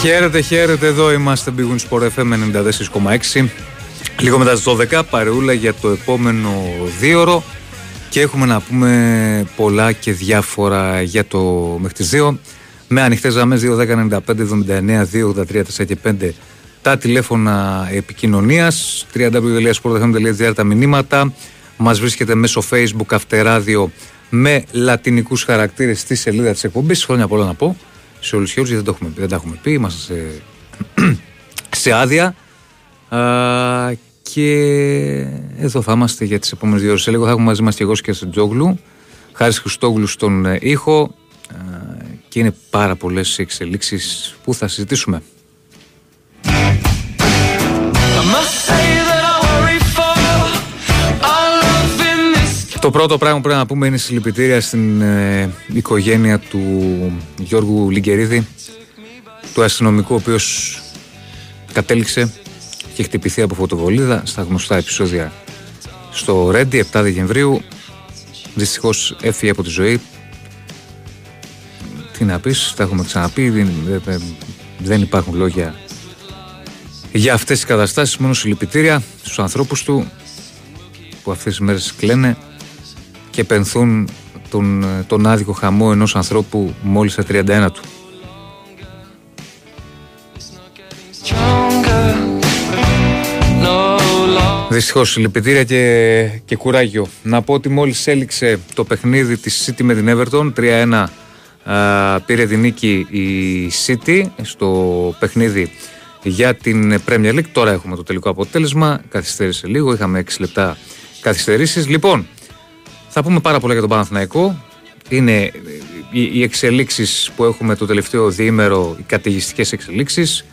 Χαίρετε, χαίρετε, εδώ είμαστε Big Wings Sport FM 94,6 Λίγο μετά τις 12, παρεούλα για το επόμενο δίωρο. Και έχουμε να πούμε πολλά και διάφορα για το μέχρι τις 2 με ανοιχτές γραμμές 2, 10, 95, 79, 2, 83, 4 και 5 τα τηλέφωνα επικοινωνίας www.sportfm.gr τα μηνύματα. Μας βρίσκεται μέσω facebook αυτεράδιο με λατινικούς χαρακτήρες στη σελίδα της εκπομπής. Χρόνια πολλά να πω σε όλους και όλους γιατί δεν, το έχουμε, δεν τα έχουμε πει είμαστε σε, σε άδεια. Α, και εδώ θα είμαστε για τις επόμενες δύο ώρες. Σε λίγο θα έχουμε μαζί μας και εγώ και Τζόγλου. Χάρης Χριστόγλου στον ε, ήχο και είναι πάρα πολλές εξελίξεις που θα συζητήσουμε Το πρώτο πράγμα που πρέπει να πούμε είναι συλληπιτήρια στην ε, οικογένεια του Γιώργου Λιγκερίδη, του αστυνομικού, ο οποίος κατέληξε και χτυπηθεί από φωτοβολίδα στα γνωστά επεισόδια στο Ρέντι 7 Δεκεμβρίου. Δυστυχώς έφυγε από τη ζωή. Τι να πεις, τα έχουμε ξαναπεί, δεν, δεν υπάρχουν λόγια για αυτές τις καταστάσεις, μόνο συλληπιτήρια στους ανθρώπους του που αυτές τις μέρες κλαίνε και πενθούν τον, τον άδικο χαμό ενός ανθρώπου μόλις στα 31 του. Δυστυχώς, συλληπιτήρια και, και κουράγιο. Να πω ότι μόλις έληξε το παιχνίδι της City με την Everton, 3-1 πήρε την νίκη η City στο παιχνίδι για την Premier League. Τώρα έχουμε το τελικό αποτέλεσμα. Καθυστέρησε λίγο, είχαμε 6 λεπτά καθυστερήσεις. Λοιπόν, θα πούμε πάρα πολλά για τον Παναθηναϊκό. Είναι οι εξελίξεις που έχουμε το τελευταίο διήμερο, οι καταιγιστικές εξελίξεις.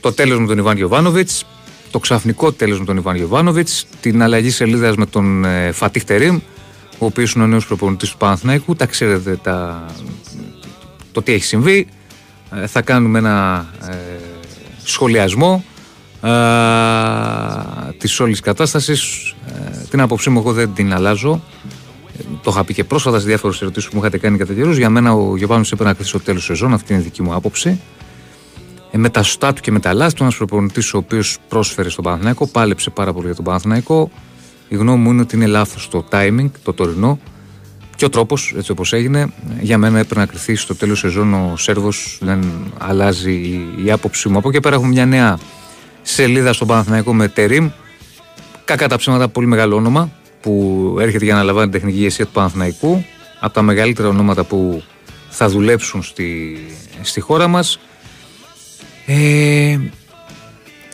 Το τέλος με τον Ιβάν Γιοβάνοβιτ, το ξαφνικό τέλος με τον Ιβάν Γιοβάνοβιτ, την αλλαγή σελίδας με τον ε, Φατίχ Τερήμ, ο οποίος είναι ο νέος προπονητής του Παναθηναϊκού. Τα ξέρετε τα, το τι έχει συμβεί. Ε, θα κάνουμε ένα ε, σχολιασμό ε, της όλης κατάστασης. Ε, την άποψή μου εγώ δεν την αλλάζω. Το είχα πει και πρόσφατα σε διάφορες ερωτήσεις που μου είχατε κάνει κατά καιρούς. Για μένα ο Γιωβάνος έπρεπε να κρυθεί στο τέλος σεζόν. Αυτή είναι η δική μου άποψη. Ε, με τα σωστά του και με τα λάθη του, ένας προπονητής ο οποίος πρόσφερε στον Παναθηναϊκό, πάλεψε πάρα πολύ για τον Παναθηναϊκό. Η γνώμη μου είναι ότι είναι λάθος το timing, το τωρινό. Και ο τρόπος, έτσι όπως έγινε, για μένα έπρεπε να κρυθεί στο τέλος σεζόν ο Σέρβος. Δεν αλλάζει η, η άποψή μου. Από εκεί πέρα έχουμε μια νέα σελίδα στον Παναθηναϊκό με Τερήμ. Κακά τα ψέματα, πολύ μεγάλο όνομα που έρχεται για να λαμβάνει την τεχνική ηγεσία του Παναθηναϊκού. Από τα μεγαλύτερα ονόματα που θα δουλέψουν στη, στη χώρα μας. Ε,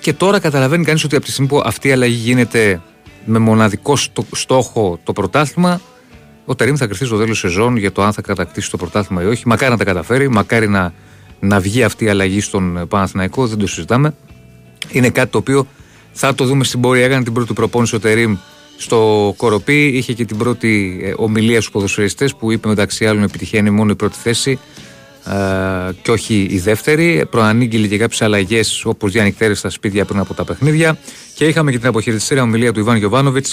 και τώρα καταλαβαίνει κανείς ότι από τη στιγμή που αυτή η αλλαγή γίνεται με μοναδικό στόχο το πρωτάθλημα, ο Τερήμ θα κρυφτεί στο τέλος σεζόν για το αν θα κατακτήσει το πρωτάθλημα ή όχι. Μακάρι να τα καταφέρει, μακάρι να, να βγει αυτή η αλλαγή στον Παναθηναϊκό, δεν το συζητάμε. Είναι κάτι το οποίο θα το δούμε στην πορεία. Έκανε την πρώτη προπόνηση ο Τερήμ στο Κοροπή. Είχε και την πρώτη ε, ομιλία στους ποδοσφαιριστές που είπε μεταξύ άλλων επιτυχία είναι μόνο η πρώτη θέση ε, και όχι η δεύτερη. Προανήγγειλε και κάποιες αλλαγές όπως διανυκτέρε στα σπίτια πριν από τα παιχνίδια. Και είχαμε και την αποχαιρετιστήρια ομιλία του Ιβάν Γιοβάνοβιτ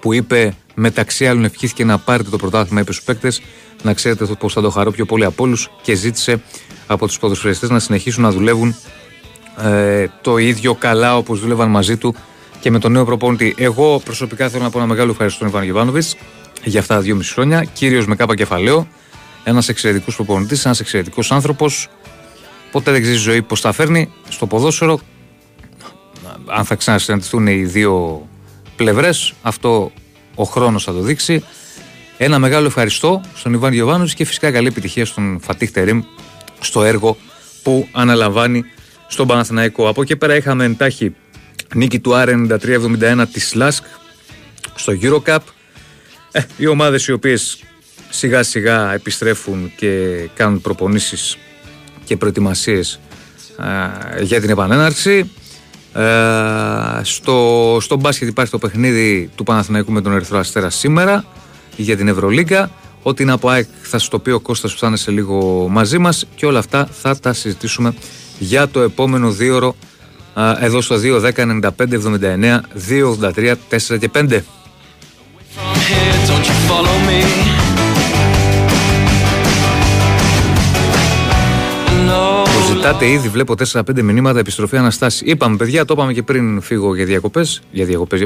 που είπε μεταξύ άλλων ευχήθηκε να πάρετε το πρωτάθλημα, είπε στους παίκτες, να ξέρετε πώ θα το χαρώ πιο πολύ από όλους και ζήτησε από τους ποδοσφαιριστές να συνεχίσουν να δουλεύουν ε, το ίδιο καλά όπως δούλευαν μαζί του και με τον νέο προπόνητη. Εγώ προσωπικά θέλω να πω ένα μεγάλο ευχαριστώ στον Ιβάν Γιοβάνοβιτ για αυτά τα δύο μισή χρόνια. Κύριο με κάπα κεφαλαίο, ένας εξαιρετικός προπονητής, ένας εξαιρετικός άνθρωπος. Ποτέ δεν ξέρεις ζωή πώς θα φέρνει στο ποδόσφαιρο. Αν θα ξανασυναντηθούν οι δύο πλευρές, αυτό ο χρόνος θα το δείξει. Ένα μεγάλο ευχαριστώ στον Ιβάν Γιοβάνοβιτ και φυσικά καλή επιτυχία στον Φατίχ Τερήμ στο έργο που αναλαμβάνει στον Παναθηναϊκό. Από εκεί πέρα είχαμε εντάχει νίκη του R93-71 της ΛΑΣΚ στο Eurocup. Ε, οι ομάδες οι οποίες σιγά σιγά επιστρέφουν και κάνουν προπονήσεις και προετοιμασίες ε, για την επανέναρξη. Ε, στο, στο μπάσκετ υπάρχει το παιχνίδι του Παναθηναϊκού με τον Ερυθρό Αστέρα σήμερα για την Ευρωλίγκα. Ό,τι είναι από ΑΕΚ θα σου το πει ο Κώστας που θα είναι σε λίγο μαζί μας και όλα αυτά θα τα συζητήσουμε για το επόμενο δύο ώρο εδώ στο 2, 10, 95, 79, 2, 83, 4 και 5. Ζητάτε ήδη, βλέπω 4-5 μηνύματα επιστροφή Αναστάση. Είπαμε, παιδιά, το είπαμε και πριν φύγω για διακοπές. Για διακοπές,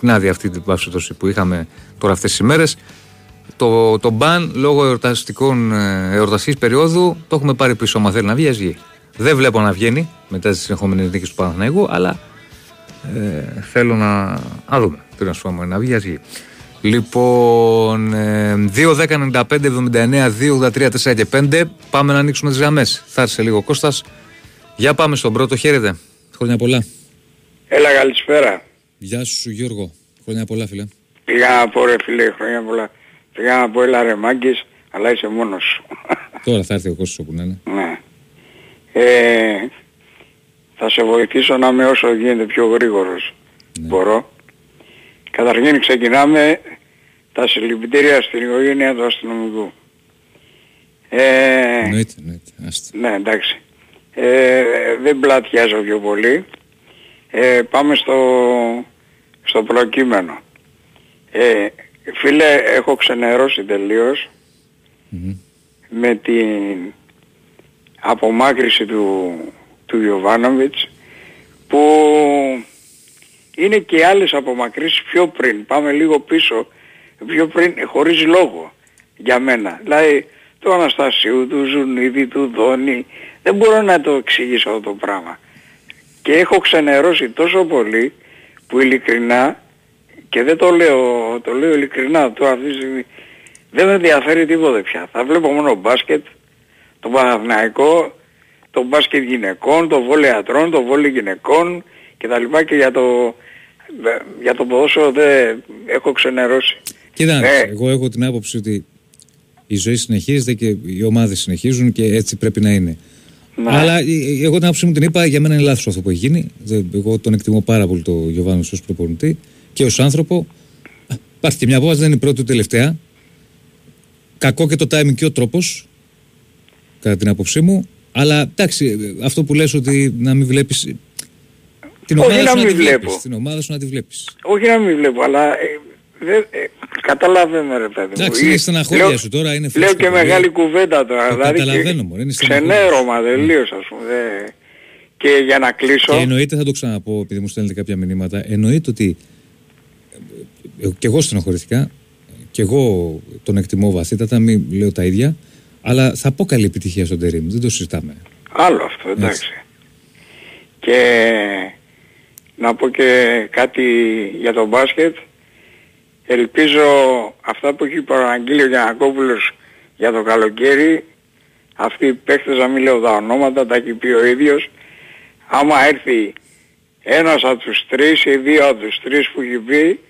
την άδεια αυτή την παύση που είχαμε τώρα αυτές τις ημέρες. Το, το μπαν λόγω εορταστικών ε, εορταστική περίοδου το έχουμε πάρει πίσω. Μα θέλει να βγει, βγει. Δεν βλέπω να βγαίνει μετά τις συνεχόμενες νίκες του Παναθηναϊκού, αλλά ε, θέλω να. Α δούμε. Τι να σου πω, να βγει, βγει. Λοιπόν, 2, 10, 95, 79, 2, 83, 4 και 5. Πάμε να ανοίξουμε τις γραμμές. Θα έρθει λίγο ο Κώστας. Για πάμε στον πρώτο. Χαίρετε. Χρόνια πολλά. Έλα, καλησπέρα. Γεια σου, Γιώργο. Χρόνια πολλά, φίλε. Πήγα να πω, ρε φίλε, χρόνια πολλά. Πήγα να πω, έλα, ρε Μάγκης, αλλά είσαι μόνος σου. Τώρα θα έρθει ο Κώστας όπου να είναι. Ναι. Ε, θα σε βοηθήσω να είμαι όσο γίνεται πιο γρήγορος. Ναι. Μπορώ. Καταρχήν ξεκινάμε τα συλληπιτήρια στην οικογένεια του αστυνομικού. Ε, εννοείται, εννοείται. Ναι, εντάξει. Ε, δεν πλατιάζω πιο πολύ. Ε, πάμε στο, στο προκείμενο. Ε, φίλε, έχω ξενερώσει με την απομάκρυση του, του Ιωβάνοβιτς που είναι και άλλες απομακρύσεις πιο πριν. Πάμε λίγο πίσω, πιο πριν, χωρίς λόγο για μένα. Δηλαδή, του Αναστασίου, του Ζουνίδη, του Δόνη, δεν μπορώ να το εξηγήσω αυτό το πράγμα. Και έχω ξενερώσει τόσο πολύ που ειλικρινά, και δεν το λέω, το λέω ειλικρινά τώρα αυτή τη στιγμή, δεν με ενδιαφέρει τίποτε πια. Θα βλέπω μόνο μπάσκετ, το Παναθηναϊκό, το μπάσκετ γυναικών, το βόλεϊ ατρών, το βόλεϊ γυναικών και τα λοιπά και για το, για το ποδόσφαιρο δεν έχω ξενερώσει. Κοίτα, ε, εγώ έχω την άποψη ότι η ζωή συνεχίζεται και οι ομάδες συνεχίζουν και έτσι πρέπει να είναι. Ναι. Αλλά εγώ την άποψη μου την είπα, για μένα είναι λάθος αυτό που έχει γίνει. Εγώ τον εκτιμώ πάρα πολύ το Γιωβάνος ως προπονητή και ως άνθρωπο. Υπάρχει και μια απόφαση, δεν είναι η πρώτη του τελευταία. Κακό και το timing και ο τρόπος, κατά την άποψή μου. Αλλά εντάξει, αυτό που λες ότι να μην βλέπεις την ομάδα Όχι σου να μην βλέπω. Την ομάδα σου να τη βλέπεις. Όχι να μην βλέπω, αλλά ε, δε, ε, καταλαβαίνω ρε παιδί μου. Εντάξει, είναι στεναχώρια σου τώρα, είναι φρέσκο. Λέω και μεγάλη κουβέντα τώρα. Το δηλαδή καταλαβαίνω μόνο, είναι Ξενέρωμα τελείως ας πούμε. Δε. Και για να κλείσω... Και εννοείται, θα το ξαναπώ επειδή μου στέλνετε κάποια μηνύματα, εννοείται ότι ε, και εγώ στενοχωρηθήκα και εγώ τον εκτιμώ βαθύτατα, μην λέω τα ίδια, αλλά θα πω καλή επιτυχία στον Τερίμ, δεν το συζητάμε. Άλλο αυτό, εντάξει. Και να πω και κάτι για τον μπάσκετ. Ελπίζω αυτά που έχει παραγγείλει ο Γιανακόπουλος για το καλοκαίρι, αυτοί οι παίχτες να μην λέω τα ονόματα, τα έχει πει ο ίδιος, άμα έρθει ένας από τους τρεις ή δύο από τους τρεις που έχει πει,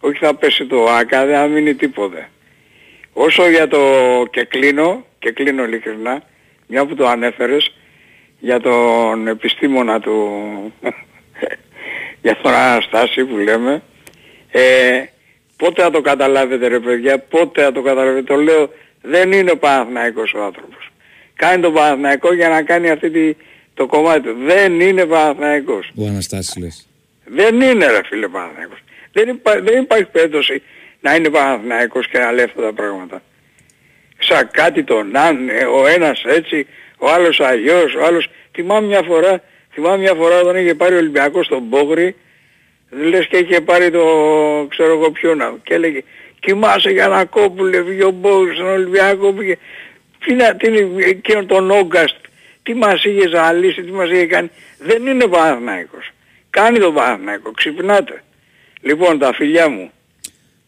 όχι θα πέσει το άκα, δεν θα μείνει τίποτε. Όσο για το και κλείνω, και κλείνω ειλικρινά, μια που το ανέφερες, για τον επιστήμονα του, για τον Αναστάση που λέμε, ε, πότε θα το καταλάβετε ρε παιδιά, πότε θα το καταλάβετε, το λέω, δεν είναι ο Παναθηναϊκός ο άνθρωπος. Κάνει τον Παναθηναϊκό για να κάνει αυτή τη, το κομμάτι του. Δεν είναι Παναθηναϊκός. Ο Αναστάσης λες. Δεν είναι ρε φίλε Παναθηναϊκός. Δεν, υπά, δεν υπάρχει περίπτωση να είναι Παναθηναϊκός και να λέει αυτά τα πράγματα. Σαν κάτι τον αν, ο ένας έτσι, ο άλλος αλλιώς, ο άλλος... Θυμάμαι μια φορά, θυμάμαι μια φορά όταν είχε πάρει ο Ολυμπιακός τον Μπόγρη, λες και είχε πάρει το ξέρω εγώ ποιο να, και έλεγε κοιμάσαι για να κόπουλε, βγει ο Μπόγρης στον Ολυμπιακό, πήγε... Τι να, τι είναι εκείνο τον Όγκαστ, τι μας είχε ζαλίσει, τι μας είχε κάνει. Δεν είναι Παναθηναϊκός. Κάνει τον Παναθηναϊκό, ξυπνάτε. Λοιπόν, τα φιλιά μου.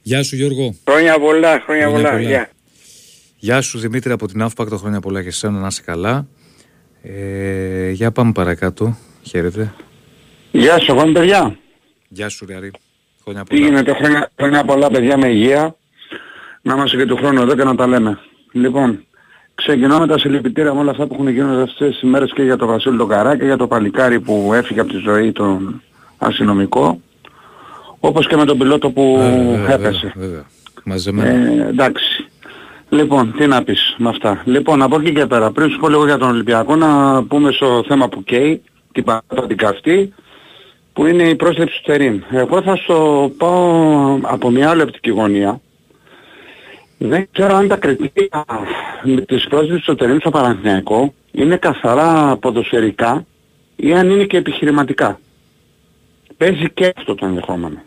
Γεια σου Γιώργο. Χρόνια πολλά, χρόνια, πολλά. πολλά. Γεια. Γεια σου Δημήτρη από την Αύπακτο, χρόνια πολλά και εσένα να είσαι καλά. Ε, για πάμε παρακάτω. Χαίρετε. Γεια σου, εγώ παιδιά. Γεια σου Ριαρή. Χρόνια πολλά. Τι γίνεται, χρόνια, χρόνια πολλά παιδιά με υγεία. Να είμαστε και του χρόνου εδώ και να τα λέμε. Λοιπόν, ξεκινώ με τα συλληπιτήρια με όλα αυτά που έχουν γίνει αυτές τις ημέρες και για τον Βασίλη τον Καρά και για το παλικάρι που έφυγε από τη ζωή τον αστυνομικό. Όπως και με τον πιλότο που βέβαια, έπεσε. Βέβαια, βέβαια. Ε, εντάξει. Λοιπόν, τι να πεις με αυτά. Λοιπόν, από εκεί και πέρα, πριν σου πω λίγο για τον Ολυμπιακό, να πούμε στο θέμα που καίει, την παράδοση την καυτή, που είναι η πρόσθεση του Τερίμ. Εγώ θα στο πάω από μια άλλη οπτική γωνία. Δεν ξέρω αν τα κριτήρια της πρόσθεσης του Τερίμ στο Παναθηναϊκό είναι καθαρά ποδοσφαιρικά ή αν είναι και επιχειρηματικά. Παίζει και αυτό το ενδεχόμενο.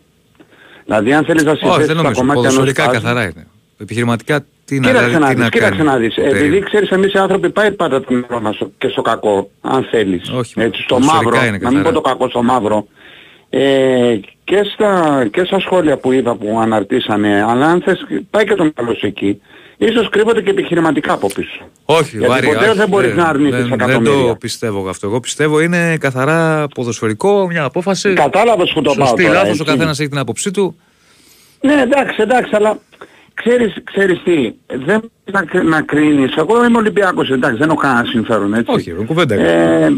Δηλαδή αν θέλεις να συνδέσεις τα κομμάτια ποδοσφαιρικά καθαρά είναι. Επιχειρηματικά τι να, κοίταξε να, δεις, κοίταξε να δεις. Επειδή ξέρεις εμείς οι άνθρωποι πάει πάντα το μυαλό μας και στο κακό, αν θέλεις. Όχι, Έτσι, στο μαύρο, να μην πω το κακό στο μαύρο. Ε, και, στα, και στα σχόλια που είδα που αναρτήσανε, αλλά αν θες πάει και το μυαλό σου εκεί, ίσως κρύβονται και επιχειρηματικά από πίσω. Όχι, Γιατί βάρη, ποτέ όχι, δεν μπορείς να αρνηθείς δεν, εκατομμύρια. Δεν το πιστεύω αυτό. Εγώ πιστεύω είναι καθαρά ποδοσφαιρικό, μια απόφαση. Κατάλαβες που το πάω Σωστή, τώρα, λάθος, έτσι. ο καθένας έχει την άποψή του. Ναι, εντάξει, εντάξει, αλλά ξέρεις, ξέρεις τι, δεν να, κρ- να κρίνεις. Εγώ είμαι Ολυμπιακός, εντάξει, δεν έχω κανένα συμφέρον, έτσι. Όχι, δεν κουβέντα. Ε,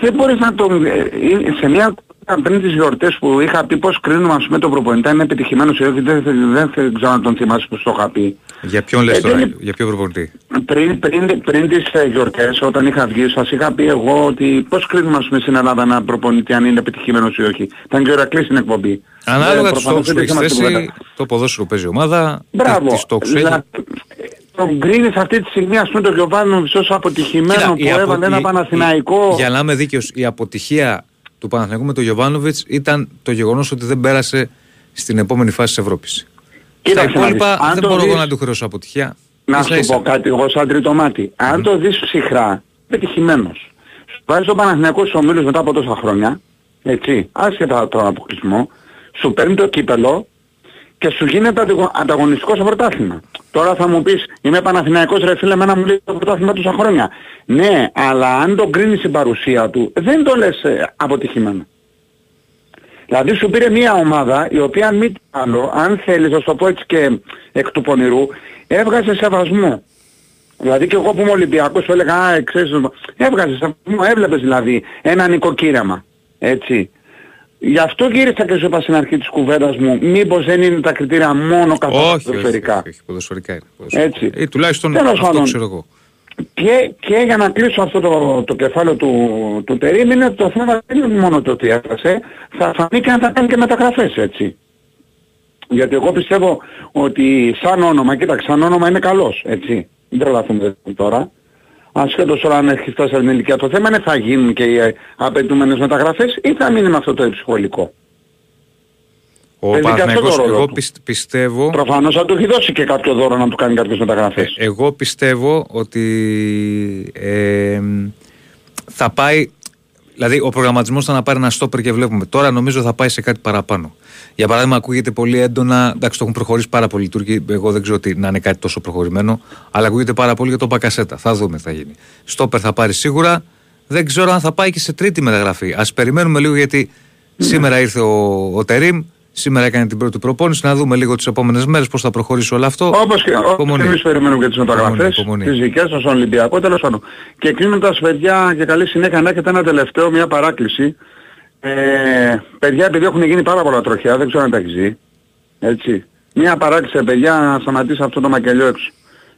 δεν μπορείς να το... ε, ε, σε μια πριν τις γιορτές που είχα πει πώς κρίνουμε ας πούμε τον προπονητή, αν είναι επιτυχημένος ή όχι, δεν, δεν, δεν, δεν ξέρω να τον θυμάσαι που στο είχα πει. Για ποιον λες Ε, τώρα, δεν- για ποιο προπονητή; Πριν, πριν, πριν τις ε, γιορτές, όταν είχα βγει, σας είχα πει εγώ ότι πώς κρίνουμε ας πούμε στην Ελλάδα ένα προπονητή αν είναι επιτυχημένος ή όχι. Ήταν και ο Ηρακλής στην εκπομπή. Ανάλογα Ε, τους προφανώς στόχους που δεν έχεις είχαμε την θέσει, κουβέντα. το ποδόσφαιρο παίζει η ομάδα, Μπράβο. τις στόχους έχει. Δηλαδή, τον κρίνεις αυτή τη στιγμή ας πούμε τον Γιωβάνοβιτς ως αποτυχημένο Κοίτα, που η απο- έβαλε ένα η- Παναθηναϊκό. η- Για να είμαι δίκαιος, η αποτυχία του Παναθηναϊκού με τον Γιωβάνοβιτς ήταν το γεγονός ότι δεν πέρασε στην επόμενη φάση της Ευρώπης. Στα Κοίταξε να υπόλοιπα δεις. Αν δεν το μπορώ εγώ δεις- να του χρεώσω αποτυχία. Να Ίσα σου ίσα. πω κάτι εγώ σαν τρίτο μάτι. Αν το δεις ψυχρά, πετυχημένος. Σου βάζεις τον Παναθηναϊκό στους ομίλους μετά από τόσα χρόνια, έτσι, άσχετα από τον αποκλεισμό, σου παίρνει το κύπελο και σου γίνεται αντιγω- ανταγωνιστικός στο πρωτάθλημα. Τώρα θα μου πεις, είμαι Παναθηναϊκός ρε φίλε, εμένα μου λέει το πρωτάθλημα τόσα χρόνια. Ναι, αλλά αν τον κρίνεις η παρουσία του, δεν το λες ε, αποτυχημένο. Δηλαδή σου πήρε μια ομάδα η οποία αν μη τι άλλο, αν θέλεις να σου το πω έτσι και εκ του πονηρού, έβγαζε σεβασμό. Δηλαδή και εγώ που είμαι Ολυμπιακός σου έλεγα, α, ξέρεις, έβγαζε σεβασμό, έβλεπες δηλαδή ένα νοικοκύρεμα. Έτσι. Γι' αυτό γύρισα και σου είπα στην αρχή της κουβέντας μου, μήπως δεν είναι τα κριτήρια μόνο καθαρά Όχι, όχι, ποδοσφαιρικά. όχι, όχι, ποδοσφαιρικά είναι. ποδοσφαιρικά. Έτσι. Ή τουλάχιστον Τέλος αυτό πάντων. ξέρω εγώ. Και, και για να κλείσω αυτό το, το κεφάλαιο του, του Τερίμ είναι ότι το θέμα δεν είναι μόνο το ότι έφτασε, θα φανεί και αν θα κάνει και μεταγραφές έτσι. Γιατί εγώ πιστεύω ότι σαν όνομα, κοίταξε, σαν όνομα είναι καλός, έτσι. Δεν τρελαθούμε τώρα. Ασχέτως τώρα αν έχει φτάσει στην ηλικία το θέμα είναι θα γίνουν και οι ε, απαιτούμενες μεταγραφές ή θα μείνει με αυτό το ψυχολικό. Ο Παίζει και αυτό Παναθηναϊκός, το ρόλο εγώ του. πισ- πιστεύω, Προφανώς θα του έχει δώσει και κάποιο δώρο να του κάνει κάποιες ε, μεταγραφές. εγώ πιστεύω ότι ε, θα πάει, δηλαδή ο προγραμματισμός ήταν να πάρει ένα στόπερ και βλέπουμε. Τώρα νομίζω θα πάει σε κάτι παραπάνω. Για παράδειγμα, ακούγεται πολύ έντονα. Εντάξει, το έχουν προχωρήσει πάρα πολύ οι Τούρκοι. Εγώ δεν ξέρω ότι να είναι κάτι τόσο προχωρημένο. Αλλά ακούγεται πάρα πολύ για το Μπακασέτα. Θα δούμε τι θα γίνει. Στόπερ θα πάρει σίγουρα. Δεν ξέρω αν θα πάει και σε τρίτη μεταγραφή. Α περιμένουμε λίγο γιατί σήμερα ήρθε ο, ο Τερήμ. Σήμερα έκανε την πρώτη προπόνηση. Να δούμε λίγο τις επόμενες μέρες πώς θα προχωρήσει όλο αυτό. Όπως και, όπως Υπομονή. και εμείς περιμένουμε και τις μεταγραφές, Υπομονή, τις δικές σας στον Ολυμπιακό, τέλος πάντων. Και κλείνοντας παιδιά και καλή συνέχεια να έχετε ένα τελευταίο, μια παράκληση. Ε, παιδιά επειδή έχουν γίνει πάρα πολλά τροχιά, δεν ξέρω αν τα έχεις δει. Έτσι. Μια παράκληση παιδιά να σταματήσει αυτό το μακελιό έξω.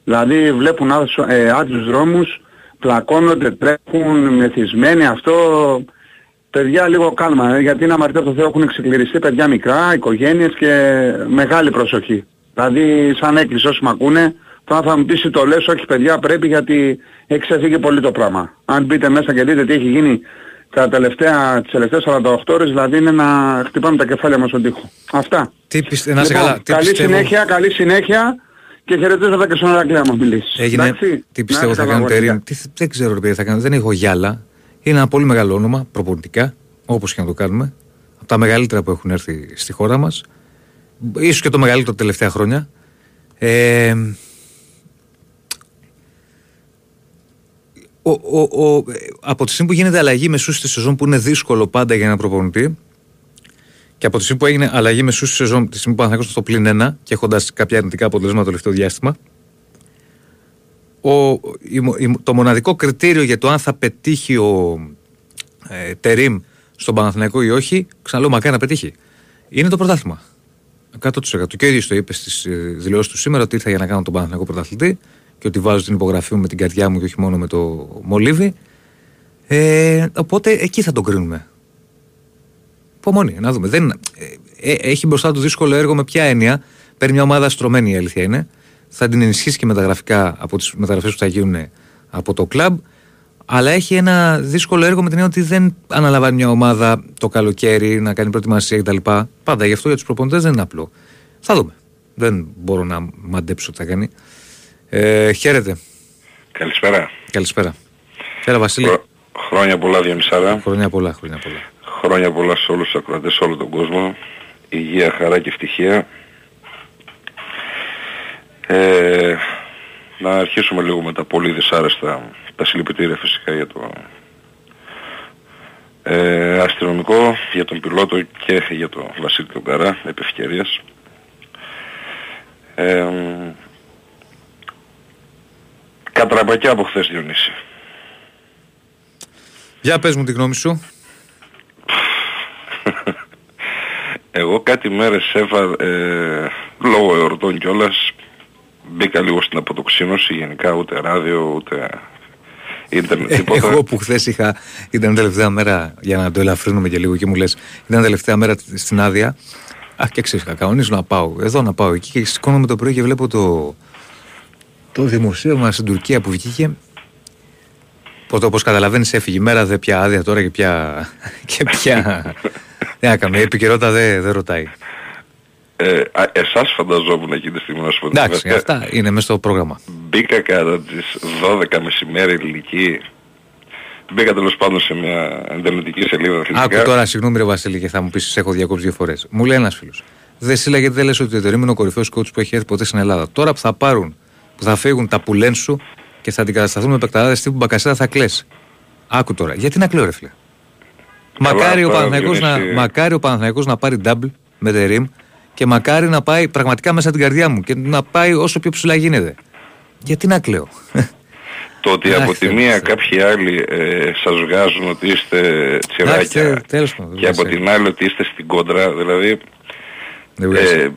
Δηλαδή βλέπουν άδειο- ε, άδειους δρόμους, πλακώνονται, τρέχουν, μεθυσμένοι αυτό. Παιδιά λίγο κάλμα, ε, γιατί είναι αμαρτία από το Θεό έχουν ξεκληριστεί παιδιά μικρά, οικογένειες και μεγάλη προσοχή. Δηλαδή σαν έκκληση όσοι με ακούνε, τώρα θα μου πεις τι το λες, όχι παιδιά πρέπει γιατί έχει ξεφύγει πολύ το πράγμα. Αν μπείτε μέσα και δείτε τι έχει γίνει τα τελευταία, τις τελευταίες 48 ώρες, δηλαδή είναι να χτυπάμε τα κεφάλια μας στον τοίχο. Αυτά. Τι πιστε... Να σε Λοιπόν, καλά. Τι καλή πιστεύω... συνέχεια, καλή συνέχεια και χαιρετίζοντα και στον Ερακλή άμα μιλήσεις. Έγινε. Εντάξει; Τι Να πιστεύω είστε θα καλά, κάνουν αγόρια. Τερήμ. Τι, δεν ξέρω ρε παιδιά θα κάνουν. Δεν έχω γυάλα. Είναι ένα πολύ μεγάλο όνομα προπονητικά. Όπως και να το κάνουμε. Από τα μεγαλύτερα που έχουν έρθει στη χώρα μας. Ίσως και το μεγαλύτερο τα τελευταία χρόνια. Ε, ο, ο, ο, από τη στιγμή που γίνεται αλλαγή μεσού στη σεζόν που είναι δύσκολο πάντα για ένα προπονητή και από τη στιγμή που έγινε αλλαγή μεσού στη σεζόν, τη στιγμή που ο Παναθηναϊκός ήταν στο πλήν 1 και έχοντας κάποια αρνητικά αποτελέσματα το τελευταίο διάστημα, ο, η μο- η- το μοναδικό κριτήριο για το αν θα πετύχει ο ε, Τερίμ στον Παναθηναϊκό ή όχι, ξαναλέω μακάρι να πετύχει, είναι το πρωτάθλημα. 100%. Και ο ίδιος το είπε στις δηλώσεις του σήμερα ότι ήρθα για να κάνω τον Παναθηναϊκό πρωταθλητή και ότι βάζω την υπογραφή μου με την καρδιά μου και όχι μόνο με το μολύβι. Ε, οπότε εκεί θα τον κρίνουμε. Υπομονή, να δούμε. Δεν, ε, ε, έχει μπροστά του δύσκολο έργο με ποια έννοια. Παίρνει μια ομάδα στρωμένη η αλήθεια είναι. Θα την ενισχύσει και μεταγραφικά από τις μεταγραφές που θα γίνουν από το κλαμπ. Αλλά έχει ένα δύσκολο έργο με την έννοια ότι δεν αναλαμβάνει μια ομάδα το καλοκαίρι να κάνει προετοιμασία κτλ. Πάντα γι' αυτό για τους προπονητές δεν είναι απλό. Θα δούμε. Δεν μπορώ να μαντέψω τι θα κάνει. Ε, χαίρετε. Καλησπέρα. Καλησπέρα. Έλα Βασίλη. Χρο... Χρόνια πολλά Διαμισάρα. Χρόνια πολλά, χρόνια πολλά. Χρόνια πολλά σε όλους τους ακροατές, σε όλο τον κόσμο. Υγεία, χαρά και ευτυχία. Ε, να αρχίσουμε λίγο με τα πολύ δυσάρεστα, τα συλληπιτήρια φυσικά για το ε, αστυνομικό, για τον πιλότο και για τον Βασίλη τον Καρά, επί ευκαιρίας. Ε, κατραπακιά από χθες Διονύση. Για πες μου τη γνώμη σου. Εγώ κάτι μέρες έφα, ε, λόγω εορτών κιόλας, μπήκα λίγο στην αποτοξίνωση, γενικά ούτε ράδιο, ούτε ίντερνετ ε, τίποτα. Εγώ που χθες είχα, ήταν τελευταία μέρα, για να το ελαφρύνουμε και λίγο και μου λες, ήταν τελευταία μέρα στην άδεια, Α, και ξέρεις, κανονίζω να πάω εδώ, να πάω εκεί και σηκώνομαι το πρωί και βλέπω το, το δημοσίευμα στην Τουρκία που βγήκε Οπότε όπως καταλαβαίνεις έφυγε η μέρα, δεν πια άδεια τώρα και πια... και πια... δεν έκαμε, η επικαιρότητα δεν, δεν ρωτάει. Ε, εσάς φανταζόμουν εκείνη τη στιγμή να σου πω. Εντάξει, αυτά είναι μέσα στο πρόγραμμα. Μπήκα κατά τις 12 μεσημέρι ηλικία. Μπήκα τέλος πάντων σε μια εντερνετική σελίδα αθλητικά. Άκου τώρα, συγγνώμη ρε Βασίλη και θα μου πεις έχω διακόψει δύο φορές. Μου λέει ένας φίλος. Δεν σύλλα γιατί δεν λες ότι το είναι ο κορυφαίος coach που έχει έρθει ποτέ στην Ελλάδα. Τώρα που θα πάρουν, που θα φύγουν τα πουλέν σου και θα αντικατασταθούν με παικταράδες τύπου Μπακασέτα θα κλαίσει. Άκου τώρα. Γιατί να κλαίω ρε φίλε. Μακάρι ο, Παναθηναϊκός να, μακάρι ο Παναθηναϊκός να πάρει double με τερίμ και μακάρι να πάει πραγματικά μέσα την καρδιά μου και να πάει όσο πιο ψηλά γίνεται. Γιατί να κλαίω; Το ότι από τη μία κάποιοι άλλοι ε, σας βγάζουν ότι είστε τσιράκια και από την άλλη ότι είστε στην κόντρα, δηλαδή... Ε,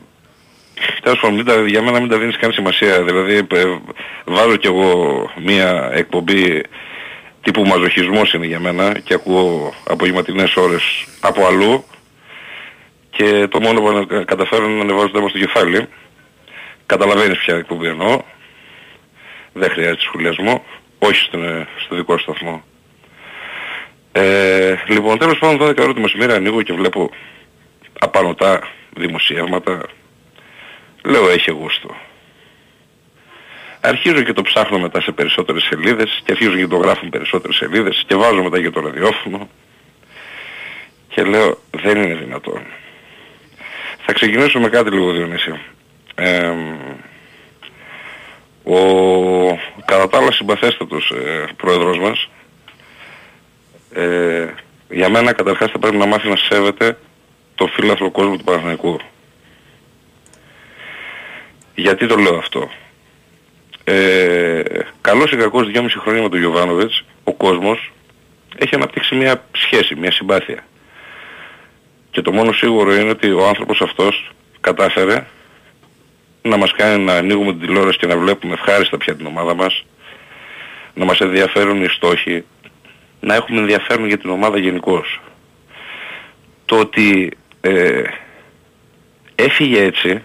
Τέλος πάντων, για μένα μην τα δίνεις καν σημασία. Δηλαδή ε, βάζω κι εγώ μία εκπομπή τύπου μαζοχισμός είναι για μένα και ακούω απογευματινές ώρες από αλλού και το μόνο που καταφέρω είναι να ανεβάζω το στο κεφάλι. Καταλαβαίνεις ποια εκπομπή εννοώ. Δεν χρειάζεται σχολιασμό. Όχι στον, ε, στο δικό σταθμό. Ε, λοιπόν, τέλος πάντων 12 ώρα το μεσημέρι ανοίγω και βλέπω απανοτά δημοσιεύματα. Λέω έχει γούστο. Αρχίζω και το ψάχνω μετά σε περισσότερες σελίδες και αρχίζω και το γράφουν περισσότερες σελίδες και βάζω μετά και το ραδιόφωνο και λέω δεν είναι δυνατόν. Θα ξεκινήσω με κάτι λίγο Διονύση. Ε, ο κατά τα άλλα συμπαθέστατος ε, πρόεδρος μας ε, για μένα καταρχάς θα πρέπει να μάθει να σέβεται το φίλαθλο κόσμο του Παναθηναϊκού. Γιατί το λέω αυτό; Ε, καλός ή κακός δυόμιση χρόνια με τον Γιωβάνοβιτς, ο κόσμος έχει αναπτύξει μια σχέση, μια συμπάθεια. Και το μόνο σίγουρο είναι ότι ο άνθρωπος αυτός κατάφερε να μας κάνει να ανοίγουμε την τηλεόραση και να βλέπουμε ευχάριστα πια την ομάδα μας, να μας ενδιαφέρουν οι στόχοι, να έχουμε ενδιαφέρον για την ομάδα γενικώς. Το ότι ε, έφυγε έτσι,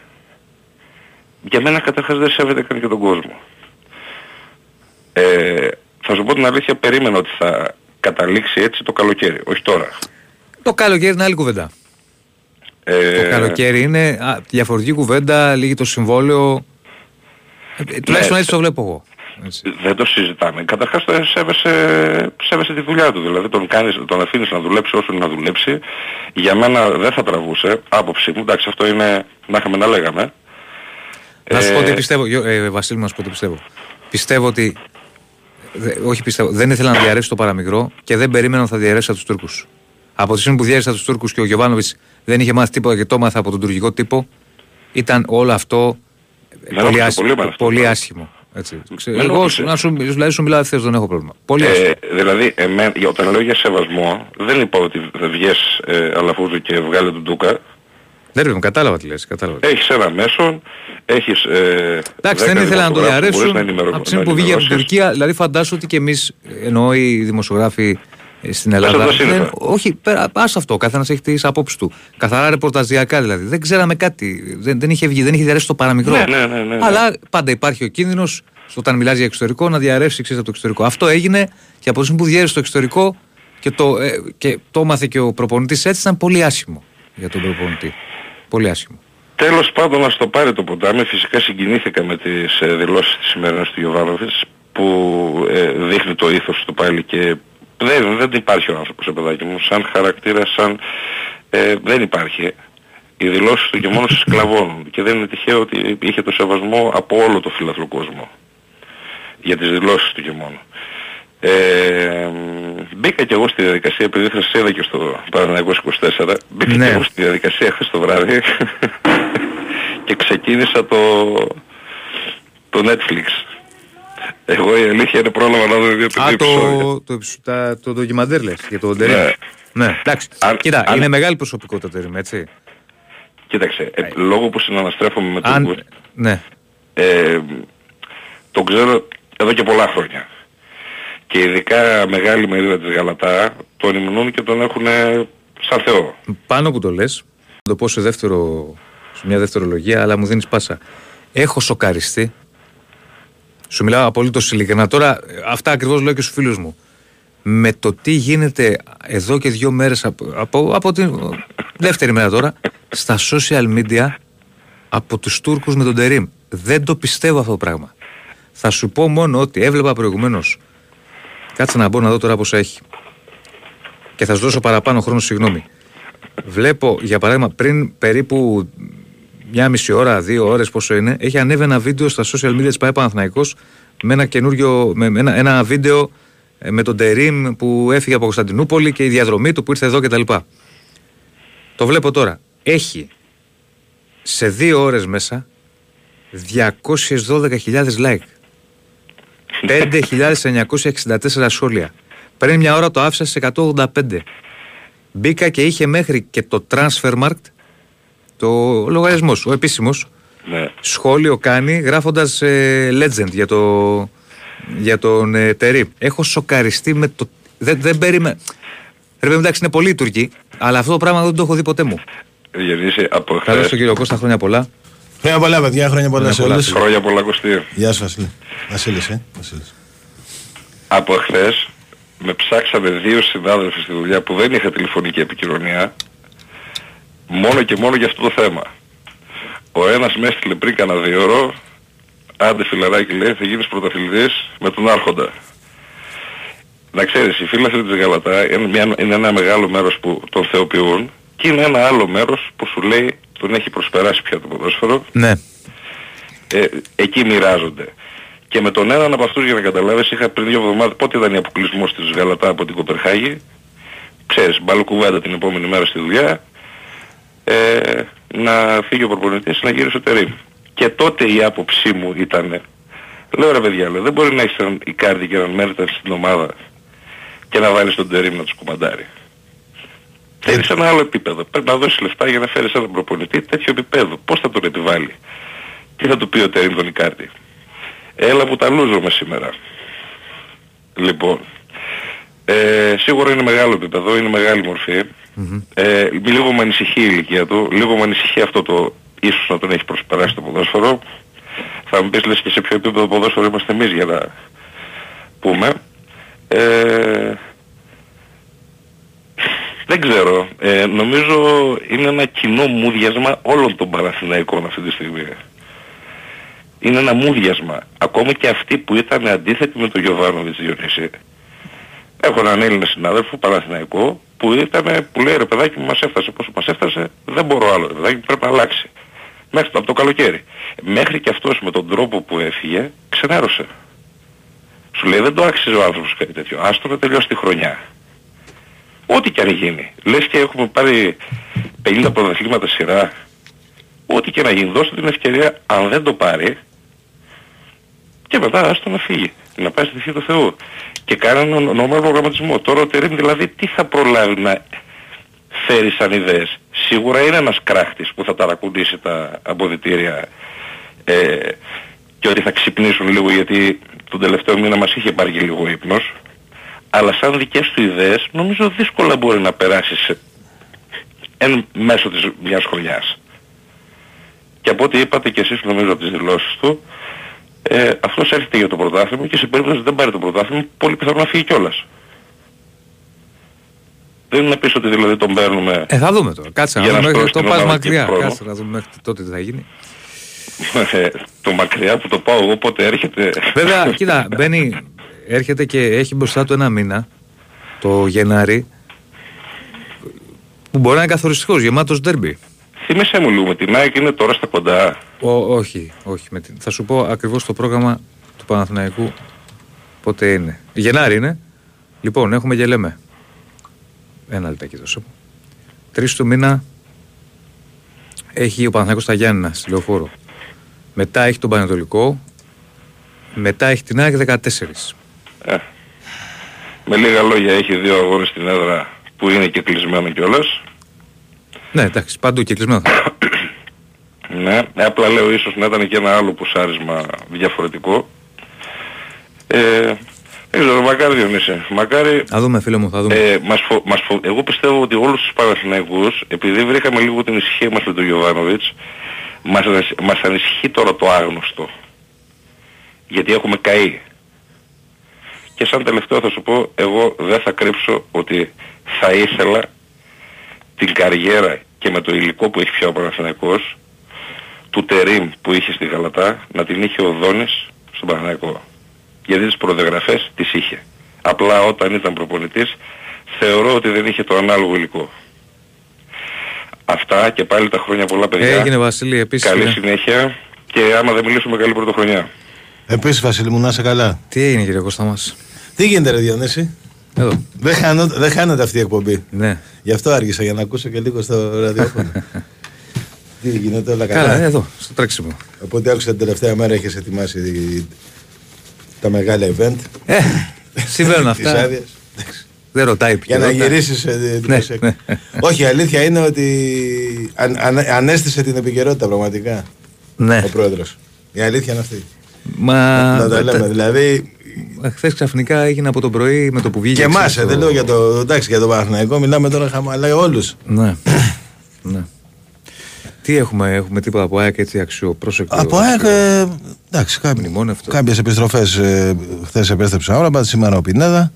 για μένα καταρχάς δεν σέβεται καν και τον κόσμο. Ε, θα σου πω την αλήθεια, περίμενα ότι θα καταλήξει έτσι το καλοκαίρι, όχι τώρα. Το καλοκαίρι είναι άλλη κουβέντα. Ε... Το καλοκαίρι είναι α, διαφορετική κουβέντα, λίγη το συμβόλαιο. Ε, ε τουλάχιστον ναι, έτσι το βλέπω εγώ. Έτσι. Δεν το συζητάμε. Καταρχάς σέβεσαι, σέβεσαι τη δουλειά του. Δηλαδή τον, κάνεις, τον αφήνεις να δουλέψει όσο να δουλέψει. Για μένα δεν θα τραβούσε. Άποψη μου. Εντάξει αυτό είναι να είχαμε να λέγαμε. Να σου πω τι ε, πιστεύω. Ε, Βασίλη να σου πω τι πιστεύω. Πιστεύω ότι όχι πιστεύω, δεν ήθελα να διαρρέσει το παραμικρό και δεν περίμενα να θα διαρρέσει από τους Τούρκους. Από τη στιγμή που διέρεσα τους Τούρκους και ο Γιωβάνοβιτς δεν είχε μάθει τίποτα και το έμαθα από τον τουρκικό τύπο, ήταν όλο αυτό πολύ, άσχημο, πολύ, πολύ άσχημο. Έτσι. Εγώ να σου, δηλαδή σου μιλάω ευθέως, δεν έχω πρόβλημα. Πολύ ε, δηλαδή, εμέ, όταν λέω για σεβασμό, δεν είπα ότι θα βγες ε, αλαφούζου και βγάλε τον Τούκα. Δεν ρε, κατάλαβα τι λες. Κατάλαβα. Έχεις ένα μέσο, έχεις... Ε, Εντάξει, δεν ήθελα να το διαρρέσουν. Από τη στιγμή που βγήκε από την Τουρκία, δηλαδή φαντάσου ότι και εμείς, εννοώ οι δημοσιογράφοι ε, στην Ελλάδα. Δεν, όχι, πέρα, ας αυτό. Καθένας έχει τις απόψεις του. Καθαρά ρεπορταζιακά δηλαδή. Δεν ξέραμε κάτι. Δεν, δεν είχε βγει, δεν είχε διαρρέσει το παραμικρό. Ναι, ναι, ναι, ναι, Αλλά πάντα υπάρχει ο κίνδυνος όταν μιλάς για εξωτερικό να διαρρεύσει ξέρεις, από το εξωτερικό. Αυτό έγινε και από τη στιγμή που διέρευσε στο εξωτερικό και το, ε, και το έμαθε και ο προπονητής έτσι ήταν πολύ άσχημο για τον προπονητή. Πολύ άσχημο. Τέλος πάντων να το πάρει το ποτάμι. Φυσικά συγκινήθηκα με τις ε, δηλώσεις της σημερινής του Γιωβάνοβης που ε, δείχνει το ήθος του πάλι και δεν, δεν υπάρχει ο άνθρωπος, παιδάκι μου, σαν χαρακτήρα, σαν... Ε, δεν υπάρχει. Οι δηλώσεις του και μόνος σκλαβώνουν και δεν είναι τυχαίο ότι είχε το σεβασμό από όλο το φιλαθλό κόσμο για τις δηλώσεις του και μόνο. Ε, μπήκα και εγώ στη διαδικασία, επειδή θα σας είδα και στο Παναγιακός 24, μπήκα ναι. και εγώ στη διαδικασία χθες το βράδυ και ξεκίνησα το, το Netflix. Εγώ η αλήθεια είναι πρόλαβα να δω δύο Α, το, το, το, το ντοκιμαντέρ λες, για το Ντερίμ. Ναι. ναι. εντάξει. Αν, Κοίτα, αν... είναι μεγάλη προσωπικότητα Τερίμ, έτσι. Κοίταξε, ε, λόγω που συναναστρέφομαι με τον αν... Ναι. Ε, το ξέρω εδώ και πολλά χρόνια. Και ειδικά μεγάλη μερίδα της Γαλατά τον υμνούν και τον έχουν σαν Θεό. Πάνω που το λες, θα το πω σε, δεύτερο, σε μια δευτερολογία, αλλά μου δίνεις πάσα. Έχω σοκαριστεί σου μιλάω απολύτως ειλικρινά. Τώρα, αυτά ακριβώς λέω και στους φίλους μου. Με το τι γίνεται εδώ και δύο μέρες από, από, από την δεύτερη μέρα τώρα στα social media από τους Τούρκους με τον Τερήμ. Δεν το πιστεύω αυτό το πράγμα. Θα σου πω μόνο ότι έβλεπα προηγουμένως. Κάτσε να μπω να δω τώρα πώ έχει. Και θα σου δώσω παραπάνω χρόνο, συγγνώμη. Βλέπω, για παράδειγμα, πριν περίπου μια μισή ώρα, δύο ώρες πόσο είναι, έχει ανέβει ένα βίντεο στα social media της ΠαΕ Παναθηναϊκός με ένα καινούριο, με ένα, ένα βίντεο ε, με τον Τερίμ που έφυγε από Κωνσταντινούπολη και η διαδρομή του που ήρθε εδώ κτλ. Το βλέπω τώρα. Έχει σε δύο ώρες μέσα 212.000 like. 5.964 σχόλια. Πριν μια ώρα το άφησα σε 185. Μπήκα και είχε μέχρι και το Transfermarkt το λογαριασμό, ο επίσημος. Ναι. Σχόλιο κάνει γράφοντας ε, legend για, το, για τον ε, Τερή. Έχω σοκαριστεί με το. Δεν, δεν περίμενα. Ρε εντάξει, είναι πολύ Τουρκοί, αλλά αυτό το πράγμα δεν το έχω δει ποτέ μου. Γεννήσει από Καλώ τον κύριο Κώστα, χρόνια πολλά. Χρόνια πολλά, παιδιά, χρόνια πολλά σε όλους. Χρόνια πολλά, Κωστή. Γεια σου, Βασίλη. Βασίλης, ε. Βασίλης. Από χθες με ψάξανε δύο συνάδελφοι στη δουλειά που δεν είχα τηλεφωνική επικοινωνία μόνο και μόνο για αυτό το θέμα. Ο ένας με έστειλε πριν κανένα δύο ώρο, άντε φιλαράκι λέει, θα γίνεις πρωταθλητής με τον Άρχοντα. Να ξέρεις, οι φίλοι της Γαλατά είναι, μια, είναι ένα μεγάλο μέρος που τον θεοποιούν και είναι ένα άλλο μέρος που σου λέει τον έχει προσπεράσει πια το ποδόσφαιρο. Ναι. Ε, εκεί μοιράζονται. Και με τον έναν από αυτούς για να καταλάβεις είχα πριν δύο εβδομάδες πότε ήταν η αποκλεισμός της Γαλατά από την Κοπερχάγη. Ξέρεις, μπαλοκουβέντα την επόμενη μέρα στη δουλειά ε, να φύγει ο προπονητής να γύρει στο τερίμ. Και τότε η άποψή μου ήταν, λέω ρε παιδιά, λέω, δεν μπορεί να έχεις έναν Ικάρδη και έναν Μέρτα στην ομάδα και να βάλεις τον τερίμ να τους κουμαντάρει. Θέλεις ένα άλλο επίπεδο. Πρέπει να δώσεις λεφτά για να φέρεις έναν προπονητή τέτοιο επίπεδο. Πώς θα τον επιβάλλει; Τι θα του πει ο Τερίμ τον Ικάρδη; Έλα που τα λούζομαι σήμερα. Λοιπόν, ε, σίγουρα είναι μεγάλο επίπεδο, είναι μεγάλη μορφή. Mm-hmm. Ε, λίγο με ανησυχεί η ηλικία του, λίγο με ανησυχεί αυτό το ίσως να τον έχει προσπεράσει το ποδόσφαιρο. Θα μου πεις λες και σε ποιο επίπεδο ποδόσφαιρο είμαστε εμείς για να πούμε. Ε, δεν ξέρω. Ε, νομίζω είναι ένα κοινό μούδιασμα όλων των Παναθηναϊκών αυτή τη στιγμή. Είναι ένα μούδιασμα. Ακόμα και αυτοί που ήταν αντίθετοι με τον Γιωβάνοβιτς Διονύση Έχω έναν Έλληνα συνάδελφο, Παναθηναϊκό, που, ήταν, που λέει ρε παιδάκι μου μας έφτασε πόσο μας έφτασε, δεν μπορώ άλλο ρε παιδάκι μου πρέπει να αλλάξει. Μέχρι το, από το καλοκαίρι. Μέχρι και αυτός με τον τρόπο που έφυγε, ξενέρωσε. Σου λέει δεν το άξιζε ο άνθρωπος κάτι τέτοιο. Άστο να τελειώσει τη χρονιά. Ό,τι και αν γίνει. Λες και έχουμε πάρει 50 πρωταθλήματα σειρά. Ό,τι και να γίνει. Δώστε την ευκαιρία αν δεν το πάρει και μετά άστο να φύγει. Να πάει στη θεία του Θεού και κάνανε νόμιμο προγραμματισμό. Τώρα ο Τερίμ δηλαδή τι θα προλάβει να φέρει σαν ιδέες. Σίγουρα είναι ένας κράχτης που θα ταρακουντήσει τα αποδητήρια ε, και ότι θα ξυπνήσουν λίγο γιατί τον τελευταίο μήνα μας είχε πάρει και λίγο ύπνος. Αλλά σαν δικές του ιδέες νομίζω δύσκολα μπορεί να περάσει σε, εν μέσω της μιας χρονιάς. Και από ό,τι είπατε και εσείς νομίζω από τις δηλώσεις του, Ε, αυτός έρχεται για το πρωτάθλημα και σε περίπτωση δεν πάρει το πρωτάθλημα πολύ πιθανό να φύγει κιόλας. Δεν είναι πίσω ότι δηλαδή τον παίρνουμε. Ε, θα δούμε τώρα. Κάτσε να δούμε. Το πας μακριά. Κάτσε να δούμε μέχρι τότε τι θα γίνει. Ε, το μακριά που το πάω εγώ πότε έρχεται. Βέβαια, κοίτα, μπαίνει, έρχεται και έχει μπροστά του ένα μήνα, το Γενάρη, που μπορεί να είναι καθοριστικός, γεμάτος ντέρμπι. Θύμισε μου λίγο με την ΑΕΚ είναι τώρα στα κοντά. Ο, όχι, όχι. Με την... Θα σου πω ακριβώς το πρόγραμμα του Παναθηναϊκού πότε είναι. Γενάρη είναι. Λοιπόν, έχουμε και λέμε. Ένα λεπτάκι δώσε μου. Τρεις του μήνα έχει ο Παναθηναϊκός στα Γιάννηνα, στη Λεωφόρο. Μετά έχει τον Πανετολικό. Μετά έχει την ΑΕΚ 14. Ε, με λίγα λόγια έχει δύο αγώνες στην έδρα που είναι και κλεισμένο κιόλας. Ναι, εντάξει, παντού και κλεισμένο. ναι, απλά λέω ίσως να ήταν και ένα άλλο πουσάρισμα διαφορετικό. Ε, δεν ξέρω, μακάρι Διονύση. Μακάρι... Θα δούμε φίλε μου, θα δούμε. Ε, μας φο, μας φο, εγώ πιστεύω ότι όλους τους Παναθηναϊκούς, επειδή βρήκαμε λίγο την ησυχία μας με τον Γιωβάνοβιτς, μας, μας ανησυχεί τώρα το άγνωστο. Γιατί έχουμε καεί. Και σαν τελευταίο θα σου πω, εγώ δεν θα κρύψω ότι θα ήθελα την καριέρα και με το υλικό που έχει πια ο Παναθηναϊκός, του Τερίμ που είχε στη Γαλατά, να την είχε ο Δόνης στον Παναθηναϊκό. Γιατί τις προδιαγραφές τις είχε. Απλά όταν ήταν προπονητής θεωρώ ότι δεν είχε το ανάλογο υλικό. Αυτά και πάλι τα χρόνια πολλά παιδιά. Έγινε Βασίλη επίσης. Καλή συνέχεια και άμα δεν μιλήσουμε καλή πρωτοχρονιά. Επίσης Βασίλη μου να είσαι καλά. Τι έγινε κύριε Κώστα μας. Τι γίνεται ρε Διονύση; Εδώ. Δεν, χάνω, δεν χάνεται αυτή η εκπομπή. Ναι. Γι' αυτό άργησα για να ακούσω και λίγο στο ραδιόφωνο. Τι γίνεται όλα καλά. Καλά, εδώ, στο τρέξιμο. Οπότε άκουσα την τελευταία μέρα έχεις ετοιμάσει τα μεγάλα event. Ε, συμβαίνουν αυτά. Δεν ρωτάει πια. Για να γυρίσεις ε, ναι, ναι. Όχι, η αλήθεια είναι ότι αν, αν, ανέστησε την επικαιρότητα πραγματικά ναι. ο πρόεδρος. Η αλήθεια είναι αυτή. Μα... Να τα λέμε. Δηλαδή. Χθες ξαφνικά έγινε από το πρωί με το που βγήκε. Και εμάς, ε, δεν λέω για το, εντάξει, για το Παναθηναϊκό, μιλάμε τώρα χαμαλά όλους. Ναι. ναι. Τι έχουμε, έχουμε τίποτα από ΑΕΚ έτσι αξιοπρόσεκτο. Από ΑΕΚ, ε, εντάξει, κάποιες επιστροφές ε, χθες επέστρεψαν όλα, πάντα σήμερα ο Πινέδα.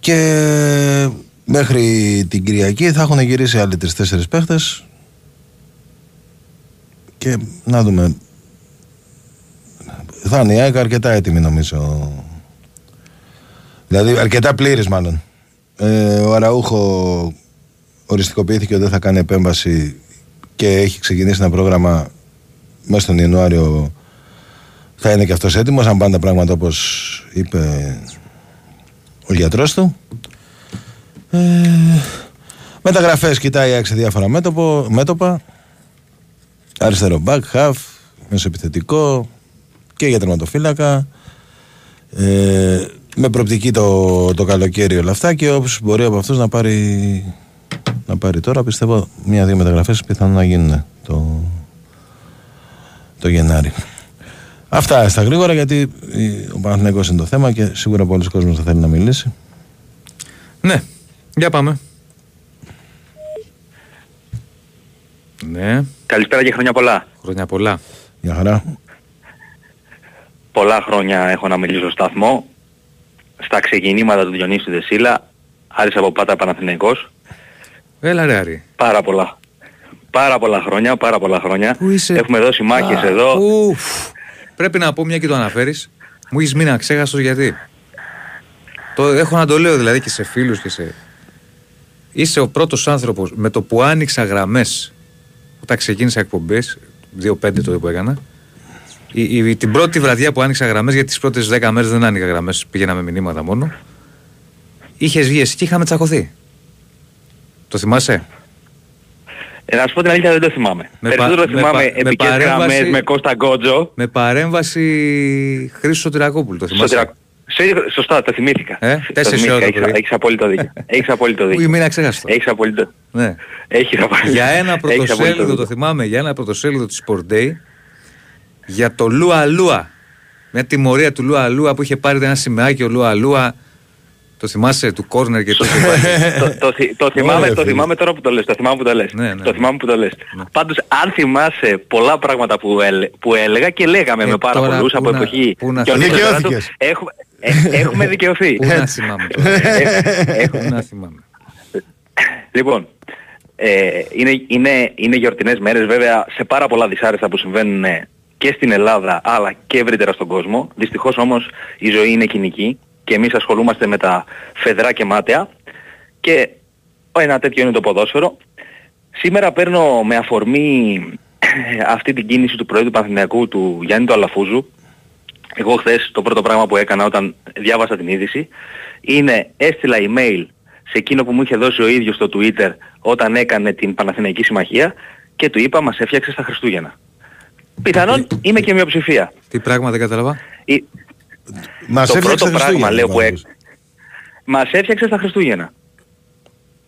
Και μέχρι την Κυριακή θα έχουν γυρίσει άλλοι τρει-τέσσερι παίχτες. Και να δούμε. Θα είναι η ΑΕΚ αρκετά έτοιμη νομίζω. Δηλαδή αρκετά πλήρης μάλλον. Ε, ο Αραούχο οριστικοποιήθηκε ότι δεν θα κάνει επέμβαση και έχει ξεκινήσει ένα πρόγραμμα μέσα στον Ιανουάριο θα είναι και αυτός έτοιμος αν πάνε τα πράγματα όπως είπε ο γιατρός του ε, μεταγραφές κοιτάει σε διάφορα μέτωπο, μέτωπα αριστερό back, half μεσοεπιθετικό και για τερματοφύλακα ε, με προπτική το, το καλοκαίρι όλα αυτά και όπως μπορεί από αυτούς να πάρει να πάρει τώρα πιστεύω μία-δύο μεταγραφές πιθανόν να γίνουν το, το Γενάρη Αυτά στα γρήγορα γιατί ο Παναθηναϊκός είναι το θέμα και σίγουρα πολλοί κόσμος θα θέλει να μιλήσει. Ναι, για πάμε. Ναι. Καλησπέρα και χρόνια πολλά. Χρόνια πολλά. Γεια χαρά. Πολλά χρόνια έχω να μιλήσω στο σταθμό. Στα ξεκινήματα του Διονύσου Δεσίλα, Άρης από Πάτα Παναθηναϊκός. Έλα ρε Άρη. Πάρα πολλά. Πάρα πολλά χρόνια, πάρα πολλά χρόνια. Πού είσαι... Έχουμε δώσει μάχες εδώ. Ουφ. Πρέπει να πω μια και το αναφέρεις. Μου έχεις μείνει αξέχαστος γιατί. Το έχω να το λέω δηλαδή και σε φίλους και σε... Είσαι ο πρώτος άνθρωπος με το που άνοιξα γραμμές όταν ξεκίνησα εκπομπές, 2-5 τότε που έκανα, η, η, την πρώτη βραδιά που άνοιξα γραμμές, γιατί τις πρώτες 10 μέρες δεν άνοιγα γραμμές, πήγαινα με μηνύματα μόνο, είχες βγει εσύ και είχαμε τσακωθεί. Το θυμάσαι; Ε, να σου πω την αλήθεια δεν το θυμάμαι. Με Περισσότερο το θυμάμαι με, επικές με γραμμές με Κώστα Γκότζο. Με παρέμβαση Χρήστος Τυρακόπουλου, το θυμάσαι; Σωστά, το θυμήθηκα. Ε, τέσσερις ώρες έχεις, έχεις απόλυτο δίκιο. Έχεις απόλυτο δίκιο. Μην ξέχαστο. Έχεις απόλυτο. Ναι. Έχεις απόλυτο. Για ένα πρωτοσέλιδο, το θυμάμαι, για ένα πρωτοσέλιδο της Sport Day, για το Λούα Λούα. Μια τιμωρία του Λούα Λούα που είχε πάρει ένα σημαίακι ο Λούα Λούα. Το Το θυμάσαι του κόρνερ και το, το, το, θυμάμαι, το θυμάμαι τώρα που το λες. Το θυμάμαι που το λες. Ναι, ναι, το ναι. θυμάμαι που το λες. Ναι. Πάντως αν θυμάσαι πολλά πράγματα που, έλε, που έλεγα και λέγαμε ε, με πάρα πολλούς από εποχή. Πού να δικαιώθηκες. Έχουμε, ε, έχουμε δικαιωθεί. Πού να θυμάμαι. Πού να θυμάμαι. Λοιπόν, ε, είναι, είναι, είναι γιορτινές μέρες βέβαια σε πάρα πολλά δυσάρεστα που συμβαίνουν και στην Ελλάδα αλλά και ευρύτερα στον κόσμο. Δυστυχώς όμως η ζωή είναι κοινική και εμείς ασχολούμαστε με τα φεδρά και μάταια και ένα τέτοιο είναι το ποδόσφαιρο. Σήμερα παίρνω με αφορμή αυτή την κίνηση του Προέδρου Παναθηναϊκού του Γιάννη του Αλαφούζου. Εγώ χθες το πρώτο πράγμα που έκανα όταν διάβασα την είδηση είναι έστειλα email σε εκείνο που μου είχε δώσει ο ίδιος στο Twitter όταν έκανε την Παναθηναϊκή Συμμαχία και του είπα μας έφτιαξες στα Χριστούγεννα. Πιθανόν είμαι και μειοψηφία. Τι πράγμα δεν κατάλαβα; Μας το πρώτο πράγμα λέω που έκανα. Μας έφτιαξε στα Χριστούγεννα.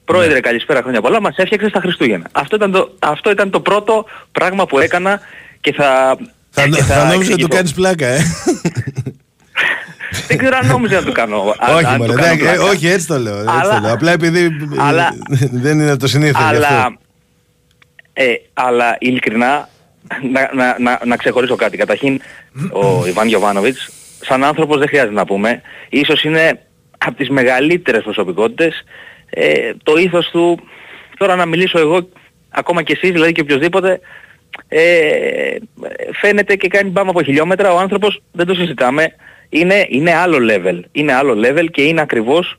Πρόεδρε ναι. καλησπέρα χρόνια πολλά, μας έφτιαξε στα Χριστούγεννα. Αυτό ήταν το, αυτό ήταν το πρώτο πράγμα που έκανα και θα... Θα, θα, θα νόμιζα να του κάνεις πλάκα, ε. Δεν ξέρω αν νόμιζα να το κάνω. όχι, μωρέ, ε, όχι, έτσι το λέω. Έτσι το λέω. Απλά επειδή αλλά, δεν είναι το συνήθως. Αλλά, ε, αλλά ειλικρινά να, να, να, να ξεχωρίσω κάτι. Καταρχήν, ο Ιβάν Γιωβάνοβιτς, σαν άνθρωπος δεν χρειάζεται να πούμε, ίσως είναι από τις μεγαλύτερες προσωπικότητες. Ε, το ήθος του, τώρα να μιλήσω εγώ, ακόμα και εσείς, δηλαδή και οποιοδήποτε, ε, φαίνεται και κάνει πάμε από χιλιόμετρα. Ο άνθρωπος, δεν το συζητάμε, είναι, είναι άλλο level. Είναι άλλο level και είναι ακριβώς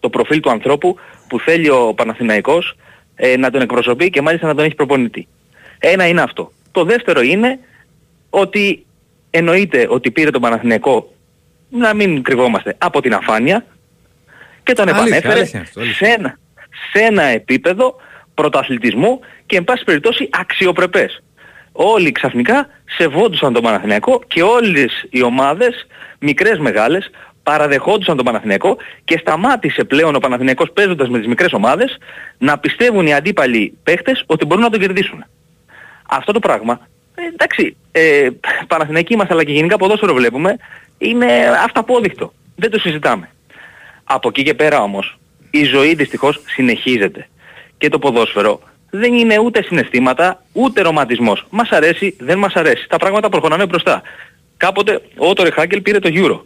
το προφίλ του ανθρώπου που θέλει ο Παναθηναϊκός ε, να τον εκπροσωπεί και μάλιστα να τον έχει προπονητή. Ένα είναι αυτό. Το δεύτερο είναι ότι εννοείται ότι πήρε τον Παναθηναϊκό να μην κρυβόμαστε από την αφάνεια και τον επανέφερε σε, ένα, σε ένα επίπεδο πρωταθλητισμού και εν πάση περιπτώσει αξιοπρεπές. Όλοι ξαφνικά σεβόντουσαν τον Παναθηναϊκό και όλες οι ομάδες, μικρές μεγάλες, παραδεχόντουσαν τον Παναθηναϊκό και σταμάτησε πλέον ο Παναθηναϊκός παίζοντας με τις μικρές ομάδες να πιστεύουν οι αντίπαλοι παίχτες ότι μπορούν να τον κερδίσουν αυτό το πράγμα, ε, εντάξει, ε, Παναθηναϊκοί μας αλλά και γενικά ποδόσφαιρο βλέπουμε, είναι αυταπόδεικτο. Δεν το συζητάμε. Από εκεί και πέρα όμως, η ζωή δυστυχώς συνεχίζεται. Και το ποδόσφαιρο δεν είναι ούτε συναισθήματα, ούτε ρομαντισμός. Μας αρέσει, δεν μας αρέσει. Τα πράγματα προχωράνε μπροστά. Κάποτε ο Ότορε Χάγκελ πήρε το Euro.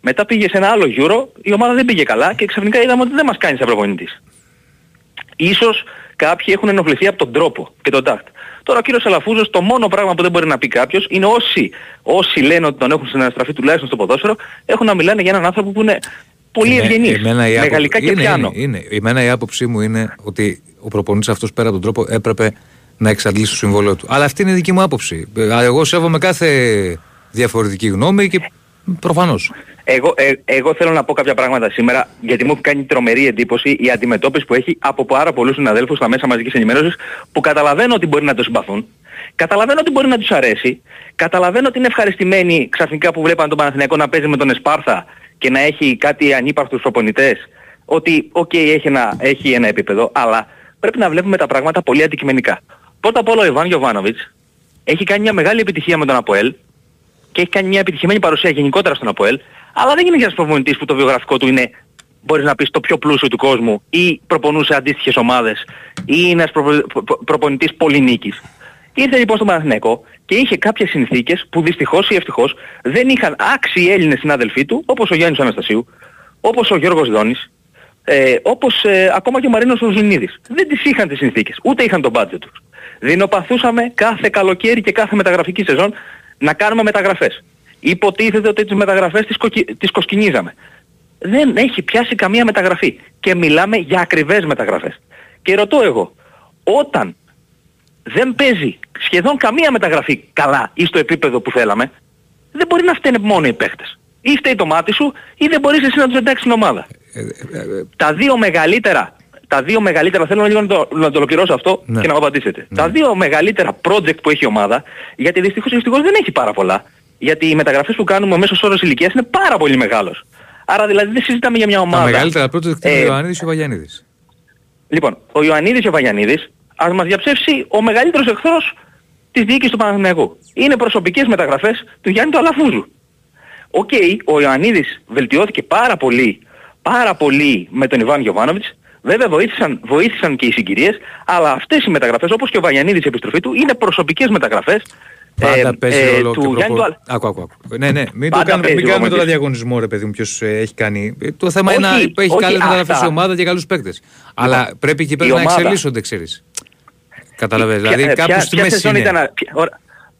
Μετά πήγε σε ένα άλλο Euro, η ομάδα δεν πήγε καλά και ξαφνικά είδαμε ότι δεν μας κάνει σαν προπονητής. Ίσως κάποιοι έχουν ενοχληθεί από τον τρόπο και τον τάκτ. Τώρα ο κύριος Αλαφούζος το μόνο πράγμα που δεν μπορεί να πει κάποιος είναι όσοι, όσοι λένε ότι τον έχουν συναναστραφεί τουλάχιστον στο ποδόσφαιρο έχουν να μιλάνε για έναν άνθρωπο που είναι πολύ ναι, ευγενής, με γαλλικά και πιάνω. Είναι, είναι. Εμένα η άποψή μου είναι ότι ο προπονητής αυτός πέρα από τον τρόπο έπρεπε να εξαντλήσει το συμβόλαιο του. Αλλά αυτή είναι η δική μου άποψη. Εγώ σέβομαι κάθε διαφορετική γνώμη και προφανώς. Εγώ, ε, εγώ θέλω να πω κάποια πράγματα σήμερα γιατί μου έχει κάνει τρομερή εντύπωση η αντιμετώπιση που έχει από πάρα πολλούς συναδέλφους στα μέσα μαζικής ενημέρωσης που καταλαβαίνω ότι μπορεί να το συμπαθούν. Καταλαβαίνω ότι μπορεί να τους αρέσει. Καταλαβαίνω ότι είναι ευχαριστημένοι ξαφνικά που βλέπαν τον Παναθηναϊκό να παίζει με τον Εσπάρθα και να έχει κάτι ανύπαρκτους προπονητές. Ότι, OK, okay, έχει, ένα, έχει ένα επίπεδο, αλλά πρέπει να βλέπουμε τα πράγματα πολύ αντικειμενικά. Πρώτα απ' όλα ο Ιβάν Γιωβάνοβιτς έχει κάνει μια μεγάλη επιτυχία με τον ΑΠΟΕΛ και έχει κάνει μια επιτυχημένη παρουσία γενικότερα στον ΑΠΟΕΛ αλλά δεν είναι για ένας προπονητής που το βιογραφικό του είναι μπορείς να πεις το πιο πλούσιο του κόσμου ή προπονούσε αντίστοιχες ομάδες ή είναι ένας προπο, προ, προπονητής πολυνίκης. Ήρθε λοιπόν στον Παναθηναϊκό και είχε κάποιες συνθήκες που δυστυχώς ή ευτυχώς δεν είχαν άξιοι Έλληνες συνάδελφοί του όπως ο Γιάννης Αναστασίου, όπως ο Γιώργος Δόνης, ε, όπως ε, ακόμα και ο Μαρίνος Ζουνίδης. Δεν τις είχαν τις συνθήκες, ούτε είχαν το budget τους. Δεινοπαθούσαμε κάθε καλοκαίρι και κάθε μεταγραφική σεζόν να κάνουμε μεταγραφές υποτίθεται ότι τις μεταγραφές τις, κοκκι... τις κοσκινίζαμε. Δεν έχει πιάσει καμία μεταγραφή. Και μιλάμε για ακριβές μεταγραφές. Και ρωτώ εγώ, όταν δεν παίζει σχεδόν καμία μεταγραφή καλά ή στο επίπεδο που θέλαμε, δεν μπορεί να φταίνε μόνο οι παίχτες. Ή φταίει το μάτι σου ή δεν μπορείς εσύ να τους εντάξεις στην ομάδα. Ε, ε, ε, τα δύο μεγαλύτερα, τα δύο μεγαλύτερα, θέλω λίγο να το, να το ολοκληρώσω αυτό ναι. και να μου απαντήσετε. Ναι. Τα δύο μεγαλύτερα project που έχει η ομάδα, γιατί δυστυχώς, δυστυχώς δεν έχει πάρα πολλά, γιατί οι μεταγραφές που κάνουμε ο μέσος όρος ηλικίας είναι πάρα πολύ μεγάλος. Άρα δηλαδή δεν συζητάμε για μια ομάδα. Τα μεγαλύτερα πρώτα είναι ο Ιωαννίδης και ο Βαγιανίδης. Λοιπόν, ο Ιωαννίδης και ο Βαγιανίδης ας μας διαψεύσει ο μεγαλύτερος εχθρός της διοίκησης του Παναθηναϊκού. Είναι προσωπικές μεταγραφές του Γιάννη του Αλαφούζου. OK, okay, ο Ιωαννίδης βελτιώθηκε πάρα πολύ πάρα πολύ με τον Ιβάν Γιωβάνοβιτς. Βέβαια βοήθησαν, βοήθησαν και οι συγκυρίες, αλλά αυτές οι μεταγραφές όπως και ο Βαγιανίδης η επιστροφή του είναι προσωπικές μεταγραφές. Πάντα ε, παίζει ε, ρόλο του Γιάννη του... Άκου, άκου, άκου. Ναι, ναι, μην, το κάνουμε, μην κάνουμε τώρα διαγωνισμό ρε παιδί μου ποιος ε, έχει κάνει. Ε, το θέμα είναι να έχει καλές μεταγραφές η ομάδα και καλούς παίκτες. Αλλά πρέπει εκεί πέρα να εξελίσσονται, ξέρεις. Καταλαβαίνεις, δηλαδή κάπου στη μέση είναι.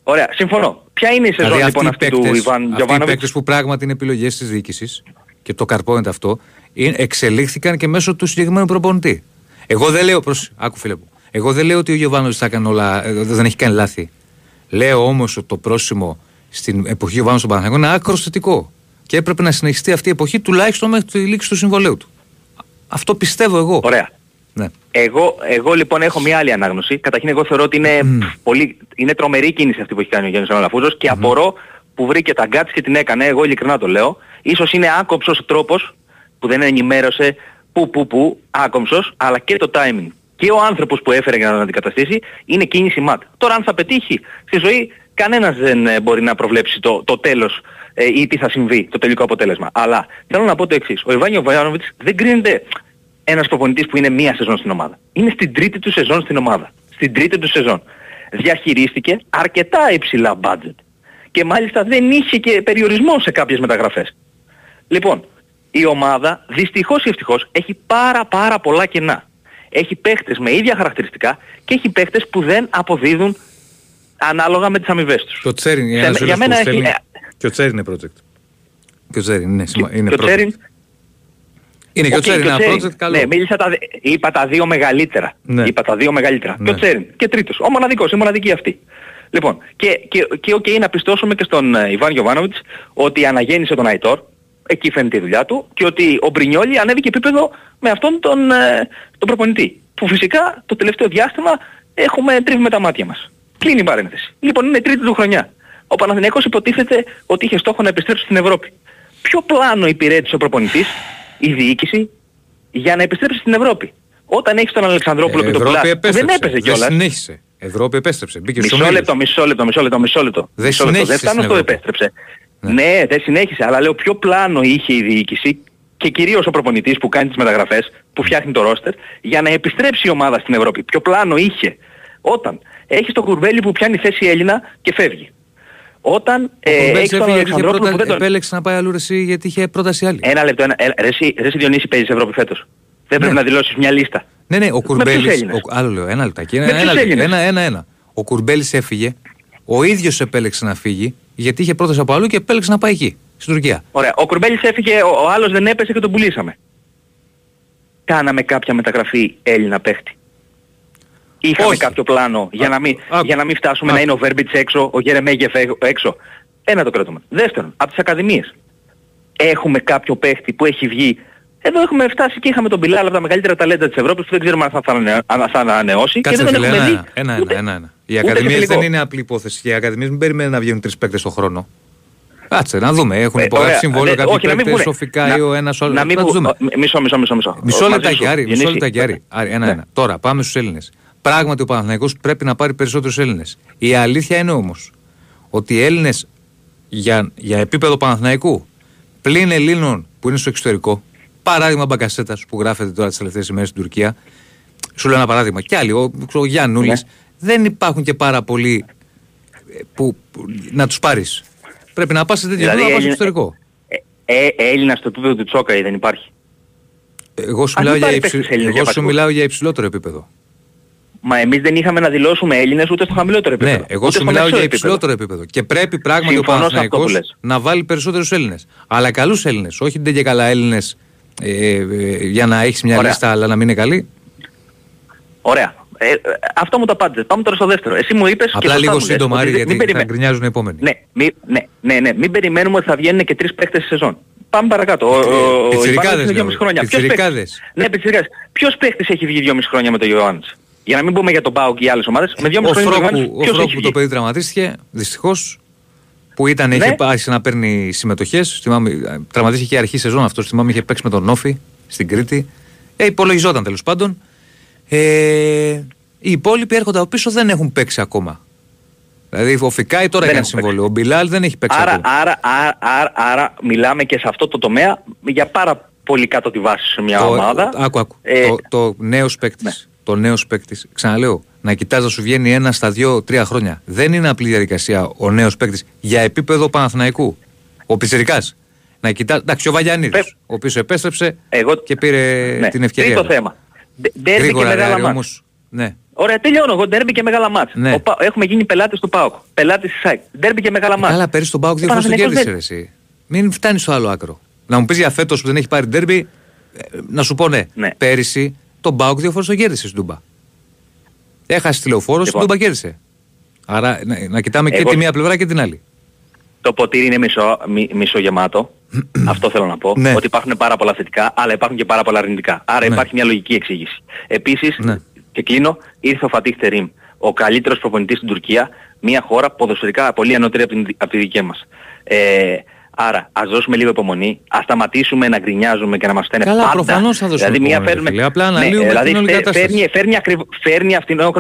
Ωραία, συμφωνώ. Ποια είναι η σεζόν δηλαδή, λοιπόν αυτή του Ιβάν Γιωβάνοβιτς. Αυτοί οι παίκτες που πράγματι είναι επιλογές της διοίκησης και το καρπώνεται αυτό, εξελίχθηκαν και μέσω του συγκεκριμένου προπονητή. Εγώ δεν λέω, προς, άκου φίλε μου, εγώ δεν λέω ότι ο Γιωβάνοβιτς θα κάνει όλα, ε, δεν έχει κάνει λάθη. Λέω όμως ότι το πρόσημο στην εποχή Γιωβάνοβιτς στον Παναγιώτο είναι άκρος θετικό. Και έπρεπε να συνεχιστεί αυτή η εποχή τουλάχιστον μέχρι τη λήξη του συμβολέου του. Αυτό πιστεύω εγώ. Ωραία. Ναι. Εγώ, εγώ λοιπόν έχω μια άλλη ανάγνωση. Καταρχήν εγώ θεωρώ ότι είναι, mm. πολύ, είναι τρομερή κίνηση αυτή που έχει κάνει ο Γιάννης Αναλαφούζος και mm. απορώ που βρήκε τα γκάτς και την έκανε. Εγώ ειλικρινά το λέω. Ίσως είναι άκοψος τρόπος που δεν ενημέρωσε που που που άκομψος αλλά και το timing. Και ο άνθρωπος που έφερε για να τον αντικαταστήσει είναι κίνηση ματ. Τώρα αν θα πετύχει στη ζωή κανένας δεν ε, μπορεί να προβλέψει το, το τέλος ε, ή τι θα συμβεί, το τελικό αποτέλεσμα. Αλλά θέλω να πω το εξής. Ο Ιβάνιο Βαϊάνοβιτς δεν κρίνεται ένας προπονητής που είναι μία σεζόν στην ομάδα. Είναι στην τρίτη του σεζόν στην ομάδα. Στην τρίτη του σεζόν. Διαχειρίστηκε αρκετά υψηλά budget. Και μάλιστα δεν είχε και περιορισμό σε κάποιες μεταγραφές. Λοιπόν, η ομάδα δυστυχώς ή ευτυχώς έχει πάρα πάρα πολλά κενά. Έχει παίχτες με ίδια χαρακτηριστικά και έχει παίχτες που δεν αποδίδουν ανάλογα με τις αμοιβές τους. Και ο Τσέριν, για μένα έχει... Και ο Τσέριν είναι project. Και ο Τσέριν είναι, είναι project. Είναι και ο Τσέριν ένα project καλό. Ναι, μίλησα τα, είπα τα δύο μεγαλύτερα. Ναι. Είπα τα δύο μεγαλύτερα. Ναι. Και ο ναι. Τσέριν. Και τρίτος. Ο μοναδικός, η μοναδική αυτή. Λοιπόν, και, και, και okay, να πιστώσουμε και στον uh, Ιβάν Γιωβάνοβιτς ότι αναγέννησε τον Αϊτόρ, εκεί φαίνεται η δουλειά του, και ότι ο Μπρινιόλι ανέβηκε επίπεδο με αυτόν τον, uh, τον προπονητή. Που φυσικά το τελευταίο διάστημα έχουμε τρίβει τα μάτια μας. Κλείνει η παρένθεση. Λοιπόν, είναι η τρίτη του χρονιά. Ο Παναθηναϊκός υποτίθεται ότι είχε στόχο να επιστρέψει στην Ευρώπη. Ποιο πλάνο υπηρέτησε ο προπονητής η διοίκηση για να επιστρέψει στην Ευρώπη; Όταν έχεις τον Αλεξανδρόπουλο και τον Πλάτ, δεν έπαιζε κιόλας. Δεν συνέχισε. Ευρώπη επέστρεψε. Μπήκε μισό στο λεπτό, μισό λεπτό, μισό λεπτό, μισό λεπτό. Δεν συνέχισε. Δεν φτάνω στο επέστρεψε. Ναι. ναι, δεν συνέχισε. Αλλά λέω ποιο πλάνο είχε η διοίκηση και κυρίως ο προπονητής που κάνει τις μεταγραφές, που φτιάχνει το ρόστερ, για να επιστρέψει η ομάδα στην Ευρώπη. Ποιο πλάνο είχε. Όταν έχει τον Κουρβέλη που πιάνει θέση Έλληνα και φεύγει. Όταν ε, έχεις τον Αλεξανδρόπουλο που δεν τον... Επέλεξε να πάει αλλού εσύ γιατί είχε πρόταση άλλη. Ένα λεπτό, ένα, ένα, ρε, εσύ, ρε, Διονύση παίζεις Ευρώπη φέτος. Δεν πρέπει ναι. να δηλώσεις μια λίστα. Ναι, ναι, ο Κουρμπέλης, ο, άλλο λέω, ένα λεπτάκι, ένα, ένα, ένα, ένα, ένα. Ο Κουρμπέλης έφυγε, ο ίδιος επέλεξε να φύγει γιατί είχε πρόταση από αλλού και επέλεξε να πάει εκεί, στην Τουρκία. Ωραία, ο Κουρμπέλης έφυγε, ο, ο άλλος δεν έπεσε και τον πουλήσαμε. Κάναμε κάποια μεταγραφή Έλληνα παίχτη. Είχαμε Όχι. κάποιο πλάνο για, να μην, για να μην φτάσουμε να είναι ο Βέρμπιτς έξω, ο Γερεμέγεφ έξω. Ένα το κρατούμε. Δεύτερον, από τις ακαδημίες. Έχουμε κάποιο παίχτη που έχει βγει. Εδώ έχουμε φτάσει και είχαμε τον Πιλάλ από τα μεγαλύτερα ταλέντα της Ευρώπης που δεν ξέρουμε αν θα, αν θα ανανεώσει. Κάτσε και δεν έχουμε δει. Ένα, ένα, ένα, ένα. Οι ακαδημίες δεν είναι απλή υπόθεση. Οι ακαδημίες μην περιμένουν να βγαίνουν τρεις παίκτες το χρόνο. Κάτσε να δούμε. Έχουν ε, υπογράψει συμβόλαιο κάποιοι παίκτες, ο Φικάη, ο ένας ο Να μην δούμε. Μισό, μισό, μισό. Μισό λεπτάκι, Άρη. Ένα, ένα. Τώρα πάμε στους Έλληνες. Πράγματι ο Παναθηναϊκός πρέπει να πάρει περισσότερους Έλληνες. Η αλήθεια είναι όμως ότι οι Έλληνες για, για επίπεδο Παναθηναϊκού πλην Ελλήνων που είναι στο εξωτερικό, παράδειγμα Μπαγκασέτας που γράφεται τώρα τις τελευταίες ημέρες στην Τουρκία, σου λέω ένα παράδειγμα, και άλλοι, ο, ο Γιάννουλης, ναι. δεν υπάρχουν και πάρα πολλοί ε, που, που, να τους πάρεις. Πρέπει να πας σε τέτοιο δηλαδή, να πας στο εξωτερικό. Ε, ε, Έλληνας στο επίπεδο του Τσόκα δεν υπάρχει. Εγώ σου, μιλάω για, υψη... Εγώ σου μιλάω για υψηλότερο επίπεδο. Μα εμείς δεν είχαμε να δηλώσουμε Έλληνες ούτε στο χαμηλότερο ναι, επίπεδο. Ναι, εγώ σου μιλάω για υψηλότερο επίπεδο. Και πρέπει πράγματι ο Παναθηναϊκός να βάλει περισσότερους Έλληνες. Αλλά καλούς Έλληνες. Όχι δεν και καλά Έλληνες ε, ε, για να έχεις μια Ωραία. λίστα αλλά να μην είναι καλή. Ωραία. Ε, αυτό μου το απάντησες. Πάμε τώρα στο δεύτερο. Εσύ μου είπες Απλά και λίγο σύντομα, Άρη, γιατί περιμέ... θα γκρινιάζουν οι επόμενοι. Ναι, μη, ναι, ναι, ναι, μην περιμένουμε ότι θα βγαίνουν και τρεις παίχτες σε σεζόν. Πάμε παρακάτω. Ο, ο, πιτσιρικάδες, ο, χρόνια. Πιτσιρικάδες. Ναι, πιτσιρικάδες. Ποιος παίχτης έχει βγει δυόμιση χρόνια με τον Ιωάννης; Για να μην πούμε για τον Πάο και οι άλλες ομάδες, με δυο μισό Ο Φρόκου που το παιδί τραυματίστηκε, δυστυχώς, που ήταν, ναι. είχε άρχισε να παίρνει συμμετοχές, τραυματίστηκε και αρχή σεζόν αυτός, θυμάμαι είχε παίξει με τον Νόφι στην Κρήτη, ε, υπολογιζόταν τέλος πάντων. Ε, οι υπόλοιποι έρχονται από πίσω δεν έχουν παίξει ακόμα. Δηλαδή ο Φικάη τώρα έκανε συμβόλαιο. Ο Μπιλάλ δεν έχει παίξει άρα, ακόμα. Άρα, άρα, άρα, άρα, μιλάμε και σε αυτό το τομέα για πάρα πολύ κάτω τη βάση σε μια ομάδα. Άκου, άκου. Ε, το, το νέος παίκτης, ναι. Το νέος παίκτης, ξαναλέω, να κοιτάς να σου βγαίνει ένα στα δύο-τρία χρόνια. Δεν είναι απλή διαδικασία ο νέος παίκτης για επίπεδο Παναθηναϊκού. Ο Πιτσερικάς. Να κοιτά, εντάξει, ο Βαγιανίδης, ο οποίος επέστρεψε Εγώ... και πήρε ναι. την ευκαιρία. το θέμα. Ντέρμπι και μεγάλα μάτς. Ναι. Ωραία, τελειώνω εγώ. Ντέρμπι και μεγάλα μάτς. Ναι. Ο, έχουμε γίνει πελάτες του ΠΑΟΚ. Πελάτες της ΣΑΙΚ. Ντέρμπι και μεγάλα μάτς. Καλά, πέρυσι τον ΠΑΟΚ δύο φορές το κέρδισε εσύ. Μην φτάνεις στο άλλο άκρο. Να μου πεις για φέτος που δεν έχει πάρει ντέρμπι, ε, να σου πω ναι. ναι. Πέρυσι τον Μπάουκ δύο φορές το κέρδισε στην Τούμπα. Έχασε τηλεοφόρο, στην Τούμπα κέρδισε. Άρα να, να κοιτάμε Εγώ... και τη μία πλευρά και την άλλη. Το ποτήρι είναι μισό, μι, μισογεμάτο. Αυτό θέλω να πω. Ναι. Ότι υπάρχουν πάρα πολλά θετικά, αλλά υπάρχουν και πάρα πολλά αρνητικά. Άρα ναι. υπάρχει μια λογική εξήγηση. Επίσης, ναι. και κλείνω, ήρθε ο Φατίχ Τερίμ, ο καλύτερος προπονητής στην Τουρκία, μια χώρα ποδοσφαιρικά πολύ ανώτερη από, την, από τη δική μας. Ε, Άρα, ας δώσουμε λίγο υπομονή, ας σταματήσουμε να γκρινιάζουμε και να μας φταίνε Καλά, πάντα. προφανώς θα δώσουμε δηλαδή, υπομονή, φέρουμε... Απλά να ναι, δηλαδή, την όλη κατάσταση. Φέρνει, φέρνει, ακριβ... φέρνει αυτινό,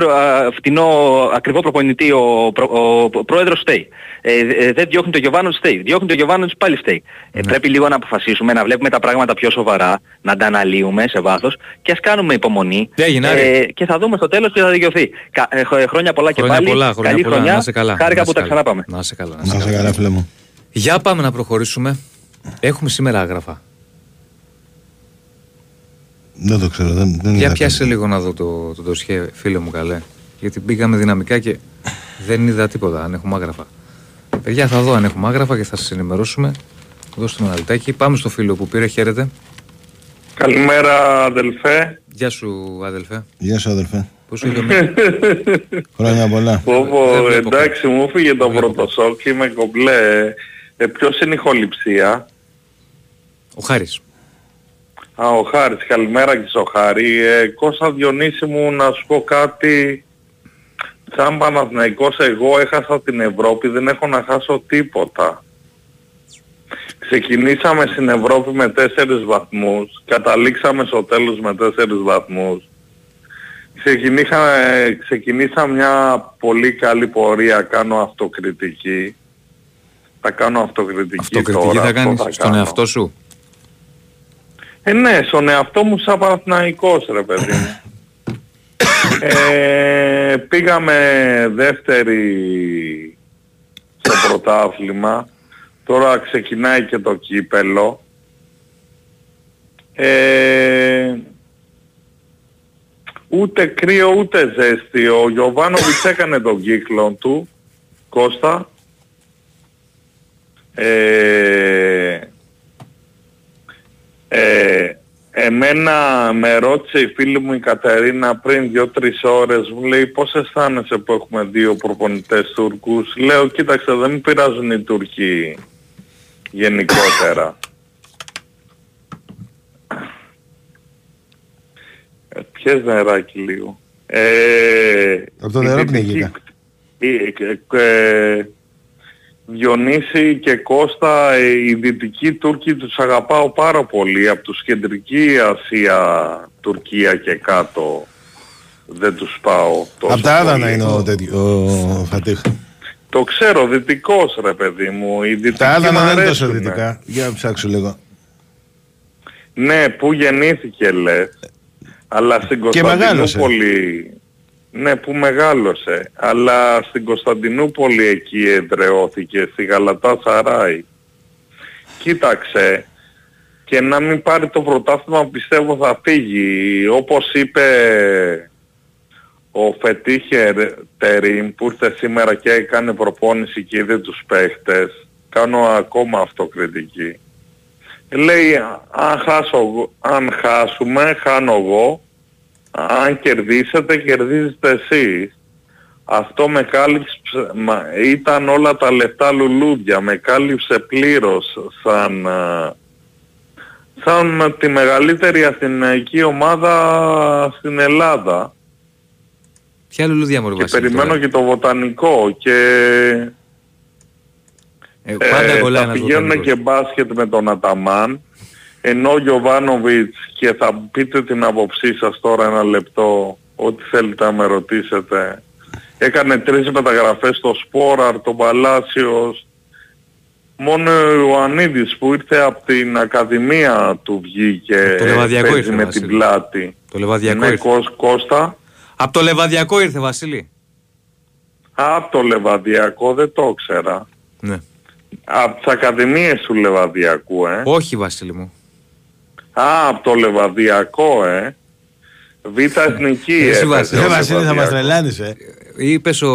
αυτινό ακριβό προπονητή ο, ο, ο πρόεδρος Στέι. Ε, ε, δεν διώχνει το Γιωβάνος Στέι, διώχνει το Γιωβάνος πάλι Στέι. Ε, ναι. πρέπει λίγο να αποφασίσουμε, να βλέπουμε τα πράγματα πιο σοβαρά, να τα αναλύουμε σε βάθος και ας κάνουμε υπομονή. ε, και θα δούμε στο τέλος και θα δικαιωθεί. Κα, ε, χρόνια πολλά και χρόνια πάλι. Πολλά, χρόνια Καλή πολλά, χρονιά. Να σε καλά. Χάρηκα που τα ξαναπάμε. Να σε καλά. Να σε καλά, φίλε μου. Για πάμε να προχωρήσουμε. Έχουμε σήμερα άγραφα. Δεν το ξέρω. Δεν, δεν Για πιάσε λίγο να δω το, το ντοσιέ, φίλε μου καλέ. Γιατί μπήκαμε δυναμικά και δεν είδα τίποτα αν έχουμε άγραφα. Παιδιά, θα δω αν έχουμε άγραφα και θα σας ενημερώσουμε. Δώστε ένα λεπτάκι. Πάμε στο φίλο που πήρε. Χαίρετε. Καλημέρα, αδελφέ. Γεια σου, αδελφέ. Γεια σου, αδελφέ. Πώς είσαι Χρόνια πολλά. Πω, εντάξει, μου έφυγε το πρώτο σοκ και είμαι κομπλέ. Ε, ποιος είναι η χοληψία. Ο Χάρης. Α, ο Χάρης. Καλημέρα και στο Χάρη. Ε, Κώστα Διονύση μου να σου πω κάτι. Σαν Παναθηναϊκός εγώ έχασα την Ευρώπη, δεν έχω να χάσω τίποτα. Ξεκινήσαμε στην Ευρώπη με τέσσερις βαθμούς, καταλήξαμε στο τέλος με τέσσερις βαθμούς. Ξεκινήσα μια πολύ καλή πορεία, κάνω αυτοκριτική θα κάνω αυτοκριτική, αυτοκριτική τώρα. θα κάνεις στον εαυτό σου; Ε, ναι, στον εαυτό μου σαν Παναθηναϊκός ρε παιδί μου. ε, πήγαμε δεύτερη στο πρωτάθλημα. Τώρα ξεκινάει και το κύπελο. Ε, ούτε κρύο ούτε ζέστη. Ο Γιωβάνοβιτς έκανε τον κύκλο του, Κώστα. Ε, ε, εμένα με ρώτησε η φίλη μου η Κατερίνα πριν δύο-τρεις ώρες μου λέει πώς αισθάνεσαι που έχουμε δύο προπονητές Τούρκους; Λέω κοίταξε δεν με πειράζουν οι Τούρκοι γενικότερα ε, πιες νεράκι λίγο. Ε, από το νερό πνίγηκα Διονύση και Κώστα, ε, οι δυτικοί Τούρκοι τους αγαπάω πάρα πολύ. Από τους κεντρική Ασία, Τουρκία και κάτω δεν τους πάω τόσο Από τα Άδανα είναι ο, τέτοιο, ο Φατίχ. Το ξέρω, δυτικός ρε παιδί μου. Οι τα Άδανα δεν είναι τόσο δυτικά. Για να ψάξω λίγο. Ναι, που γεννήθηκε λες. Αλλά στην Κωνσταντινούπολη ναι, που μεγάλωσε. Αλλά στην Κωνσταντινούπολη εκεί εδρεώθηκε, στη Γαλατά Σαράι. Κοίταξε, και να μην πάρει το πρωτάθλημα πιστεύω θα φύγει. Όπως είπε ο Φετίχερ Τερίμ που ήρθε σήμερα και έκανε προπόνηση και είδε τους παίχτες, κάνω ακόμα αυτοκριτική. Λέει αν, χάσω, αν χάσουμε χάνω εγώ αν κερδίσετε, κερδίζετε εσείς. Αυτό με κάλυψε, ήταν όλα τα λεφτά λουλούδια, με κάλυψε πλήρως σαν, σαν τη μεγαλύτερη αθηναϊκή ομάδα στην Ελλάδα. Ποια λουλούδια μου Και περιμένω και το βοτανικό και ε, πάντα ε, θα πηγαίνουν και μπάσκετ με τον Αταμάν ενώ ο Γιωβάνοβιτς και θα πείτε την άποψή σας τώρα ένα λεπτό ό,τι θέλετε να με ρωτήσετε έκανε τρεις μεταγραφές στο Σπόραρ, το Παλάσιος Μόνο ο Ιωαννίδης που ήρθε από την Ακαδημία του βγήκε το Λεβαδιακό ήρθε, με την πλάτη. Το Λεβαδιακό ναι, ήρθε. Κώστα. Από το Λεβαδιακό ήρθε Βασίλη. Από το Λεβαδιακό δεν το ήξερα. Ναι. Από τις Ακαδημίες του Λεβαδιακού, ε. Όχι Βασίλη μου. Α, από το Λεβαδιακό, ε. Β' εθνική, ε. Βασίλη θα μας τρελάνεις, ε. Είπες ο,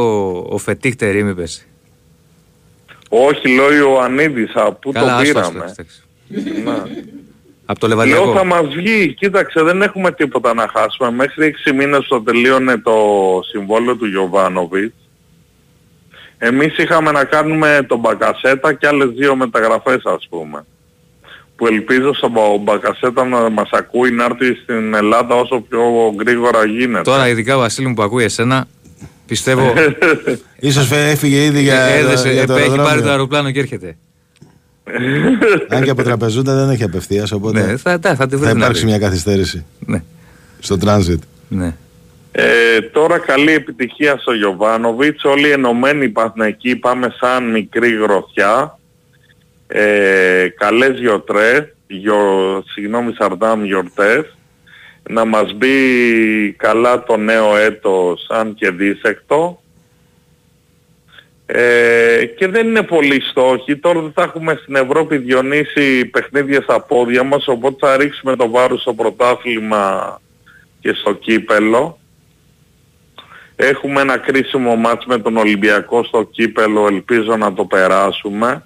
ο Φετίχτερ, είπες. Όχι, λέω Ιωαννίδης, από πού το πήραμε. Από το Λεβαδιακό. Λέω θα μας βγει, κοίταξε δεν έχουμε τίποτα να χάσουμε. Μέχρι 6 μήνες το τελείωνε το συμβόλαιο του Γιωβάνοβιτς. Εμείς είχαμε να κάνουμε τον Μπακασέτα και άλλες δύο μεταγραφές ας πούμε. Που ελπίζω στον Μπακασέτα να μας ακούει να έρθει στην Ελλάδα όσο πιο γρήγορα γίνεται. Τώρα ειδικά Βασίλη μου που ακούει εσένα, Πιστεύω. Ίσως έφυγε ήδη για, Έδεσε, για το Έχει πάρει το αεροπλάνο και έρχεται. Αν και από τραπεζούντα δεν έχει απευθείας, οπότε ναι, θα, θα, θα, θα υπάρξει μια καθυστέρηση ναι. στο τράνζιτ. Ναι. Ε, τώρα καλή επιτυχία στο Γιωβάνοβιτς, όλοι ενωμένοι εκεί πάμε σαν μικρή γροθιά. Ε, καλές γιορτές, γιο, συγγνώμη Σαρδάμ γιορτές να μας μπει καλά το νέο έτος αν και δίσεκτο ε, και δεν είναι πολύ στόχοι. Τώρα δεν θα έχουμε στην Ευρώπη διονύσει παιχνίδια στα πόδια μας οπότε θα ρίξουμε το βάρος στο πρωτάθλημα και στο κύπελο. Έχουμε ένα κρίσιμο μάτς με τον Ολυμπιακό στο κύπελο, ελπίζω να το περάσουμε.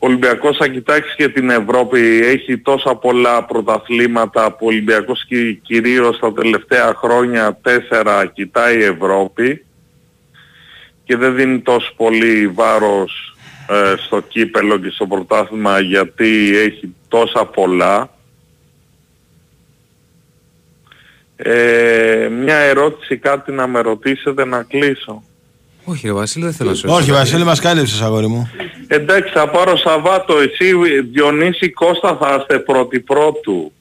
Ο Ολυμπιακός θα κοιτάξεις και την Ευρώπη, έχει τόσα πολλά πρωταθλήματα που ο Ολυμπιακός κυρίως τα τελευταία χρόνια τέσσερα κοιτάει η Ευρώπη και δεν δίνει τόσο πολύ βάρος ε, στο κύπελο και στο πρωτάθλημα γιατί έχει τόσα πολλά. Ε, μια ερώτηση κάτι να με ρωτήσετε να κλείσω. Όχι ρε Βασίλη δεν θέλω να σου Όχι Βασίλη μας κάλυψες αγόρι μου. Εντάξει θα πάρω Σαββάτο εσύ Διονύση Κώστα θα είστε πρώτη πρώτου.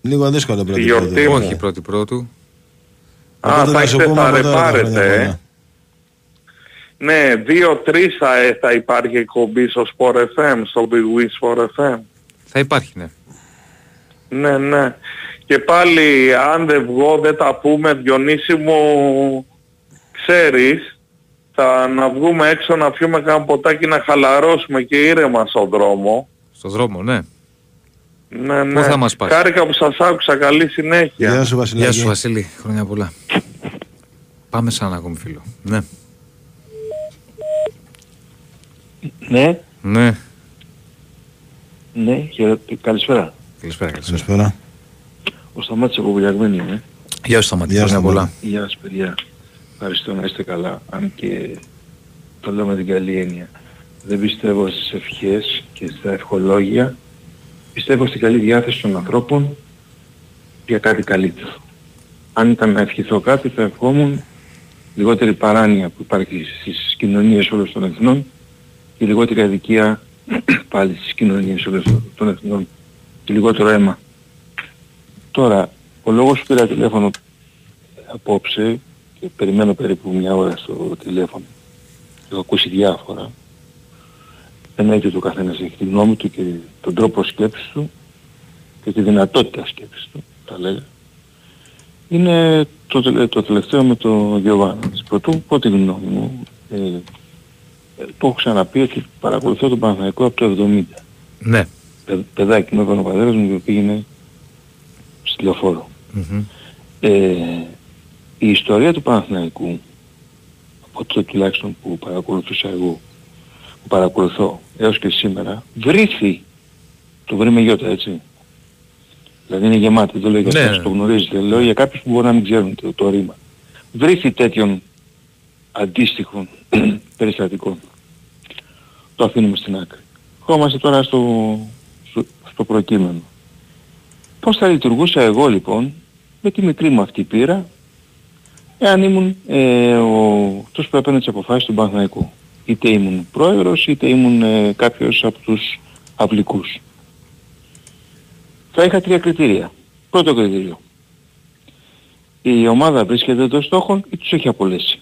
Λίγο δύσκολο πρώτη πρώτου. Όχι πρώτη πρώτου. Α, θα είστε θα ρεπάρετε ε. Ναι, δύο-τρεις θα, ε, θα υπάρχει εκπομπή στο Sport FM, στο Big Win Sport FM. Θα υπάρχει, ναι. Ναι, ναι. Και πάλι αν δεν βγω δεν τα πούμε Διονύση μου ξέρεις, θα να βγούμε έξω να πιούμε κάνα ποτάκι να χαλαρώσουμε και ήρεμα στον δρόμο. Στον δρόμο, ναι. Ναι, ναι. Πού θα μας πας; Χάρηκα που σας άκουσα. Καλή συνέχεια. Γεια σου Βασίλη. Γεια σου Βασίλη. Χρόνια πολλά. Πάμε σαν ακόμη φίλο. Ναι. Ναι. Ναι. Ναι, καλησπέρα. Καλησπέρα, καλησπέρα. Ο Σταμάτης από Βουλιαγμένη είμαι. Γεια σου Σταμάτη, χρόνια πολλά. Γεια σας παιδιά. Ευχαριστώ να είστε καλά, αν και το λέω με την καλή έννοια. Δεν πιστεύω στις ευχές και στα ευχολόγια. Πιστεύω στην καλή διάθεση των ανθρώπων για κάτι καλύτερο. Αν ήταν να ευχηθώ κάτι θα ευχόμουν λιγότερη παράνοια που υπάρχει στις κοινωνίες όλων των εθνών και λιγότερη αδικία πάλι στις κοινωνίες όλων των εθνών και λιγότερο αίμα. Τώρα, ο λόγος που πήρα τηλέφωνο απόψε και περιμένω περίπου μια ώρα στο τηλέφωνο και έχω ακούσει διάφορα. Εννοείται το καθένας έχει τη γνώμη του και τον τρόπο σκέψης του και τη δυνατότητα σκέψης του, θα λέγα. Είναι το, το τελευταίο με το Διοβάνο. Πρωτού πω τη γνώμη μου, ε, το έχω ξαναπεί ότι παρακολουθώ τον Παναθηναϊκό από το 70. Ναι. Παι, παιδάκι με ο πατέρας μου και πήγαινε στη λεωφόρο. Mm-hmm. Ε, η ιστορία του Παναθηναϊκού, από το τουλάχιστον που παρακολουθούσα εγώ, που παρακολουθώ έως και σήμερα, βρήθη, το βρει με γιώτα έτσι, δηλαδή είναι γεμάτη, δεν λέω για ναι. το γνωρίζετε, λέω για κάποιους που μπορεί να μην ξέρουν το, το ρήμα. Βρήθη τέτοιων αντίστοιχων περιστατικών. Το αφήνουμε στην άκρη. Χώμαστε τώρα στο, στο, στο προκείμενο. Πώς θα λειτουργούσα εγώ λοιπόν με τη μικρή μου αυτή πείρα εάν ήμουν ε, ο, αυτός που έπαιρνε τις αποφάσεις του Παναθηναϊκού. Είτε ήμουν πρόεδρος, είτε ήμουν ε, κάποιος από τους αυλικούς. Θα είχα τρία κριτήρια. Πρώτο κριτήριο. Η ομάδα βρίσκεται των στόχων ή τους έχει απολέσει.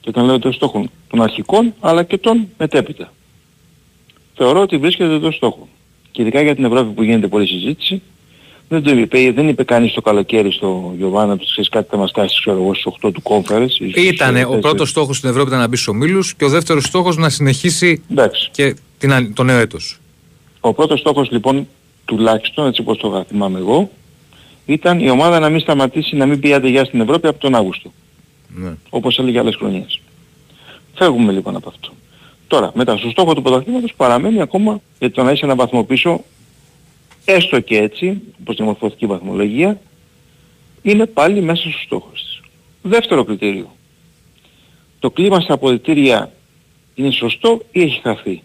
Και όταν λέω εντός στόχων των αρχικών αλλά και των μετέπειτα. Θεωρώ ότι βρίσκεται εντός στόχων. Και ειδικά για την Ευρώπη που γίνεται πολλή συζήτηση, δεν το είπε, δεν είπε κανείς το καλοκαίρι στο Γιωβάνα που ξέρεις κάτι θα μας κάνει ξέρω εγώ στις 8 του conference. Ήτανε, ο πρώτος στόχος στην Ευρώπη ήταν να μπει στους ομίλους και ο δεύτερος στόχος να συνεχίσει Εντάξει. και την, το νέο έτος. Ο πρώτος στόχος λοιπόν τουλάχιστον, έτσι όπως το θυμάμαι εγώ, ήταν η ομάδα να μην σταματήσει να μην πει άντε στην Ευρώπη από τον Αύγουστο. Ναι. Όπως έλεγε άλλες χρονιές. Φεύγουμε λοιπόν από αυτό. Τώρα, μετά στο στόχο του πρωταθλήματος παραμένει ακόμα γιατί το να είσαι ένα βαθμό πίσω, έστω και έτσι, όπως δημορφώθηκε η βαθμολογία, είναι πάλι μέσα στους στόχους της. Δεύτερο κριτήριο. Το κλίμα στα αποδητήρια είναι σωστό ή έχει χαθεί;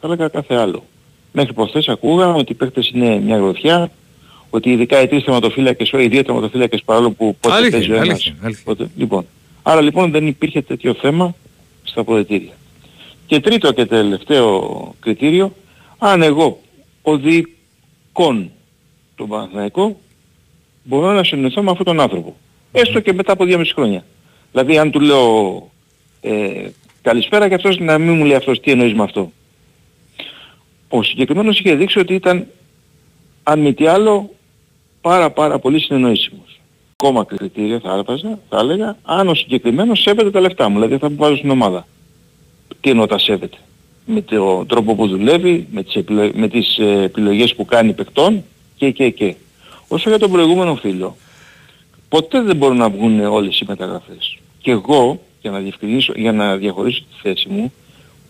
Θα έλεγα κάθε άλλο. Μέχρι προχθές ακούγαμε ότι οι παίκτες είναι μια γροθιά, ότι ειδικά οι τρεις θεματοφύλακες, οι δύο θεματοφύλακες παρόλο που πότε αλήθεια, παίζει ο ένας. Πότε, λοιπόν, άρα λοιπόν δεν υπήρχε τέτοιο θέμα στα αποδετήρια. Και τρίτο και τελευταίο κριτήριο, αν εγώ οδηγών τον Παναθηναϊκό μπορώ να συνεννοηθώ με αυτόν τον άνθρωπο. Έστω και μετά από δύο μισή χρόνια. Δηλαδή αν του λέω ε, καλησπέρα και αυτός να μην μου λέει αυτός τι εννοείς με αυτό. Ο συγκεκριμένος είχε δείξει ότι ήταν αν μη τι άλλο πάρα πάρα πολύ συνεννοήσιμος. Ακόμα κριτήρια θα άρπαζα, θα έλεγα, αν ο συγκεκριμένος σέβεται τα λεφτά μου, δηλαδή θα μου βάζω στην ομάδα. Τι εννοώ τα σέβεται. Με τον τρόπο που δουλεύει, με τις, επιλο... με τις ε, επιλογές που κάνει παικτών και και και. Όσο για τον προηγούμενο φίλο, ποτέ δεν μπορούν να βγουν όλες οι μεταγραφές. Και εγώ, για να, διευκρινίσω, για να διαχωρίσω τη θέση μου,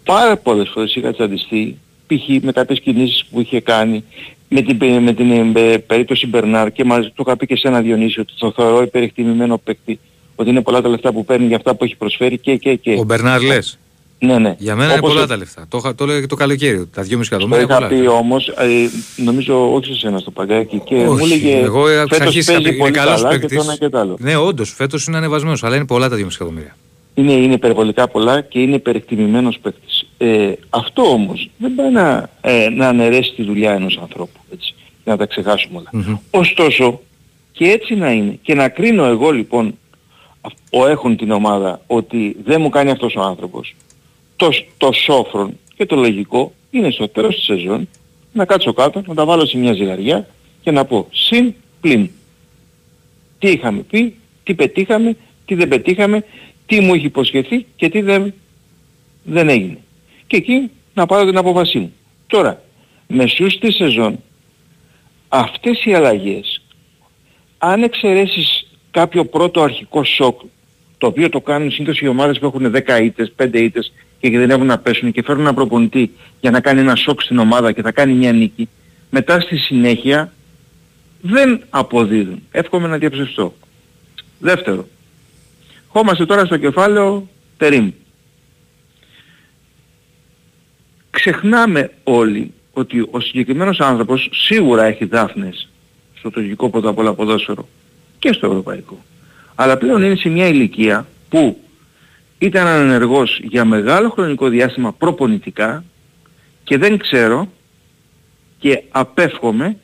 πάρα πολλές φορές είχα τσαντιστεί, π.χ. με κάποιες κινήσεις που είχε κάνει, με την, με την ε, περίπτωση Μπερνάρ και μαζί το είχα πει και σε ένα Διονύσιο ότι το θεωρώ υπερεκτιμημένο παίκτη ότι είναι πολλά τα λεφτά που παίρνει για αυτά που έχει προσφέρει και και και. Ο Μπερνάρ λες; Ναι, ναι. Για μένα Όπως είναι πολλά τα λεφτά. Το, το έλεγα και το καλοκαίρι. Τα 2,5 εκατομμύρια. Το είχα πει όμως, ε, νομίζω όχι σε ένα στο παγκάκι και όχι, μου έλεγε εγώ φέτος παίζει πολύ καλά και το ένα και το άλλο. Ναι, όντως φέτος είναι ανεβασμένος, αλλά είναι πολλά τα 2,5 εκατομμύρια. Είναι, είναι υπερβολικά πολλά και είναι υπερεκτιμημένος παίκτης. Ε, αυτό όμως δεν πάει να, ε, να αναιρέσει τη δουλειά ενός ανθρώπου. Έτσι να τα ξεχάσουμε όλα. Ωστόσο, και έτσι να είναι, και να κρίνω εγώ λοιπόν, ο έχουν την ομάδα, ότι δεν μου κάνει αυτός ο άνθρωπος, το, το σόφρον και το λογικό είναι στο τέλος της σεζόν να κάτσω κάτω, να τα βάλω σε μια ζυγαριά και να πω συν πλην. Τι είχαμε πει, τι πετύχαμε, τι δεν πετύχαμε, τι μου έχει υποσχεθεί και τι δεν, δεν έγινε. Και εκεί να πάρω την απόφασή μου. Τώρα, μεσούς τη σεζόν αυτές οι αλλαγές, αν εξαιρέσεις κάποιο πρώτο αρχικό σοκ, το οποίο το κάνουν συνήθως οι ομάδες που έχουν 10 ήττες, 5 ήττες και κινδυνεύουν να πέσουν και φέρνουν ένα προπονητή για να κάνει ένα σοκ στην ομάδα και θα κάνει μια νίκη, μετά στη συνέχεια δεν αποδίδουν. Εύχομαι να διαψευστώ. Δεύτερο. Χώμαστε τώρα στο κεφάλαιο Τερίμ. Ξεχνάμε όλοι ότι ο συγκεκριμένος άνθρωπος σίγουρα έχει δάφνες στο τουρκικό πρώτα απ' όλα ποδόσφαιρο και στο ευρωπαϊκό. Αλλά πλέον είναι σε μια ηλικία που ήταν ανενεργός για μεγάλο χρονικό διάστημα προπονητικά και δεν ξέρω και απέφχομαι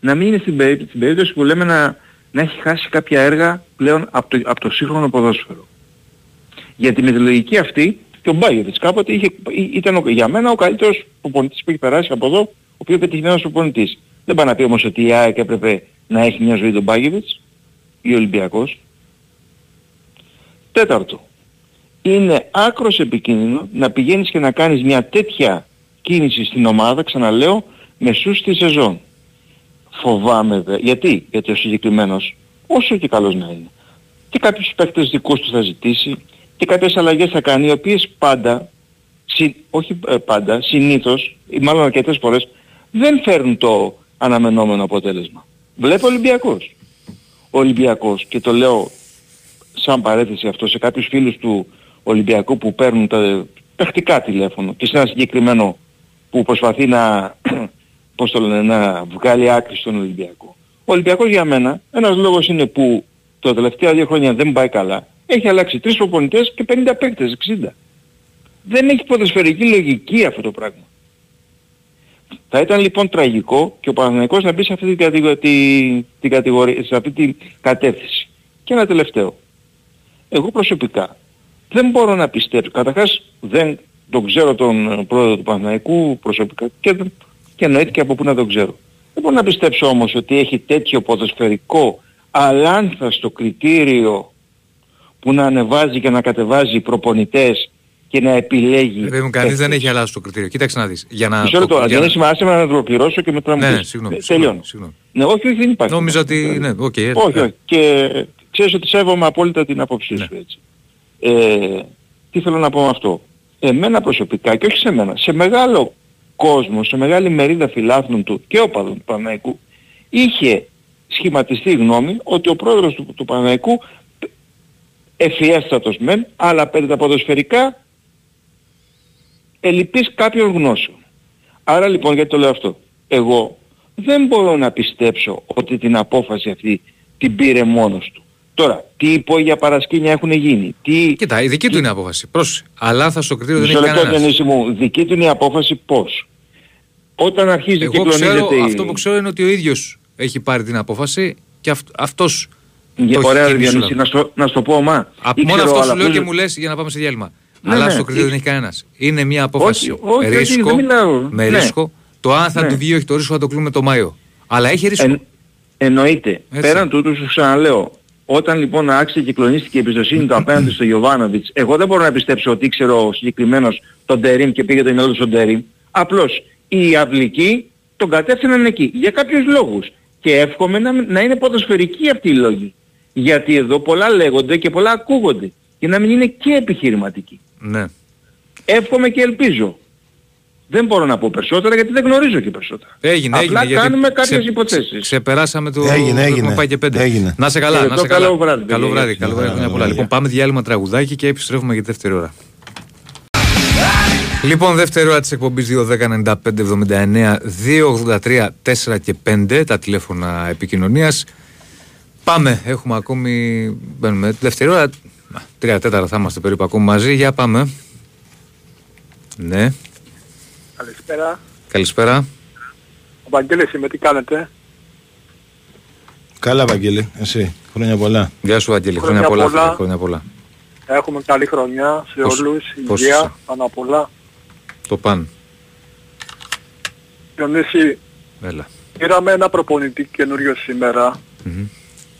να μην είναι στην περίπτωση, που λέμε να, να έχει χάσει κάποια έργα πλέον από το, από το σύγχρονο ποδόσφαιρο. Γιατί με τη λογική αυτή και ο Μπάγεβιτς κάποτε είχε, ήταν για μένα ο καλύτερος προπονητής που έχει περάσει από εδώ, ο οποίος πετυχημένος προπονητής. Δεν πάει να πει όμως ότι η ΑΕΚ έπρεπε να έχει μια ζωή τον Μπάγεβιτς ή ο Ολυμπιακός. Τέταρτο. Είναι άκρος επικίνδυνο να πηγαίνεις και να κάνεις μια τέτοια κίνηση στην ομάδα, ξαναλέω, μεσούς τη σεζόν. Φοβάμαι δε. Γιατί, γιατί ο συγκεκριμένος, όσο και καλός να είναι, και κάποιους παίκτες δικούς του θα ζητήσει, και κάποιες αλλαγές θα κάνει, οι οποίες πάντα, συ, όχι ε, πάντα, συνήθως, ή μάλλον αρκετές φορές, δεν φέρνουν το αναμενόμενο αποτέλεσμα. Βλέπω Ολυμπιακός. Ο Ολυμπιακός, και το λέω σαν παρέθεση αυτό σε κάποιους φίλους του Ολυμπιακού που παίρνουν τα παιχτικά τηλέφωνο και σε ένα συγκεκριμένο που προσπαθεί να, πώς το λένε, να βγάλει άκρη στον Ολυμπιακό. Ο Ολυμπιακός για μένα, ένας λόγος είναι που τα τελευταία δύο χρόνια δεν πάει καλά έχει αλλάξει τρεις προπονητές και 50 παίκτες, 60. Δεν έχει ποδοσφαιρική λογική αυτό το πράγμα. Θα ήταν λοιπόν τραγικό και ο Παναθηναϊκός να μπει σε αυτή την, κατηγορία, την κατηγορία, σε αυτή την κατεύθυνση. Και ένα τελευταίο. Εγώ προσωπικά δεν μπορώ να πιστέψω. Καταρχάς δεν τον ξέρω τον πρόεδρο του Παναϊκού προσωπικά και, και εννοείται και από πού να τον ξέρω. Δεν μπορώ να πιστέψω όμως ότι έχει τέτοιο ποδοσφαιρικό αλάνθαστο κριτήριο που να ανεβάζει και να κατεβάζει προπονητές και να επιλέγει. Δεν μου κανείς δεν έχει αλλάξει το κριτήριο. Κοίταξε να δεις. Για να... Μισό λεπτό, αν δεν σημασία να το πληρώσω και μετά να μου ναι, συγγνώμη, Τελειώνω. Συγγνώμη. Ναι, όχι, όχι, δεν υπάρχει. Νόμιζα ότι, ναι, OK. Okay, όχι, όχι. Και ξέρεις ότι σέβομαι απόλυτα την άποψή σου, ναι. έτσι. Ε, τι θέλω να πω με αυτό. Εμένα προσωπικά και όχι σε μένα, σε μεγάλο κόσμο, σε μεγάλη μερίδα φιλάθλων του και οπαδών του Παναθηναϊκού, είχε σχηματιστεί γνώμη ότι ο πρόεδρος του, του Παναϊκού ευφιέστατος μεν, αλλά περί τα ποδοσφαιρικά ελλειπής κάποιων γνώσεων. Άρα λοιπόν γιατί το λέω αυτό. Εγώ δεν μπορώ να πιστέψω ότι την απόφαση αυτή την πήρε μόνος του. Τώρα, τι υπόγεια παρασκήνια έχουν γίνει; Τι... Κοίτα, η δική του είναι η απόφαση. Πρόσεχε. Αλλά θα στο κριτήριο δεν έχει κανένας. μου, δική του είναι η απόφαση πώς; Όταν αρχίζει Εγώ και κλονίζεται... η... Αυτό που ξέρω είναι ότι ο ίδιος έχει πάρει την απόφαση και αυ... αυτός για ωραία Διονύση, να, στο, να στο πω μα. μόνο αυτό σου λέω και μου λες για να πάμε σε διάλειμμα. Ναι, αλλά ναι, στο κριτήριο δεν έχει κανένας. Είναι μια απόφαση όχι, όχι, ρίσκο, όχι, με ναι. ρίσκο. Το αν θα ναι. του βγει όχι το ρίσκο θα το κλούμε το Μάιο. Αλλά έχει ρίσκο. Εν, εννοείται. Έτσι. Πέραν τούτου σου ξαναλέω. Όταν λοιπόν άρχισε και κλονίστηκε η εμπιστοσύνη του απέναντι στο Γιωβάνοβιτς, εγώ δεν μπορώ να πιστέψω ότι ήξερε ο συγκεκριμένος τον Τερίμ και πήγε το μυαλό στον Τερίμ. Απλώς οι αυλικοί τον κατεύθυναν εκεί. Για κάποιους λόγους. Και εύχομαι να, να είναι ποδοσφαιρικοί αυτοί οι λόγοι. Γιατί εδώ πολλά λέγονται και πολλά ακούγονται. Και να μην είναι και επιχειρηματικοί. Ναι. Εύχομαι και ελπίζω. Δεν μπορώ να πω περισσότερα γιατί δεν γνωρίζω και περισσότερα. Έγινε, Απλά έγινε. κάνουμε κάποιες ξε, υποθέσεις. Ξεπεράσαμε το... Έγινε, έγινε. Πάει και πέντε. Έγινε. Να σε καλά, να σε καλό καλά. Βράδυ, καλό βράδυ, καλό βράδυ. Καλό βράδυ. Λοιπόν, πάμε διάλειμμα τραγουδάκι και επιστρέφουμε για τη δεύτερη ώρα. Λοιπόν, δεύτερη ώρα της εκπομπής 2.10.95.79 2.83 4 και 5 τα τηλέφωνα επικοινωνίας. Πάμε, έχουμε ακόμη. Μπαίνουμε δεύτερη ώρα. Τρία τέταρτα θα είμαστε περίπου ακόμη μαζί. Για πάμε. Ναι. Καλησπέρα. Καλησπέρα. Ο Βαγγέλης είμαι, τι κάνετε; Καλά Βαγγέλη, εσύ. Χρόνια πολλά. Γεια σου Βαγγέλη, χρόνια, χρόνια, πολλά, πολλά. χρόνια πολλά. Έχουμε καλή χρονιά σε πώς, όλους, πώς υγεία, είσαι; πάνω απ' όλα. Το παν. Διονύση, Έλα. πήραμε ένα προπονητή καινούριο σήμερα mm-hmm.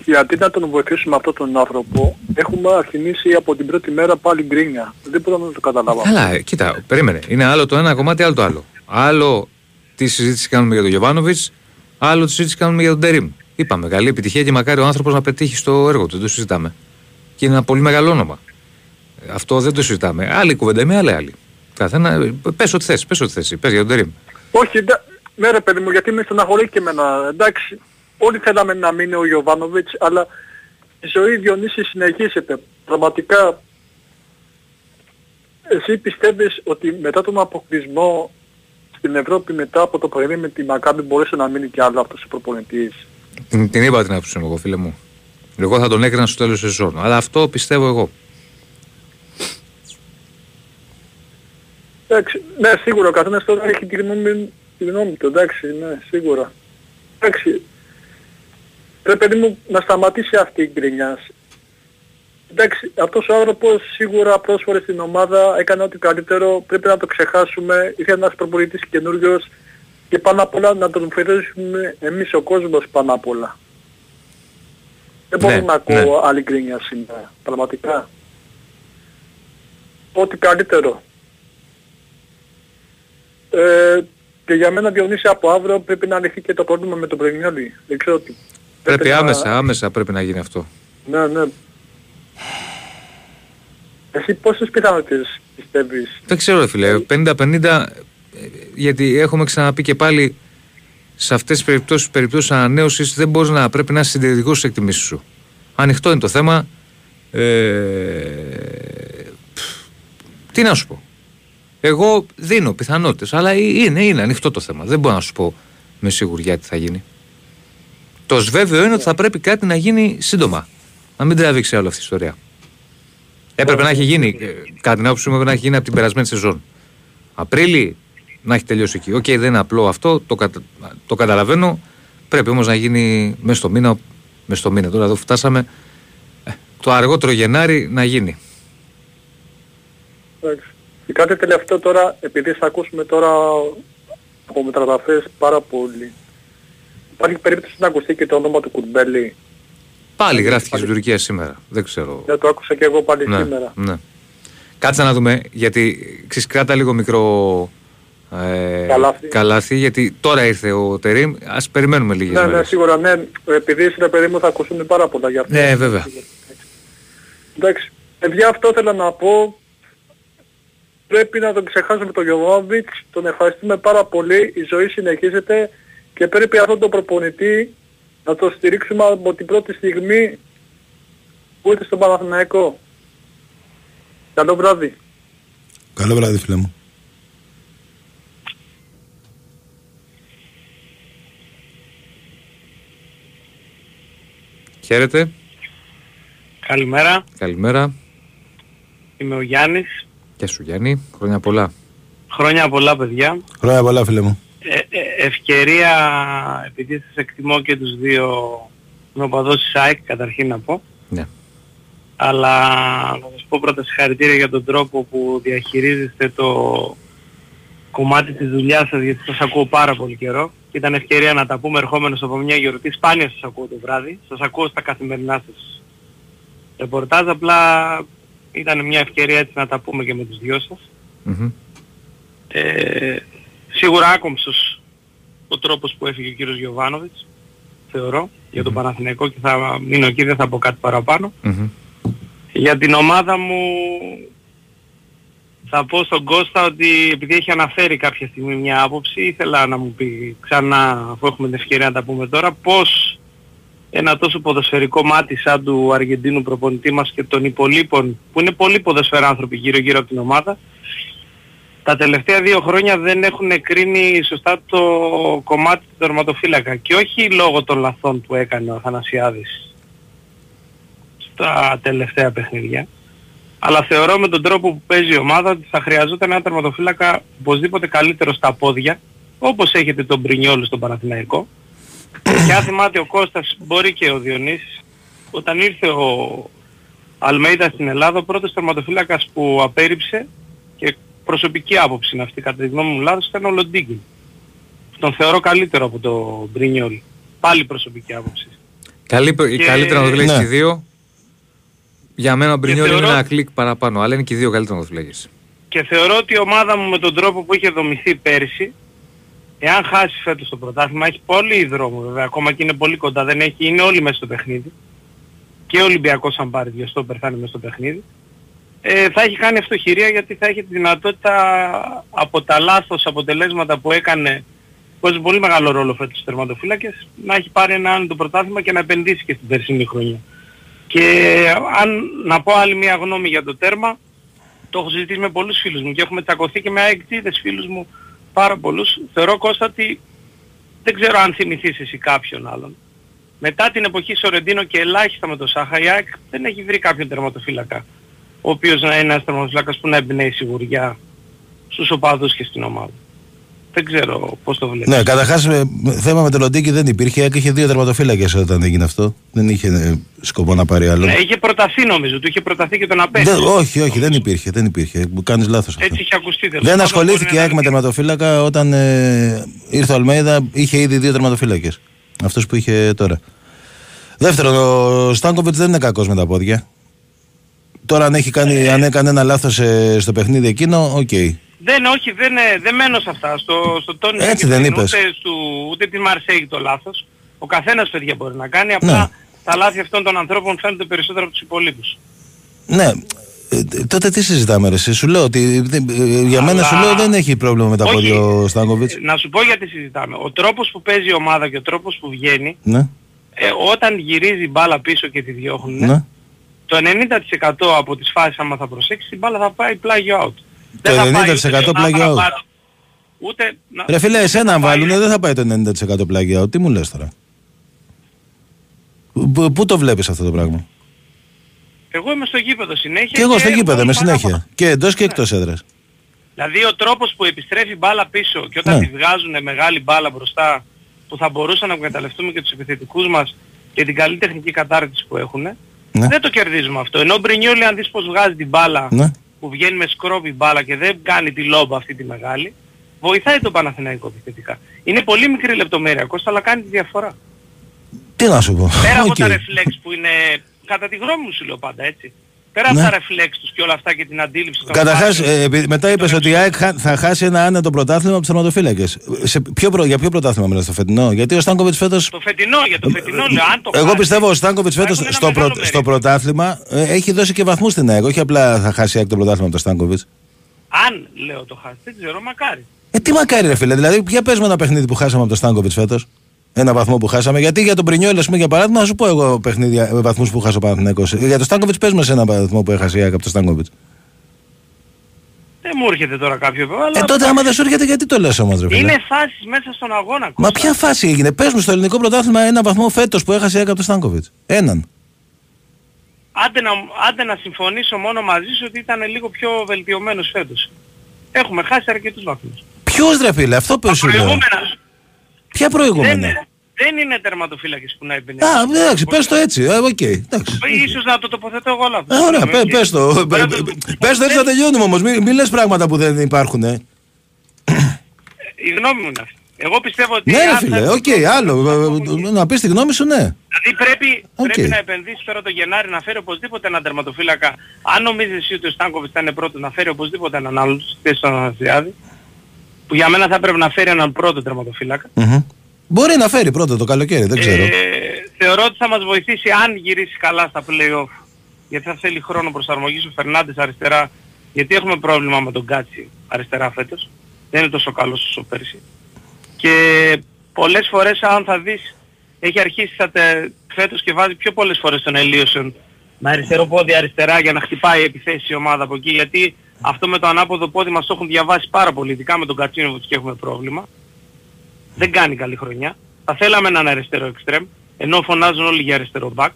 Και αντί να τον βοηθήσουμε αυτόν τον άνθρωπο, έχουμε αρχινήσει από την πρώτη μέρα πάλι γκρίνια. Δεν μπορούμε να το καταλάβω. Καλά, κοίτα, περίμενε. Είναι άλλο το ένα κομμάτι, άλλο το άλλο. Άλλο τι συζήτηση κάνουμε για τον Γιωβάνοβιτς, άλλο τη συζήτηση κάνουμε για τον Τερίμ. Είπαμε, καλή επιτυχία και μακάρι ο άνθρωπος να πετύχει στο έργο του. Δεν το συζητάμε. Και είναι ένα πολύ μεγάλο όνομα. Αυτό δεν το συζητάμε. Άλλη κουβέντα με άλλη άλλη. Καθένα, πες ό,τι θες, πες ό,τι θες, πες για τον Τερίμ. Όχι, ναι ρε παιδί μου, γιατί με στεναχωρεί και εμένα. Εντάξει, όλοι θέλαμε να μείνει ο Ιωβάνοβιτς, αλλά η ζωή Διονύσης συνεχίζεται. Πραγματικά, εσύ πιστεύεις ότι μετά τον αποκλεισμό στην Ευρώπη μετά από το πρωί με τη Μακάμπη μπορούσε να μείνει και άλλο αυτός ο προπονητής; Την, την είπα την άποψη μου εγώ φίλε μου. Εγώ θα τον έκανα στο τέλος της σεζόν. Αλλά αυτό πιστεύω εγώ. Εντάξει, ναι σίγουρα ο καθένας τώρα έχει τη γνώμη, τη γνώμη του, εντάξει, ναι, σίγουρα. Εντάξει, πρέπει παιδί μου να σταματήσει αυτή η γκρινιά. Εντάξει, αυτός ο άνθρωπος σίγουρα πρόσφερε στην ομάδα, έκανε ό,τι καλύτερο, πρέπει να το ξεχάσουμε, ήρθε ένας προπονητής καινούριος και πάνω απ' όλα να τον φερέσουμε εμείς ο κόσμος πάνω απ' όλα. Δεν μπορώ ναι, να ακούω ναι. άλλη γκρίνια σήμερα, πραγματικά. Ό,τι καλύτερο. Ε, και για μένα Διονύση από αύριο πρέπει να λυθεί και το πρόβλημα με τον Πρενιόλη. Δεν ξέρω τι. Πρέπει, πρέπει άμεσα, να... άμεσα πρέπει να γίνει αυτό. Ναι, ναι. Εσύ πόσες πιθανότητες πιστεύεις; Δεν ξέρω φίλε, 50-50 γιατί έχουμε ξαναπεί και πάλι σε αυτές τις περιπτώσεις, περιπτώσεις ανανέωσης δεν μπορείς να πρέπει να είσαι συντηρητικός στις εκτιμήσεις σου. Ανοιχτό είναι το θέμα. Ε, τι να σου πω. Εγώ δίνω πιθανότητες, αλλά είναι, είναι ανοιχτό το θέμα. Δεν μπορώ να σου πω με σιγουριά τι θα γίνει. Το σβέβαιο είναι ότι θα πρέπει κάτι να γίνει σύντομα. Να μην τραβήξει όλη αυτή η ιστορία. Έπρεπε να έχει γίνει, ε, κατά την άποψή μου, έπρεπε να έχει γίνει από την περασμένη σεζόν. Απρίλη να έχει τελειώσει εκεί. Οκ, δεν είναι απλό αυτό, το, κατα... το καταλαβαίνω. Πρέπει όμως να γίνει μέσα στο μήνα. Μέσα στο μήνα τώρα εδώ φτάσαμε. Ε, το αργότερο Γενάρη να γίνει. Και κάτι τελευταίο τώρα, επειδή θα ακούσουμε τώρα από μεταγραφές πάρα πολύ. Υπάρχει περίπτωση να ακουστεί και το όνομα του Κουρμπέλη. Πάλι γράφτηκε στην Τουρκία σήμερα. Δεν ξέρω. Δεν το άκουσα και εγώ πάλι ναι, σήμερα. Ναι. Κάτσε να δούμε, γιατί ξεσκράτα λίγο μικρό ε, καλάθι. καλάθι. γιατί τώρα ήρθε ο Τερίμ. Ας περιμένουμε λίγες ναι, ναι μέρες. Ναι, σίγουρα, ναι. Επειδή είσαι παιδί μου θα ακούσουν πάρα πολλά για αυτό. Ναι, βέβαια. Εντάξει. Παιδιά αυτό ήθελα να πω. Πρέπει να τον ξεχάσουμε τον Γιωβόβιτς, τον ευχαριστούμε πάρα πολύ, η ζωή συνεχίζεται και πρέπει αυτόν τον προπονητή να το στηρίξουμε από την πρώτη στιγμή που ήρθε στον Παναθηναϊκό. Καλό βράδυ. Καλό βράδυ φίλε μου. Χαίρετε. Καλημέρα. Καλημέρα. Είμαι ο Γιάννης. Και σου Γιάννη. Χρόνια πολλά. Χρόνια πολλά παιδιά. Χρόνια πολλά φίλε μου. Ε, ε, ευκαιρία, επειδή σας εκτιμώ και τους δύο νοπαδός της ΑΕΚ καταρχήν να πω. Ναι. Αλλά να σας πω πρώτα συγχαρητήρια για τον τρόπο που διαχειρίζεστε το κομμάτι της δουλειάς σας γιατί σας ακούω πάρα πολύ καιρό και ήταν ευκαιρία να τα πούμε ερχόμενος από μια γιορτή. Σπάνια σας ακούω το βράδυ, σας ακούω στα καθημερινά σας ρεπορτάζ, απλά ήταν μια ευκαιρία έτσι να τα πούμε και με τους δυο σας. Mm-hmm. Ε, σίγουρα άκομψος ο τρόπος που έφυγε ο κύριος Γιωβάνοβιτς, θεωρώ, mm-hmm. για τον Παναθηναϊκό και θα μείνω εκεί, δεν θα πω κάτι παραπάνω. Mm-hmm. Για την ομάδα μου θα πω στον Κώστα ότι επειδή έχει αναφέρει κάποια στιγμή μια άποψη, ήθελα να μου πει ξανά, αφού έχουμε την ευκαιρία να τα πούμε τώρα, πώς ένα τόσο ποδοσφαιρικό μάτι σαν του Αργεντίνου προπονητή μας και των υπολείπων, που είναι πολλοί ποδοσφαιράνθρωποι γύρω-γύρω από την ομάδα, τα τελευταία δύο χρόνια δεν έχουν κρίνει σωστά το κομμάτι του τερματοφύλακα. Και όχι λόγω των λαθών που έκανε ο Αθανασιάδης στα τελευταία παιχνίδια. Αλλά θεωρώ με τον τρόπο που παίζει η ομάδα ότι θα χρειαζόταν ένα τερματοφύλακα οπωσδήποτε καλύτερο στα πόδια, όπως έχετε τον Πρινιόλου στον Παναθηναϊκό. και αν θυμάται ο Κώστας, μπορεί και ο Διονύσης, όταν ήρθε ο Αλμέιδα στην Ελλάδα, ο πρώτος τερματοφύλακας που απέρριψε και προσωπική άποψη είναι αυτή, κατά τη γνώμη μου λάθος, ήταν ο Λοντίγκιν. Τον θεωρώ καλύτερο από τον Μπρινιόλ. Πάλι προσωπική άποψη. Καλή, και... Καλύτερα να το ναι. δύο. Για μένα ο Μπρινιόλ θεωρώ... είναι ένα κλικ παραπάνω, αλλά είναι και οι δύο καλύτερα να το Και θεωρώ ότι η ομάδα μου με τον τρόπο που είχε δομηθεί πέρσι, εάν χάσει φέτος το πρωτάθλημα, έχει πολύ δρόμο βέβαια, ακόμα και είναι πολύ κοντά, δεν έχει, είναι όλοι μέσα στο παιχνίδι. Και ο Ολυμπιακός αν πάρει δύο στόπερ θα είναι μέσα στο παιχνίδι ε, θα έχει κάνει αυτοχειρία γιατί θα έχει τη δυνατότητα από τα λάθος αποτελέσματα που έκανε που έχει πολύ μεγάλο ρόλο φέτος στους τερματοφύλακες να έχει πάρει ένα το πρωτάθλημα και να επενδύσει και στην περσινή χρονιά. Και αν να πω άλλη μια γνώμη για το τέρμα, το έχω συζητήσει με πολλούς φίλους μου και έχουμε τσακωθεί και με αεκτήδες φίλους μου πάρα πολλούς. Θεωρώ Κώστα ότι δεν ξέρω αν θυμηθείς εσύ κάποιον άλλον. Μετά την εποχή Σορεντίνο και ελάχιστα με το Σάχα, η ΑΕΚ δεν έχει βρει κάποιον τερματοφύλακα ο οποίος να είναι ένας τερματοφυλάκας που να εμπνέει σιγουριά στους οπαδούς και στην ομάδα. Δεν ξέρω πώς το βλέπεις. Ναι, καταρχάς θέμα με το Λοντίγκιν δεν υπήρχε. Είχε δύο τερματοφύλακες όταν έγινε αυτό. Δεν είχε ε, σκοπό να πάρει άλλο. Ναι, είχε προταθεί νομίζω. Του είχε προταθεί και τον απέστη. όχι, όχι, δεν υπήρχε. Δεν υπήρχε. Μου κάνεις λάθος αυτό. Έτσι είχε ακουστεί. Δεν ασχολήθηκε η με τερματοφύλακα όταν ε, ήρθε ο Αλμέιδα. Είχε ήδη δύο τερματοφύλακες. Αυτός που είχε τώρα. Δεύτερον, ο Στάνκοβιτς δεν είναι κακός με τα πόδια. Τώρα αν, έχει κάνει, αν έκανε ένα λάθος ε, στο παιχνίδι εκείνο, OK. Okay. Δεν, όχι, δεν, ε, δεν μένω σε αυτά. Στο, στο τόνι Έτσι δεν είπες. Ούτε, του, ούτε τη Μαρσέη το λάθος. Ο καθένας παιδιά μπορεί να κάνει. Απλά ναι. τα λάθη αυτών των ανθρώπων φαίνονται περισσότερο από τους υπολείπους. Ναι, ε, τότε τι συζητάμε ρε, σου λέω ότι για μένα σου λέω δεν έχει πρόβλημα με τα πόδια ο Στάνκοβιτς. Να σου πω γιατί συζητάμε. Ο τρόπος που παίζει η ομάδα και ο τρόπος που βγαίνει, ναι. ε, όταν γυρίζει μπάλα πίσω και τη διώχνουν, ναι το 90% από τις φάσεις άμα θα προσέξεις η μπάλα θα πάει πλάγιο out. Το 90% πλάγιο out. Ούτε... Ρε φίλε, εσένα αν βάλουνε δεν θα πάει το 90% πλάγιο out. Τι μου λες τώρα; Πού το βλέπεις αυτό το πράγμα; Εγώ είμαι στο γήπεδο συνέχεια. Και εγώ στο γήπεδο με συνέχεια. Και εντός και εκτός έδρας. Δηλαδή ο τρόπος που επιστρέφει μπάλα πίσω και όταν ναι. τη βγάζουν μεγάλη μπάλα μπροστά που θα μπορούσαν να εκμεταλλευτούμε και τους επιθετικούς μας και την καλή τεχνική κατάρτιση που έχουν, ναι. Δεν το κερδίζουμε αυτό. Ενώ ο Μπρινιόλι αν δεις πως βγάζει την μπάλα ναι. που βγαίνει με σκρόβι μπάλα και δεν κάνει τη λόμπα αυτή τη μεγάλη, βοηθάει τον Παναθηναϊκό επιθετικά. Είναι πολύ μικρή λεπτομέρεια Κώστα, αλλά κάνει τη διαφορά. Τι να σου πω. Πέρα από τα ρεφλέξ που είναι, κατά τη γνώμη μου σου λέω πάντα έτσι. Πέρα ναι. από τα ρεφλέξ τους και όλα αυτά και την αντίληψη των Καταρχάς, ε, μετά είπες ότι η ΑΕΚ θα χάσει ένα άνετο πρωτάθλημα από τους θερματοφύλακες. Σε ποιο, προ, για ποιο πρωτάθλημα μιλάς, το φετινό; Γιατί ο Στάνκοβιτς φέτος... Το φετινό, για το φετινό λέω. Αν το Εγώ χάσει, πιστεύω ο Στάνκοβιτς φέτος στο, προ, στο πρωτάθλημα ε, έχει δώσει και βαθμούς στην ΑΕΚ. Όχι απλά θα χάσει η ΑΕΚ το πρωτάθλημα από το Στάνκοβιτς. Αν λέω το χάσει, δεν ξέρω, μακάρι. Ε, τι μακάρι ρε φίλε, δηλαδή ποια παίζουμε ένα παιχνίδι που χάσαμε από το Στάνκοβιτς φέτος ένα βαθμό που χάσαμε. Γιατί για τον Πρινιόλ, ας πούμε, για παράδειγμα, να σου πω εγώ παιχνίδια, ε, βαθμούς που χάσω Παναθυνέκο. Για τον Στάνκοβιτς παίζουμε σε ένα βαθμό που έχασε η από τον Στάνκοβιτς. Δεν μου έρχεται τώρα κάποιο Αλλά... Ε, τότε άμα δεν σου έρχεται, γιατί το λες όμως, ρε Είναι φάση μέσα στον αγώνα. Μα ποια φάση έγινε; Πες μου στο ελληνικό πρωτάθλημα ένα βαθμό φέτος που έχασε η από τον Στάνκοβιτς. Έναν. Άντε να, άντε να συμφωνήσω μόνο μαζί σου ότι ήταν λίγο πιο βελτιωμένος φέτος. Έχουμε χάσει αρκετούς βαθμούς. Ποιος ρε φίλε, αυτό πες σου Ποια προηγούμενα; Δεν, δεν είναι τερματοφύλακες που να έμπαινε. Α, εντάξει, πες το έτσι. Ε, οκ, εντάξει. Ίσως να το τοποθετώ εγώ λάθος. Ε, ωραία, πες, πες το. Πες το έτσι θα τελειώνουμε όμως. Μην, μην λες πράγματα που δεν υπάρχουν. Ε. Η γνώμη μου είναι αυτή. Εγώ πιστεύω ότι... Ναι ρε φίλε, OK, okay, άλλο. Να πεις τη γνώμη σου, ναι. Δηλαδή πρέπει, okay. πρέπει να επενδύσεις τώρα το Γενάρη να φέρει οπωσδήποτε έναν τερματοφύλακα. Αν νομίζεις εσύ ότι ο Στάνκοβιτς θα είναι πρώτος να φέρει οπωσδήποτε έναν άλλο στη στον Αθανασιάδη που για μένα θα πρέπει να φέρει έναν πρώτο τερματοφύλακα. Mm-hmm. Μπορεί να φέρει πρώτο το καλοκαίρι, δεν ξέρω. Ε, θεωρώ ότι θα μας βοηθήσει αν γυρίσει καλά στα play-off. Γιατί θα θέλει χρόνο προσαρμογής ο Φερνάντες αριστερά. Γιατί έχουμε πρόβλημα με τον Κάτσι αριστερά φέτος. Δεν είναι τόσο καλός όσο πέρσι. Και πολλές φορές αν θα δεις έχει αρχίσει τε, φέτος και βάζει πιο πολλές φορές τον Ελίωσον με αριστερό πόδι αριστερά για να χτυπάει επιθέσεις η ομάδα από εκεί. Γιατί αυτό με το ανάποδο πόδι μας το έχουν διαβάσει πάρα πολύ, ειδικά με τον Κατσίνοβιτς και έχουμε πρόβλημα. Δεν κάνει καλή χρονιά. Θα θέλαμε έναν αριστερό εξτρέμ, ενώ φωνάζουν όλοι για αριστερό μπακ.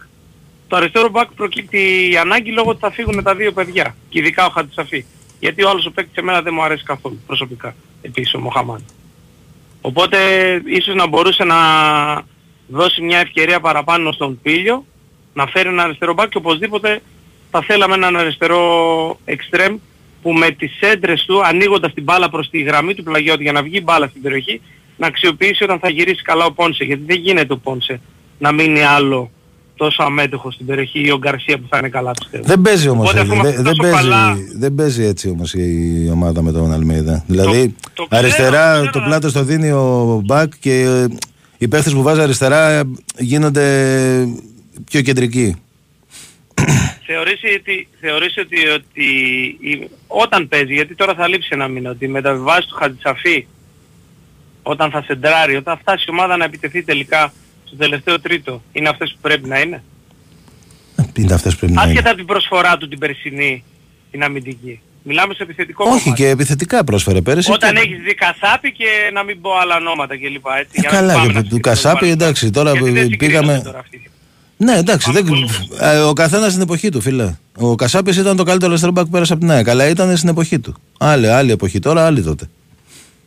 Το αριστερό μπακ προκύπτει η ανάγκη λόγω ότι θα φύγουν τα δύο παιδιά, και ειδικά ο Χατζησαφή. Γιατί ο άλλος ο παίκτης εμένα δεν μου αρέσει καθόλου προσωπικά, επίσης ο Μοχαμάν. Οπότε ίσως να μπορούσε να δώσει μια ευκαιρία παραπάνω στον Πίλιο, να φέρει ένα αριστερό μπακ και οπωσδήποτε θα θέλαμε έναν αριστερό εξτρέμ που με τις έντρες του ανοίγοντας την μπάλα προς τη γραμμή του πλαγιώτη για να βγει μπάλα στην περιοχή να αξιοποιήσει όταν θα γυρίσει καλά ο Πόνσε γιατί δεν γίνεται ο Πόνσε να μείνει άλλο τόσο αμέτωχος στην περιοχή ή ο Γκαρσία που θα είναι καλά πιστεύω. Δεν παίζει όμως έτσι. Δεν, δεν, παίζει, καλά... δεν παίζει έτσι όμως η ομάδα με τον Αλμέιδα. Δηλαδή το, το αριστερά ξέρω, το πλάτος το δίνει ο Μπακ και ε, οι παίχτες που βάζει αριστερά γίνονται πιο κεντρικοί θεωρείς ότι, θεωρείς ότι, ότι όταν παίζει, γιατί τώρα θα λείψει ένα μήνα, ότι μεταβιβάζει του Χατζησαφή όταν θα σεντράρει, όταν φτάσει η ομάδα να επιτεθεί τελικά στο τελευταίο τρίτο, είναι αυτές που πρέπει να είναι; Είναι αυτές που πρέπει να είναι. Άσχετα την προσφορά του την περσινή, την αμυντική. Μιλάμε σε επιθετικό Όχι και επιθετικά πρόσφερε πέρυσι. Όταν και... έχεις δει Κασάπη και να μην πω άλλα ονόματα κλπ. Ε, καλά, και του Κασάπη εντάξει, τώρα πήγαμε... Τώρα ναι, εντάξει. Δεν... Ε, ο καθένας στην εποχή του, φίλε. Ο Κασάπης ήταν το καλύτερο αριστερό μπακ που πέρασε από την ΑΕΚ, αλλά ήταν στην εποχή του. Άλλη, άλλη εποχή τώρα, άλλη τότε.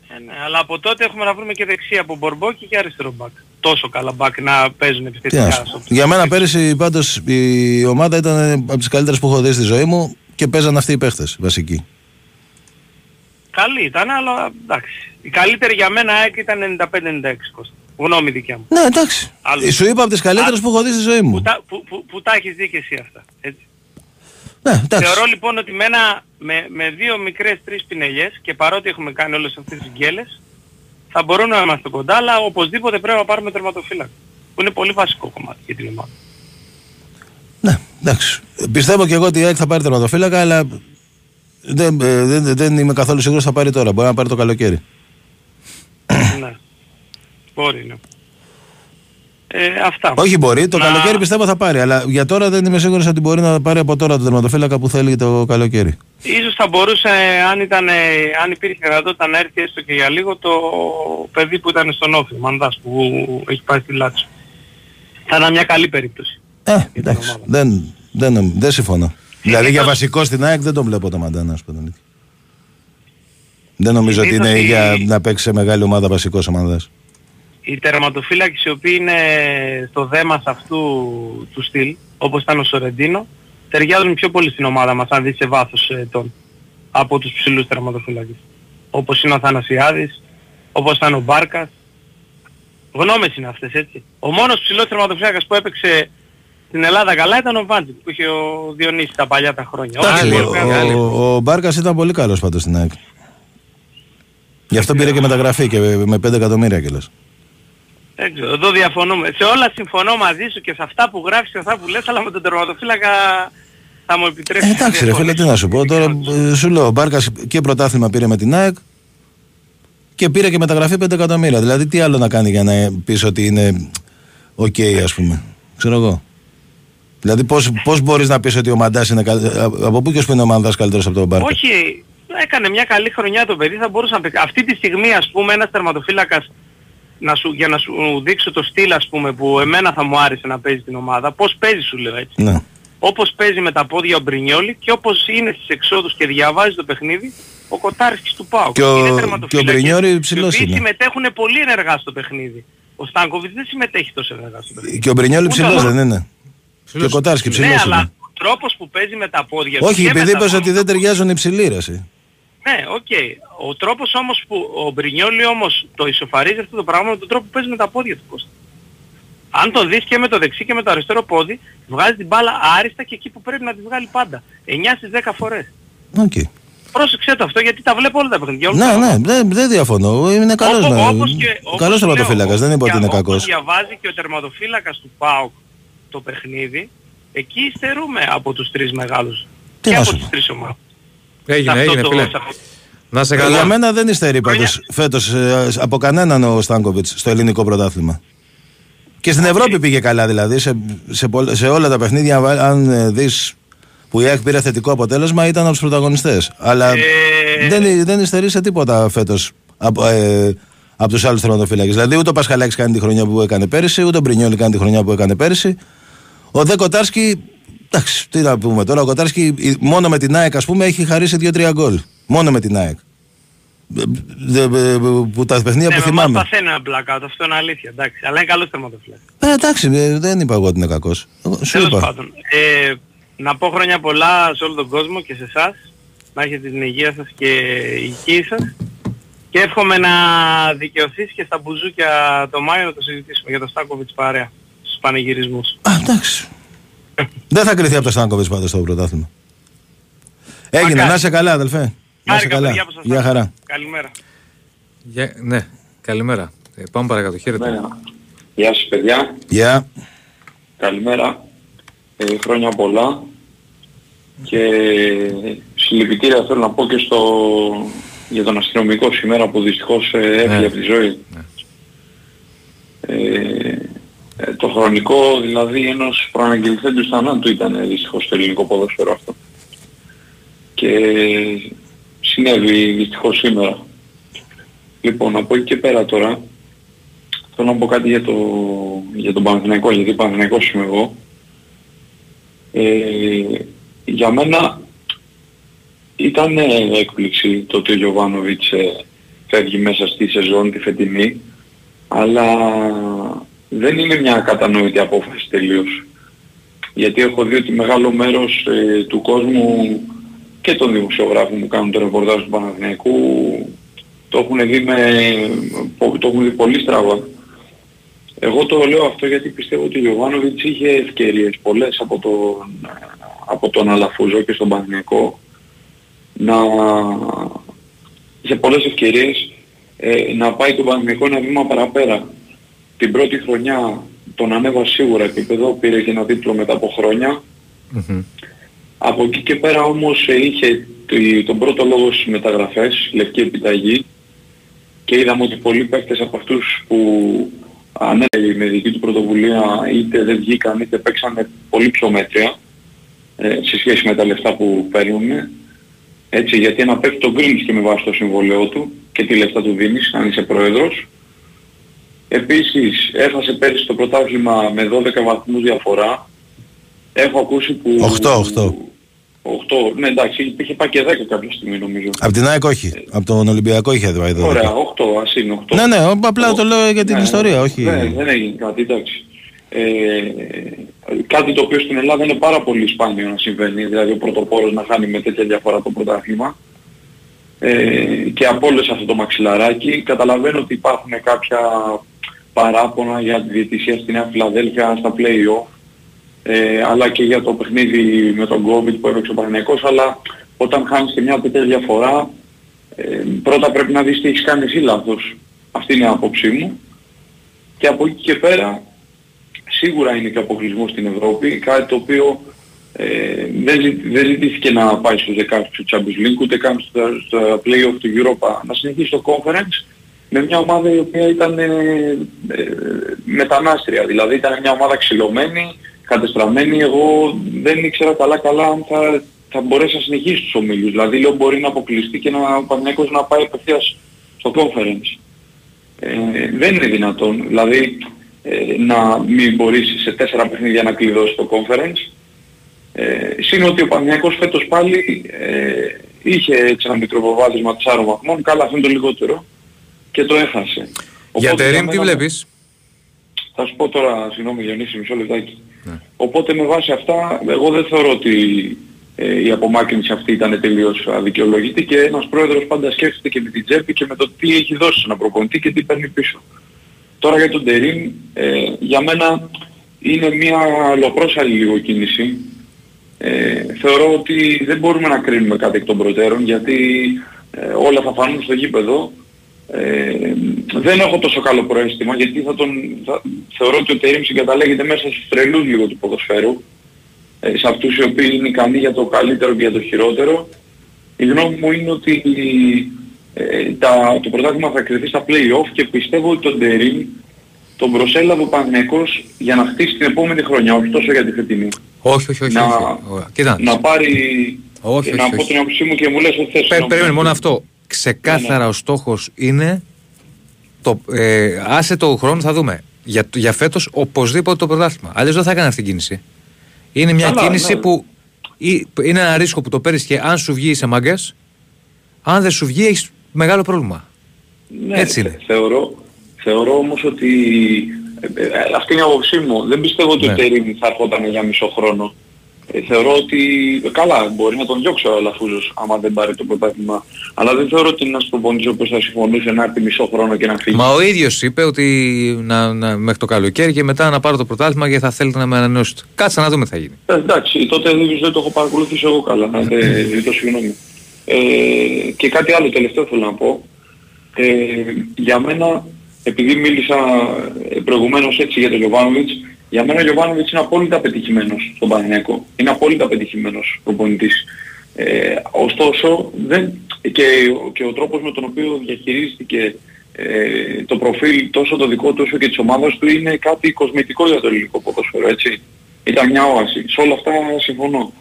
Ε, ναι, αλλά από τότε έχουμε να βρούμε και δεξιά από Μπορμπόκι και αριστερό μπακ. Τόσο καλά μπακ να παίζουν επιθετικά. Για μένα πέρυσι πάντως η ομάδα ήταν από τις καλύτερες που έχω δει στη ζωή μου και παίζαν αυτοί οι παίχτες βασικοί. Καλή ήταν, αλλά εντάξει. Η καλύτερη για μένα ΑΕΚ ήταν 95-96 Γνώμη δικιά μου. Ναι, εντάξει. Άλλο. Σου είπα από τις καλύτερες που έχω δει στη ζωή μου. Που, τα, που, που, που τα έχεις δει και εσύ αυτά. Έτσι. Ναι, εντάξει. Θεωρώ λοιπόν ότι με, ένα, με, με δύο μικρές τρεις πινελιές και παρότι έχουμε κάνει όλες αυτές τις γκέλες θα μπορούμε να είμαστε κοντά, αλλά οπωσδήποτε πρέπει να πάρουμε τερματοφύλακα. Που είναι πολύ βασικό κομμάτι για την ομάδα. Ναι, εντάξει. Πιστεύω και εγώ ότι η ΑΕΚ θα πάρει τερματοφύλακα, αλλά δεν, ε, δεν, δεν είμαι καθόλου σίγουρος θα πάρει τώρα. Μπορεί να πάρει το καλοκαίρι. ναι. Μπορεί, ναι. Ε, αυτά. Όχι μπορεί, το να... καλοκαίρι πιστεύω θα πάρει, αλλά για τώρα δεν είμαι σίγουρος ότι μπορεί να πάρει από τώρα το τερματοφύλακα που θέλει το καλοκαίρι. Ίσως θα μπορούσε, αν, ήταν, αν υπήρχε δυνατότητα να έρθει έστω και για λίγο το παιδί που ήταν στον Όφη, Μανδάς, που έχει πάει στη Λάτσο. Θα είναι μια καλή περίπτωση. Ε, εντάξει, δεν, δεν, δεν συμφωνώ. Δηλαδή για βασικό στην ΑΕΚ δεν τον βλέπω το Μαντάνα, ας πούμε. Δεν νομίζω ότι είναι για να παίξει σε μεγάλη ομάδα βασικός ομάδας οι τερματοφύλακες οι οποίοι είναι στο δέμας αυτού του στυλ, όπως ήταν ο Σορεντίνο, ταιριάζουν πιο πολύ στην ομάδα μας, αν δεις σε βάθος ετών. από τους ψηλούς τερματοφύλακες. Όπως είναι ο Θανασιάδης, όπως ήταν ο Μπάρκας. Γνώμες είναι αυτές έτσι. Ο μόνος ψηλός τερματοφύλακας που έπαιξε στην Ελλάδα καλά ήταν ο Βάντζικ που είχε ο Διονύσης τα παλιά τα χρόνια. ο, ο, ο Μπάρκας ήταν πολύ καλός πάντως στην ΑΕΚ. Γι' αυτό πήρε και μεταγραφή και με 5 εκατομμύρια κιόλας. Δεν ξέρω, εδώ διαφωνούμε. Σε όλα συμφωνώ μαζί σου και σε αυτά που γράφεις και αυτά που λες, αλλά με τον τερματοφύλακα θα μου επιτρέψεις. Ε, εντάξει ρε φίλε, τι να σου πω. Τώρα σου λέω, ο Μπάρκας και πρωτάθλημα πήρε με την ΑΕΚ και πήρε και μεταγραφή 5 εκατομμύρια. Δηλαδή τι άλλο να κάνει για να πεις ότι είναι OK okay, ας πούμε. Ξέρω εγώ. Δηλαδή πώς, πώς μπορείς να πεις ότι ο Μαντάς είναι καλύτερος. Από πού και που είναι ο Μαντάς καλύτερος από τον Μπάρκα; Όχι, έκανε μια καλή χρονιά το παιδί, θα μπορούσε να πει. Αυτή τη στιγμή ας πούμε ένας τερματοφύλακας να σου, για να σου δείξω το στυλ ας πούμε που εμένα θα μου άρεσε να παίζει την ομάδα, πώς παίζει σου λέω έτσι. Ναι. Όπως παίζει με τα πόδια ο Μπρινιόλη και όπως είναι στις εξόδους και διαβάζει το παιχνίδι ο Κοτάρσκης του Πάου. Και ο, και ο Μπρινιόλη ψηλός είναι. συμμετέχουν πολύ ενεργά στο παιχνίδι. Ο Στάνκοβιτς δεν συμμετέχει τόσο ενεργά στο παιχνίδι. Και ο Μπρινιόλη ψηλός δεν είναι. Και ο Κοτάρσκης ψηλός ναι, είναι. αλλά ο τρόπος που παίζει με τα πόδια Όχι, επειδή είπες ότι δεν ταιριάζουν οι ψηλοί ναι, OK. Okay. Ο τρόπος όμως που ο Μπρινιόλι όμως το ισοφαρίζει αυτό το πράγμα με τον τρόπο που παίζει με τα πόδια του Κώστα. Αν το δεις και με το δεξί και με το αριστερό πόδι, βγάζει την μπάλα άριστα και εκεί που πρέπει να τη βγάλει πάντα. 9 στις 10 φορές. Okay. Πρόσεξε το αυτό γιατί τα βλέπω όλα τα παιχνίδια. Ναι, ναι, δεν, δεν διαφωνώ. Είναι καλός, Όπω, ναι. όπως και, καλός τερματοφύλακας, δεν είπα ότι είναι κακός. διαβάζει και ο τερματοφύλακας του ΠΑΟΚ το παιχνίδι, εκεί υστερούμε από τους τρεις μεγάλους. Τι και από τις τρεις ομάδες. Έγινε, έγινε, φίλε. Να σε καλά. Για μένα δεν υστερεί πάντως φέτος ε, από κανέναν ο Στάνκοβιτς στο ελληνικό πρωτάθλημα. Και στην Ευρώπη πήγε καλά δηλαδή. Σε, σε, σε όλα τα παιχνίδια, αν ε, δεις που η ΑΕΚ πήρε θετικό αποτέλεσμα, ήταν από τους πρωταγωνιστές. Αλλά ε... δεν, δεν υστερεί σε τίποτα φέτος από, ε, από τους άλλους θερματοφύλακες. Δηλαδή ούτε ο Πασχαλάκης κάνει τη χρονιά που έκανε πέρυσι, ούτε ο Μπρινιόλη κάνει τη χρονιά που έκανε πέρυσι. Ο Δε Κοτάρσκι Εντάξει, τι να πούμε τώρα. Ο Κοτάρσκι μόνο με την ΑΕΚ, ας πούμε, έχει χαρίσει 2-3 γκολ. Μόνο με την ΑΕΚ. Που τα παιχνίδια ναι, που θυμάμαι. Ναι, παθαίνει ένα blackout, αυτό είναι αλήθεια. Εντάξει, αλλά είναι καλός τερματοφύλακας. Ε, εντάξει, δεν είπα εγώ ότι είναι κακός. Σου είπα. Πάντων, ε, να πω χρόνια πολλά σε όλο τον κόσμο και σε εσάς. Να έχετε την υγεία σας και η υγεία σας. Και εύχομαι να δικαιωθείς και στα μπουζούκια το Μάιο να το συζητήσουμε για το Στάκοβιτς παρέα στους πανηγυρισμούς. Α, εντάξει. Δεν θα κρυθεί από το Στάνκοβιτς πάντως στο πρωτάθλημα. Έγινε, να είσαι καλά αδελφέ. Να είσαι καλά. Γεια χαρά. Καλημέρα. Για, ναι, καλημέρα. Ε, πάμε παρακάτω. Χαίρετε. Ναι. Γεια σας παιδιά. Γεια. Καλημέρα. Ε, χρόνια πολλά. Και συλληπιτήρια θέλω να πω και στο, για τον αστυνομικό σήμερα που δυστυχώς ε, έφυγε ναι. από τη ζωή. Ναι. Ε, ε, το χρονικό δηλαδή ενός προαναγγελθέντου θανάτου ήταν δυστυχώς στο ελληνικό ποδόσφαιρο αυτό. Και συνέβη δυστυχώς σήμερα. Λοιπόν, από εκεί και πέρα τώρα, θέλω να πω κάτι για, το, για τον Παναθηναϊκό, γιατί Παναθηναϊκός είμαι εγώ. Ε, για μένα ήταν έκπληξη το ότι ο Γιωβάνοβιτς ε, φεύγει μέσα στη σεζόν τη φετινή, αλλά δεν είναι μια κατανοητή απόφαση τελείως. Γιατί έχω δει ότι μεγάλο μέρος ε, του κόσμου και των δημοσιογράφων που κάνουν το ρεπορτάζ του Παναθηναϊκού το έχουν δει, με, το έχουν δει πολύ στραβά. Εγώ το λέω αυτό γιατί πιστεύω ότι ο Γιωβάνοβιτς είχε ευκαιρίες πολλές από τον, από τον Αλαφούζο και στον Παναθηναϊκό να είχε πολλές ευκαιρίες ε, να πάει τον Παναθηναϊκό ένα βήμα παραπέρα την πρώτη χρονιά τον ανέβασε σίγουρα επίπεδο, πήρε και ένα τίτλο μετά από Από εκεί και πέρα όμως είχε τον πρώτο λόγο στις μεταγραφές, λευκή επιταγή. Και είδαμε ότι πολλοί παίκτες από αυτούς που ανέλεγε με δική του πρωτοβουλία είτε δεν βγήκαν είτε παίξανε πολύ πιο μέτρια ε, σε σχέση με τα λεφτά που παίρνουν. Έτσι, γιατί ένα παίκτη τον κρίνεις και με βάση το συμβολέο του και τι λεφτά του δίνεις αν είσαι πρόεδρος Επίσης έχασε πέρυσι το πρωτάθλημα με 12 βαθμούς διαφορά. Έχω ακούσει που... 8, 8. 8, ναι εντάξει, είχε πάει και 10 κάποια στιγμή νομίζω. Από την ΑΕΚ όχι, ε... από τον Ολυμπιακό είχε πάει 12. Ωραία, 8, ας είναι 8. Ναι, ναι, απλά 8. το λέω για την ναι, ιστορία, όχι. Ναι, δεν έγινε κάτι, εντάξει. Ε, κάτι το οποίο στην Ελλάδα είναι πάρα πολύ σπάνιο να συμβαίνει, δηλαδή ο πρωτοπόρος να χάνει με τέτοια διαφορά το πρωτάθλημα. ε, και από όλες αυτό το μαξιλαράκι. Καταλαβαίνω ότι υπάρχουν κάποια παράπονα για τη διαιτησία στη Νέα Φιλαδέλφια στα play-off ε, αλλά και για το παιχνίδι με τον COVID που έπαιξε ο Παναγιακός αλλά όταν χάνεις και μια τέτοια διαφορά ε, πρώτα πρέπει να δεις τι έχεις κάνει εσύ λάθος. Αυτή είναι η άποψή μου. Και από εκεί και πέρα σίγουρα είναι και αποκλεισμός στην Ευρώπη, κάτι το οποίο ε, δεν, δεν ζητήθηκε να πάει στους 16 του Champions League, ούτε καν στα, στα play-off του Europa, να συνεχίσει το conference με μια ομάδα η οποία ήταν ε, ε, μετανάστρια, δηλαδή ήταν μια ομάδα ξυλωμένη, κατεστραμμένη, εγώ δεν ήξερα καλά καλά αν θα, θα μπορέσει να συνεχίσει τους ομίλους, δηλαδή λέω μπορεί να αποκλειστεί και να, ο να πάει απευθείας στο conference. Ε, δεν είναι δυνατόν, δηλαδή ε, να μην μπορείς σε τέσσερα παιχνίδια να κλειδώσεις το conference. Ε, ότι ο Παναγιακός φέτος πάλι ε, είχε έτσι ένα μικρό προβάδισμα 4 βαθμών, καλά αυτό είναι το λιγότερο και το έχασε. Για Τερίμ τι βλέπεις; Θα σου πω τώρα, συγγνώμη Γιονύση, μισό λεπτάκι. Ναι. Οπότε με βάση αυτά, εγώ δεν θεωρώ ότι ε, η απομάκρυνση αυτή ήταν τελείως αδικαιολογητή και ένας πρόεδρος πάντα σκέφτεται και με την τσέπη και με το τι έχει δώσει σε ένα προπονητή και τι παίρνει πίσω. Τώρα για τον Τερίμ, ε, για μένα είναι μια λοπρόσαλη λίγο κίνηση. Ε, θεωρώ ότι δεν μπορούμε να κρίνουμε κάτι εκ των προτέρων γιατί ε, όλα θα φανούν στο γήπεδο. Ε, δεν έχω τόσο καλό προέστημα γιατί θα τον, θα, θεωρώ ότι ο Τερίμ συγκαταλέγεται μέσα στους τρελούς λίγο του ποδοσφαίρου ε, σε αυτούς οι οποίοι είναι ικανοί για το καλύτερο και για το χειρότερο. Η γνώμη μου είναι ότι ε, τα, το πρωτάθλημα θα κρυθεί στα play-off και πιστεύω ότι τον Τερίμ τον προσέλαβε ο Παναγιακός για να χτίσει την επόμενη χρονιά, όχι τόσο για τη φετινή. Όχι, όχι, όχι. Να, όχι. να πάρει... Όχι, να πω την άποψή μου και μου λες ότι θες... Πέ, περίμενε μόνο αυτό. Ξεκάθαρα ναι. ο στόχος είναι... Το, ε, άσε το χρόνο θα δούμε. Για, για φέτος οπωσδήποτε το πρωτάθλημα. Αλλιώς δεν θα έκανε αυτή την κίνηση. Είναι μια Καλά, κίνηση ναι. που είναι ένα ρίσκο που το παίρνεις και αν σου βγει είσαι μάγκας, αν δεν σου βγει έχεις μεγάλο πρόβλημα. Ναι, Έτσι είναι. Θεωρώ, θεωρώ όμως ότι ε, ε, αυτή είναι η άποψή μου. Δεν πιστεύω ότι ναι. ο Τερίμ θα έρχονταν για μισό χρόνο. Ε, θεωρώ ότι καλά μπορεί να τον διώξει ο Λαφούζος άμα δεν πάρει το πρωτάθλημα. Αλλά δεν θεωρώ ότι είναι ένας προπονητής ο οποίος θα συμφωνούσε να έρθει μισό χρόνο και να φύγει. Μα ο ίδιος είπε ότι να, να, μέχρι το καλοκαίρι και μετά να πάρω το πρωτάθλημα και θα θέλετε να με ανανεώσετε. Κάτσε να δούμε τι θα γίνει. Ε, εντάξει, τότε δεν το έχω παρακολουθήσει εγώ καλά. Να δεν ζητώ συγγνώμη. Ε, και κάτι άλλο τελευταίο θέλω να πω. Ε, για μένα, επειδή μίλησα ε, προηγουμένως έτσι για τον Γιωβάνοβιτς, για μένα ο Γιωβάνοβιτς είναι απόλυτα πετυχημένος στον Παναγιακό. Είναι απόλυτα πετυχημένος προπονητής. Ε, ωστόσο, δεν, και, και ο τρόπος με τον οποίο διαχειρίστηκε ε, το προφίλ τόσο το δικό του όσο και της ομάδας του είναι κάτι κοσμητικό για το ελληνικό ποδόσφαιρο, έτσι. Ήταν μια όαση. Σε όλα αυτά συμφωνώ.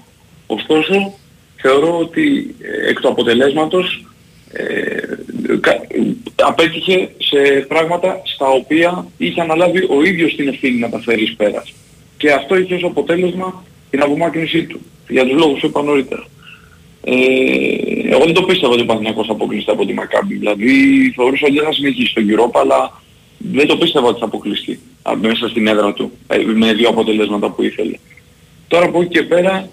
Ωστόσο, θεωρώ ότι ε, εκ του αποτελέσματος ε, απέτυχε σε πράγματα στα οποία είχε αναλάβει ο ίδιος την ευθύνη να τα φέρει πέρας. Και αυτό είχε ως αποτέλεσμα την απομάκρυνσή του, για τους λόγους που είπα νωρίτερα. Ε, εγώ δεν το πίστευα ότι ο Παναθηναϊκός θα αποκλειστεί από τη Μακάμπη. Δηλαδή θεωρούσα ότι δεν θα συνεχίσει τον Europa, αλλά δεν το πίστευα ότι θα αποκλειστεί μέσα στην έδρα του, ε, με δύο αποτελέσματα που ήθελε. Τώρα από εκεί και πέρα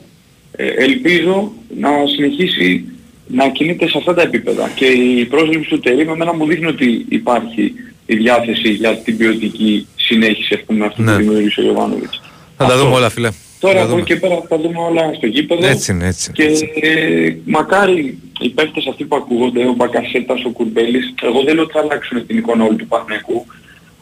ε, ελπίζω να συνεχίσει να κινείται σε αυτά τα επίπεδα. Και η πρόσληψη του Τερίμ εμένα μου δείχνει ότι υπάρχει η διάθεση για την ποιοτική συνέχιση ας πούμε, αυτού ναι. που δημιουργήσε ο Ιωβάνοβιτς. Θα τα δούμε όλα φίλε. Τώρα από εκεί και πέρα θα δούμε όλα στο γήπεδο. Έτσι είναι, έτσι. Και ε, μακάρι οι παίκτες αυτοί που ακούγονται, ο Μπακασέτας, ο Κουρμπέλης, εγώ δεν λέω ότι θα αλλάξουν την εικόνα όλου του Πανεκού,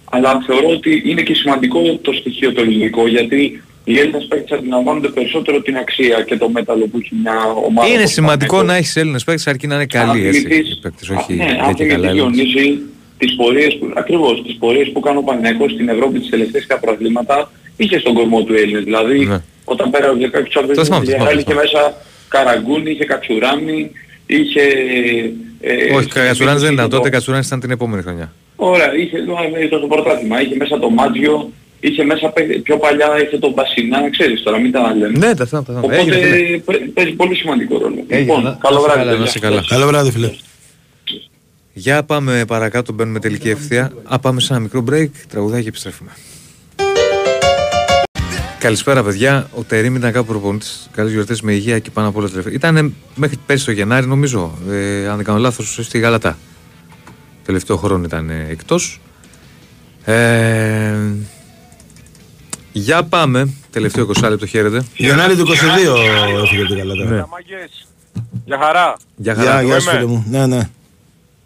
αλλά θεωρώ ότι είναι και σημαντικό το στοιχείο το ελληνικό, γιατί οι Έλληνες παίκτες αντιλαμβάνονται περισσότερο την αξία και το μέταλλο που έχει μια ομάδα. Είναι σημαντικό να έχεις Έλληνες παίκτες αρκεί να είναι καλοί έτσι, οι παίκτες, όχι ναι, αν θυμηθείς τις πορείες που, ακριβώς, τις πορείες που κάνει ο Παναγιακός στην Ευρώπη τις τελευταίες προβλήματα είχε στον κορμό του Έλληνες. Δηλαδή ναι. όταν πέρασε κάποιος από είχε μέσα Καραγκούνι, είχε Κατσουράνη, είχε... Ε, όχι, Κατσουράνης δεν ήταν τότε, Κατσουράνης ήταν την επόμενη χρονιά. Ωραία, είχε, ήταν το πρωτάθλημα, είχε μέσα το Μάτζιο, είχε μέσα πιο παλιά είχε τον Μπασινά, ξέρεις τώρα, μην τα λέμε. Ναι, τα θα, τα Οπότε Έγινε, παίζει πολύ σημαντικό ρόλο. λοιπόν, καλό βράδυ. Καλά, καλό βράδυ φίλε. Για πάμε παρακάτω, μπαίνουμε τελική ευθεία. Α, πάμε σε ένα μικρό break, τραγουδάκι και επιστρέφουμε. Καλησπέρα, παιδιά. Ο Τερήμ ήταν κάπου προπονητής. Καλές γιορτές με υγεία και πάνω από όλα τελευταία. Ήταν μέχρι πέρσι το Γενάρη, νομίζω. Ε, αν δεν κάνω λάθος, στη Γαλατά. Τελευταίο χρόνο ήταν ε, εκτός. Ε, για πάμε. Τελευταίο 20 λεπτό χαίρετε. Γενάρη του 22 έφυγε την Γαλατά. Ναι. Για χαρά. Για χαρά. Γεια, σου φίλε μου. Ναι, ναι.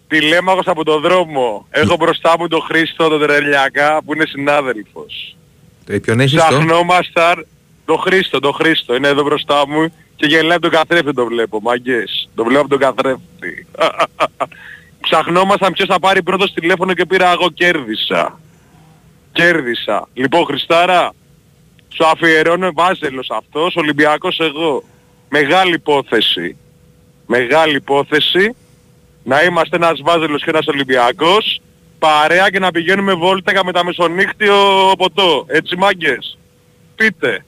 Τηλέμαχος από τον δρόμο. Έχω μπροστά μου τον Χρήστο τον Τρελιακά που είναι συνάδελφος. Ε, ποιον έχεις Ψαχνόμασταν τον Χρήστο, τον Χρήστο. Είναι εδώ μπροστά μου και γελάει από τον καθρέφτη το βλέπω. Μαγκές. Το βλέπω από τον καθρέφτη. Ψαχνόμασταν ποιος θα πάρει πρώτος τηλέφωνο και πήρα εγώ κέρδισα. Κέρδισα. Λοιπόν Χριστάρα, σου αφιερώνω Βάζελος αυτός, Ολυμπιακός εγώ. Μεγάλη υπόθεση. Μεγάλη υπόθεση να είμαστε ένας Βάζελος και ένας Ολυμπιακός παρέα και να πηγαίνουμε βόλτα με τα μεσονύχτιο ποτό. Έτσι μάγκες. Πείτε.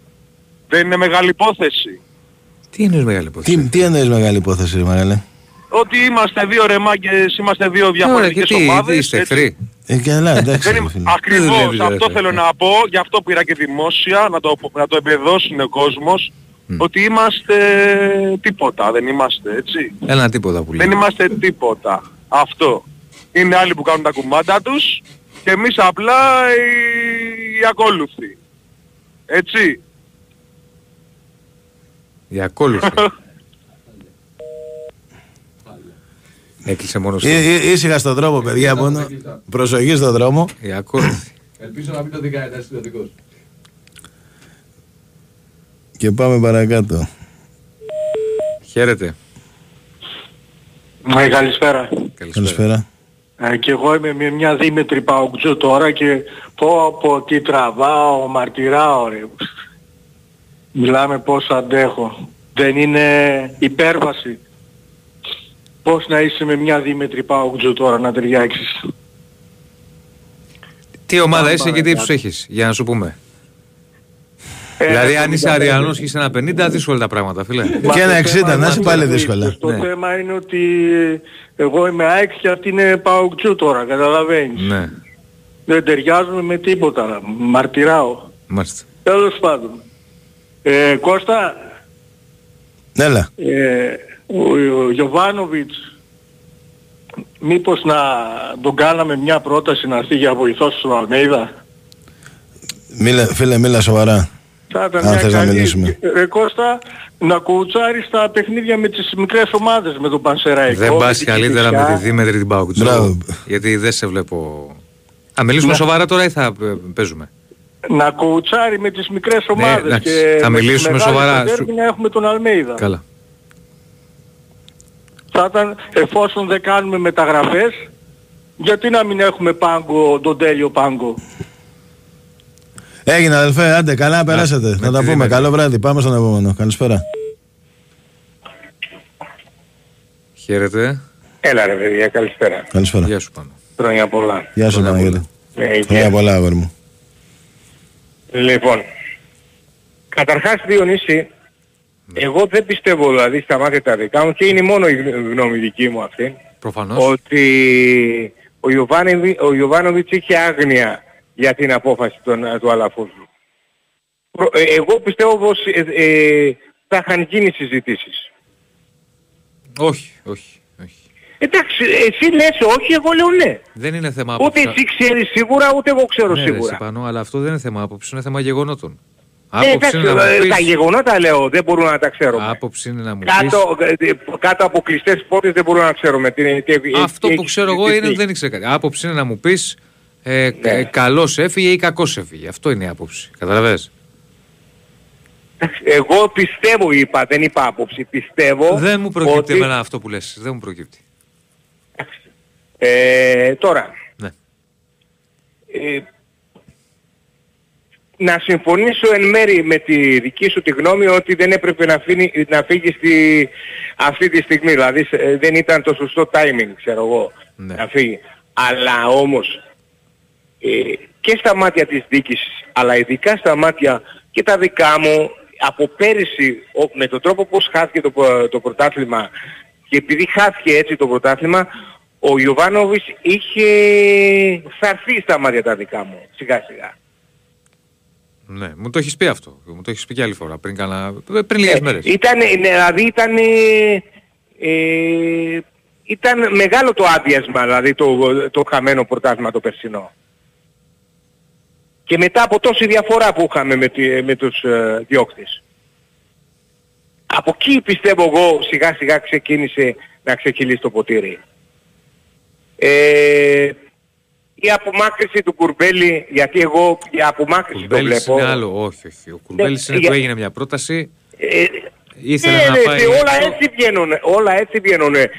Δεν είναι μεγάλη υπόθεση. Τι είναι μεγάλη υπόθεση; Τι, τι εννοείς μεγάλη υπόθεση, Μαρέλε. Ότι είμαστε δύο ρε μάγκες, είμαστε δύο διαφορετικές Ωραία, ομάδες. Τι, είστε εχθροί. Ε, καλά, εντάξει. Ακριβώς, αυτό θέλω να πω, γι' αυτό πήρα και δημόσια, να το, να το εμπεδώσει ο κόσμος, ότι είμαστε τίποτα, δεν είμαστε έτσι. Ένα τίποτα που λέει. Δεν είμαστε τίποτα. Αυτό. Είναι άλλοι που κάνουν τα κουμάντα τους και εμείς απλά οι, οι ακόλουθοι. Έτσι. Οι ακόλουθοι. Έκλεισε μόνος στο... Ήσυχα στον δρόμο, παιδιά, μόνο. Προσοχή στον δρόμο. Οι ακόλουθοι. Ελπίζω να μην το δει κανένας ιδιωτικός. Και πάμε παρακάτω. Χαίρετε. Μα καλησπέρα. Καλησπέρα. Ε, και εγώ είμαι με μια δίμετρη παουκτζού τώρα και πω από τι τραβάω, μαρτυράω ρε. Μιλάμε πώς αντέχω. Δεν είναι υπέρβαση. Πώς να είσαι με μια δίμετρη παουκτζού τώρα να ταιριάξεις; Τι ομάδα είσαι και τι ύψους έχεις, για να σου πούμε. Ε, δηλαδή, αν είσαι Αριανός και είσαι ένα 50, δύσκολα τα πράγματα, φίλε. Και ένα 60, να είσαι πάλι δύσκολα. Το ναι. θέμα είναι ότι εγώ είμαι ΑΕΚ και αυτή είναι Παουκτζού τώρα, καταλαβαίνεις. Ναι. Δεν ταιριάζουμε με τίποτα, μαρτυράω. Μάλιστα. Τέλος πάντων. Ε, Κώστα. Έλα. Ε, ο, ο Γιωβάνοβιτς μήπως να τον κάναμε μια πρόταση να έρθει για βοηθός στον Αλμέιδα; Μίλα, φίλε, μίλα σοβαρά. Θα ήταν Αν μια θες καλή... να μιλήσουμε. Ρε Κώστα, να κουτσάρεις τα παιχνίδια με τις μικρές ομάδες με τον Πανσεραϊκό. Δεν πας καλύτερα με τη Δήμετρη την Παουκτζό. Γιατί δεν σε βλέπω... Α, μιλήσουμε να... σοβαρά τώρα ή θα ε, παίζουμε; Να κουτσάρει με τις μικρές ναι, ομάδες ναι, και θα μιλήσουμε σοβαρά. Σου... να έχουμε τον Αλμέιδα. Καλά. Θα ήταν, εφόσον δεν κάνουμε μεταγραφές, γιατί να μην έχουμε πάγκο, τον τέλειο πάγκο. Έγινε αδελφέ, άντε καλά περάσετε. Να τα πούμε. Καλό βράδυ. Πάμε στον επόμενο. Καλησπέρα. Χαίρετε. Έλα ρε παιδιά, καλησπέρα. Καλησπέρα. Γεια σου πάνω. Χρόνια πολλά. Γεια σου Παναγιώτη. Ε, Χρόνια πολλά αγόρι μου. Λοιπόν, καταρχάς Διονύση, ναι. Εγώ δεν πιστεύω δηλαδή στα μάτια τα δικά μου και είναι μόνο η γνώμη δική μου αυτή. Προφανώς. Ότι ο Ιωβάνοβιτς είχε άγνοια για την απόφαση των, του Αλαφούζου. Ε, εγώ πιστεύω πως ε, ε, θα είχαν γίνει συζητήσεις. Όχι, όχι, όχι. Εντάξει, εσύ λες όχι, εγώ λέω ναι. Δεν είναι θέμα άποψη. Ούτε εσύ ξέρεις σίγουρα, ούτε εγώ ξέρω ναι, σίγουρα. Ναι, πάνω, αλλά αυτό δεν είναι θέμα άποψης, είναι θέμα γεγονότων. Ε, εντάξει, πεις... τα γεγονότα λέω, δεν μπορούμε να τα ξέρουμε. Άποψη είναι να μου κάτω, πεις... κάτω από κλειστές πόρτες δεν μπορούμε να ξέρουμε. Τι, τι, αυτό που ξέρω εγώ είναι ότι δεν ήξερε κάτι. Άποψη είναι να μου πεις ε, ναι. Ε, καλός έφυγε ή κακός έφυγε. Αυτό είναι η άποψη. Καταλαβες; Εγώ πιστεύω είπα, δεν είπα άποψη. Πιστεύω Δεν μου προκύπτει ότι... εμένα αυτό που λες. Δεν μου προκύπτει. Ε, τώρα. Ναι. Ε, να συμφωνήσω εν μέρη με τη δική σου τη γνώμη ότι δεν έπρεπε να, φύγει, να φύγει στη, αυτή τη στιγμή. Δηλαδή δεν ήταν το σωστό timing, ξέρω εγώ, ναι. να φύγει. Αλλά όμως ε, και στα μάτια της δίκησης, αλλά ειδικά στα μάτια και τα δικά μου, από πέρυσι με τον τρόπο πως χάθηκε το, το πρωτάθλημα και επειδή χάθηκε έτσι το πρωτάθλημα, ο Ιωβάνοβης είχε φαρθεί στα μάτια τα δικά μου, σιγά σιγά. Ναι, μου το έχεις πει αυτό. Μου το έχεις πει και άλλη φορά, πριν, κάνα... πριν λίγες ε, μέρες. Ήταν, ναι, δηλαδή ήταν, ε, ήταν μεγάλο το άδειασμα, δηλαδή το, το χαμένο πρωτάθλημα το περσινό. Και μετά από τόση διαφορά που είχαμε με, με τους ε, διώκτες. Από εκεί πιστεύω εγώ σιγά σιγά ξεκίνησε να ξεκυλήσει το ποτήρι. Ε, η απομάκρυση του Κουρμπέλη, γιατί εγώ η απομάκρυση το βλέπω... είναι άλλο, όχι, όχι. Ο Κουρμπέλης είναι που έγινε μια πρόταση, ε, ήθελε ναι, να ναι, πάει... Όλα έτσι βγαίνουν, όλα έτσι βγαίνουν. Ε,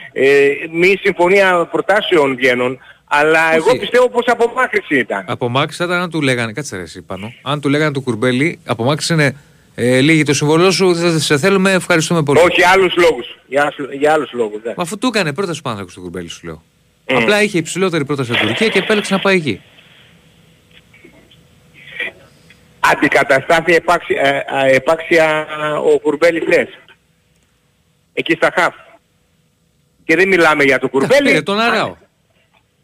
μη συμφωνία προτάσεων βγαίνουν. Αλλά εγώ πιστεύω πως απομάκρυση ήταν. Απομάκρυση ήταν αν του λέγανε, κάτσε ρε εσύ πάνω, αν του λέγανε του Κουρμπέλη, απομάκρυση είναι ε, λίγη το συμβολό σου, δεν σε θέλουμε, ευχαριστούμε πολύ. Όχι, άλλους λόγους. Για, για άλλους λόγους. Ναι. Μα αφού του έκανε πρόταση πάνω του Κουρμπέλη σου λέω. Mm. Απλά είχε υψηλότερη πρόταση στην Τουρκία και επέλεξε να πάει εκεί. Αντικαταστάθη επάξια, ε, επάξια ο Κουρμπέλης λες. Εκεί στα χαφ. Και δεν μιλάμε για το Κουρμπέλη. Για τον Αράο.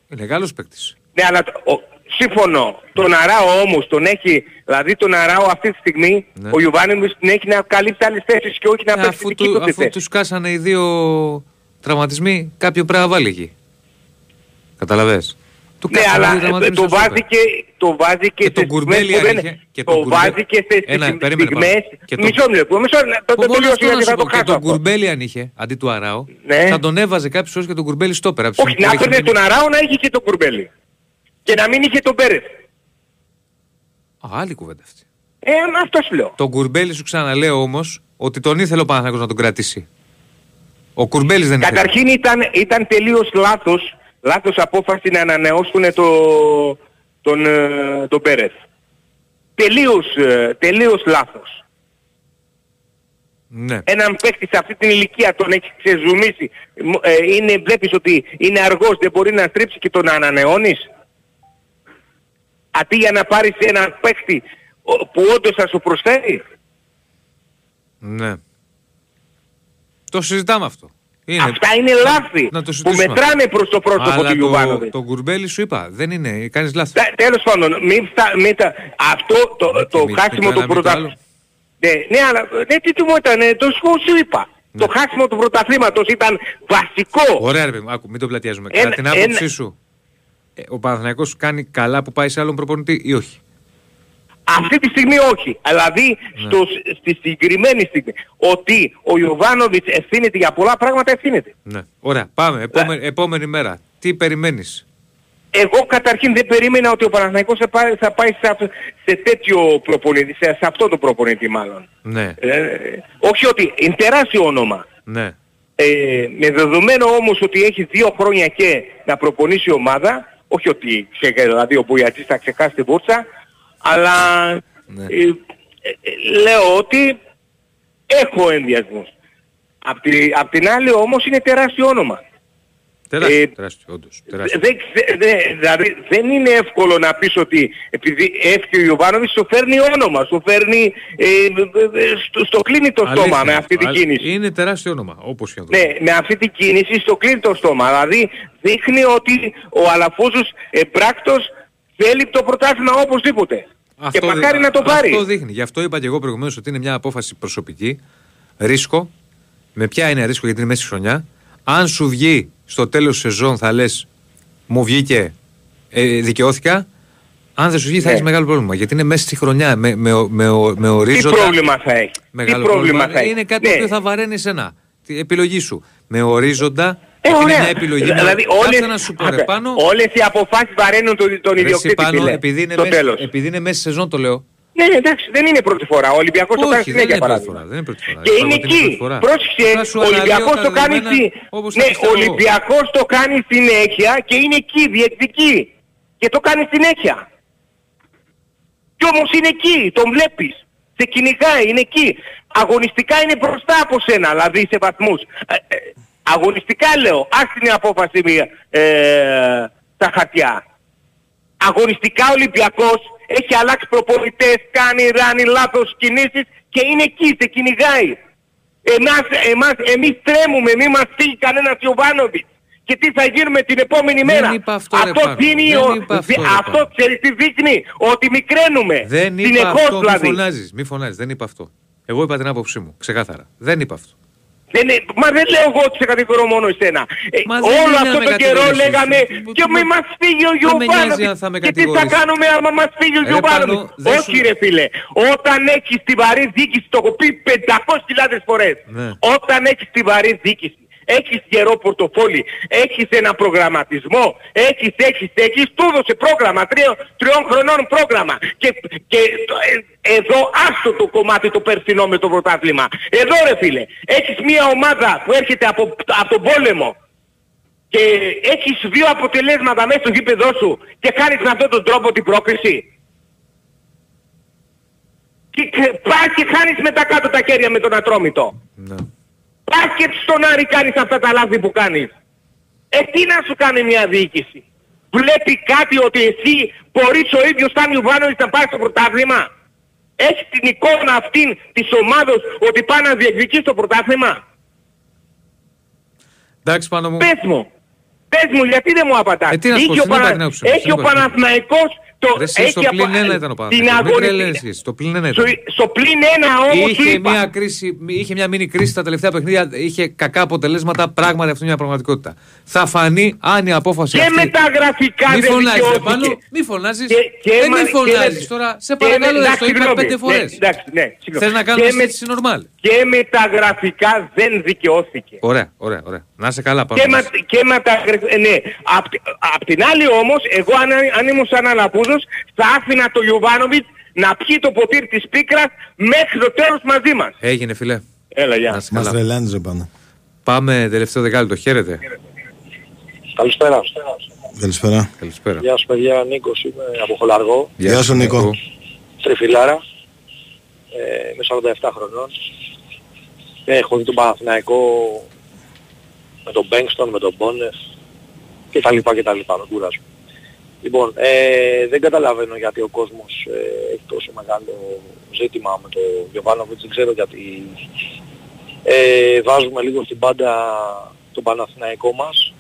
Είναι Γάλλος παίκτης. Ναι, αλλά ο, σύμφωνο. Τον Αράο όμως τον έχει, δηλαδή τον Αράο αυτή τη στιγμή, ναι. ο Ιωβάνιμος την έχει να καλύψει άλλες θέσεις και όχι να ναι, αφού, του, αφού τους κάσανε οι δύο τραυματισμοί, κάποιο πρέπει να βάλει εκεί. Καταλαβες; Του ναι, αλλά το βάζει και, το βάζει και, και Κουρμπέλη δεν... Και το βάζει και σε στιγμές... Μισό λεπτό, μισό λεπτό, το τελειώσω γιατί θα το χάσω. Και τον Κουρμπέλη αν είχε, αντί του Αράου, ναι. θα τον έβαζε κάποιος όσο και τον Κουρμπέλη στο πέρα. Όχι, να έπαιρνε τον Αράου να είχε και τον Κουρμπέλη. Και να μην είχε τον Πέρεθ. Α, άλλη κουβέντα αυτή. Ε, αυτό σου λέω. Τον Κουρμπέλη σου ξαναλέω όμως ότι τον ήθελε ο Παναθηναϊκός να τον κρατήσει. Ο Κουρμπέλης δεν ήθελε. Καταρχήν ήταν, ήταν τελείως λάθος λάθος απόφαση να ανανεώσουν το, τον, ε, τον Πέρεθ. Τελείως, ε, τελείως λάθος. Ναι. Έναν παίκτη σε αυτή την ηλικία τον έχει ξεζουμίσει. Ε, είναι, βλέπεις ότι είναι αργός, δεν μπορεί να στρίψει και τον ανανεώνεις; Αντί για να πάρεις έναν παίκτη που όντως θα σου προσφέρει. Ναι. Το συζητάμε αυτό. Είναι. Αυτά είναι λάθη που μετράνε προς το πρόσωπο Αλλά του Ιωβάνοβιτ. Το, το κουρμπέλι σου είπα, δεν είναι, κάνεις λάθη. Τέλος πάντων, μην φτα... μην τα... αυτό το, το, το χάσιμο του πρωταθλήματος. Ναι, ναι, αλλά ναι, τι του μου ήταν, το σου είπα. Ναι. Το χάσιμο του πρωταθλήματος ήταν βασικό. Ωραία ρε παιδί άκου, μην το πλατιάζουμε. Κατά την άποψή σου, ε, ο Παναθηναϊκός κάνει καλά που πάει σε άλλον προπονητή ή όχι; Αυτή τη στιγμή όχι. Δηλαδή ναι. στο, στη συγκεκριμένη στιγμή ότι ο Ιωβάνοβιτς ευθύνεται για πολλά πράγματα ευθύνεται. Ναι. Ωραία. Πάμε. Επόμενη, επόμενη μέρα. Τι περιμένεις; Εγώ καταρχήν δεν περίμενα ότι ο Παναθηναϊκός θα πάει, θα πάει σε, σε τέτοιο προπονητή, σε, σε αυτό το προπονητή μάλλον. Ναι. Ε, όχι ότι είναι τεράστιο όνομα. Ναι. Ε, με δεδομένο όμως ότι έχει δύο χρόνια και να προπονήσει ομάδα, όχι ότι δηλαδή ο Μπουγιατζής θα ξεχάσει την πούρτσα, αλλά ναι. ε, ε, λέω ότι έχω ενδιασμούς. Απ' τη, απ' την άλλη όμως είναι τεράστιο όνομα. Τεράστιο, ε, τεράστιο όντως. Τεράστιο. Δε, δε, δηλαδή δεν είναι εύκολο να πεις ότι επειδή έφυγε ο Ιωβάνοβης σου φέρνει όνομα, σου φέρνει ε, στο, στο κλείνει το στόμα με αυτή την κίνηση. Είναι τεράστιο όνομα, όπως και να το Ναι, με αυτή την κίνηση στο κλείνει το στόμα. Δηλαδή δείχνει ότι ο Αλαφούζος εμπράκτος θέλει το πρωτάθλημα οπωσδήποτε. Αυτό και μακάρι να το πάρει. Αυτό δείχνει. Γι' αυτό είπα και εγώ προηγουμένως ότι είναι μια απόφαση προσωπική. Ρίσκο. Με ποια είναι ρίσκο γιατί είναι μέση χρονιά. Αν σου βγει στο τέλος της σεζόν θα λες μου βγήκε, ε, δικαιώθηκα. Αν δεν σου βγει θα ναι. έχει μεγάλο πρόβλημα. Γιατί είναι μέσα στη χρονιά με, με, με, με ορίζοντα. Τι πρόβλημα θα έχει; Μεγάλο Τι πρόβλημα, θα έχει; Είναι κάτι ναι. που θα βαραίνει εσένα. Τη επιλογή σου. Με ορίζοντα ε, είναι μια επιλογή. Δηλαδή όλες, να σου πω, πάνω, όλες οι αποφάσεις βαραίνουν τον, τον ιδιοκτήτη πάνω, επειδή, είναι μέσα, τέλος. επειδή είναι μέσα σεζόν το λέω. Ναι, εντάξει, δεν είναι πρώτη φορά. Ο Ολυμπιακός το κάνει συνέχεια παράδειγμα. Δεν είναι πρώτη φορά. Και είναι εκεί. Πρόσεξε, ο Ολυμπιακός το κάνει στη... Ναι, ο Ολυμπιακός το κάνει συνέχεια και είναι εκεί, διεκδικεί. Και το κάνει συνέχεια. Κι όμως είναι εκεί, τον βλέπεις. Σε κυνηγάει, είναι εκεί. Αγωνιστικά είναι μπροστά από σένα, δηλαδή σε βαθμούς. Ε, ε, Αγωνιστικά λέω, άστινη απόφαση ε, στα χαρτιά. Αγωνιστικά ο Ολυμπιακός έχει αλλάξει προπονητές, κάνει ράνι λάθος κινήσεις και είναι εκεί, σε κυνηγάει. Εμάς, εμάς, εμείς τρέμουμε, μη μας φύγει κανένας Ιωβάνοβιτς. και τι θα γίνουμε την επόμενη μέρα; αυτό, αυτό δίνει, ο... αυτό, αυτό ξέρεις τι δείχνει, ότι μικραίνουμε. Δεν είπα αυτό, δηλαδή. μη φωνάζεις, μη φωνάζεις, δεν είπα αυτό. Εγώ είπα την άποψή μου, ξεκάθαρα. Δεν είπα αυτό. Δεν, μα δεν λέω εγώ ότι σε κατηγορώ μόνο εσένα. Ε, όλο αυτό το καιρό λέγαμε και μη μας φύγει ο Γιωβάνοβιτς. Και τι θα κάνουμε άμα μας φύγει ο Γιωβάνοβιτς. Όχι ρε φίλε. Όταν έχεις την βαρύ δίκηση, το έχω πει 500.000 φορές. Ναι. Όταν έχεις την βαρύ δίκηση έχεις γερό πορτοφόλι, έχεις ένα προγραμματισμό, έχεις, έχεις, έχεις, του έδωσε πρόγραμμα, τριών, τριών χρονών πρόγραμμα. Και, και ε, εδώ άστο το κομμάτι το περσινό με το πρωτάθλημα. Εδώ ρε φίλε, έχεις μια ομάδα που έρχεται από, από τον πόλεμο και έχεις δύο αποτελέσματα μέσα στο γήπεδό σου και κάνεις με αυτόν τον τρόπο την πρόκριση. Και πάει και χάνεις μετά κάτω τα χέρια με τον Ατρόμητο. Ναι. Πας και στον Άρη κάνεις αυτά τα λάθη που κάνεις. Ε, τι να σου κάνει μια διοίκηση. Βλέπει κάτι ότι εσύ μπορείς ο ίδιος σαν Ιουβάνοβιτς να πάρεις το πρωτάθλημα. Έχει την εικόνα αυτήν της ομάδος ότι πάει να διεκδικείς το πρωτάθλημα. Εντάξει πάνω μου. Πες μου. Πες μου γιατί δεν μου απαντάς. Ε, τι να έχει, ο, Πανα... έχει ο Παναθηναϊκός το Ρε, έχει στο πλήν ένα ήταν ο Παναθηναϊκός. Στο πλήν ένα ήταν. Στο πλήν ένα όμως είχε μια, κρίση, είχε μια μήνυ κρίση στα τελευταία παιχνίδια, είχε κακά αποτελέσματα, πράγματι αυτό είναι μια πραγματικότητα. Θα φανεί αν η απόφαση και αυτή... Και μεταγραφικά μη φωνάζεις, πάνω, μη φωνάζεις. Και, και ε, μη φωνάζεις τώρα. Σε παρακαλώ, το είπα πέντε φορές. Ναι, Θες να κάνω συζήτηση νορμάλ. Και μεταγραφικά δεν δικαιώθηκε. Ωραία, ωραία, ωραία. Να είσαι καλά πάνω. Και, μα, και μεταγραφικά, ναι. Απ, απ' την άλλη όμως, εγώ αν, αν ήμουν σαν Αναπούδος, θα άφηνα το Ιωβάνοβιτς να πιει το ποτήρι της πίκρας μέχρι το τέλος μαζί μας. Έγινε φίλε. Έλα, γεια. Μας τρελάνιζε πάνω. Πάμε τελευταίο δεκάλεπτο. Χαίρετε. Καλησπέρα. Καλησπέρα. Καλησπέρα. Γεια σου παιδιά, Νίκος είμαι από Χολαργό. Γεια σου Νίκο. Τριφυλάρα. Ε, είμαι 47 χρονών. Έχω δει τον Παναθηναϊκό με τον Μπέγκστον, με τον Μπόνεφ και τα λοιπά και τα λοιπά, με κούρασμα. Λοιπόν, ε, δεν καταλαβαίνω γιατί ο κόσμος ε, έχει τόσο μεγάλο ζήτημα με το Γιωβάνοβιτς, δεν ξέρω γιατί ε, βάζουμε λίγο στην πάντα τον Παναθηναϊκό μας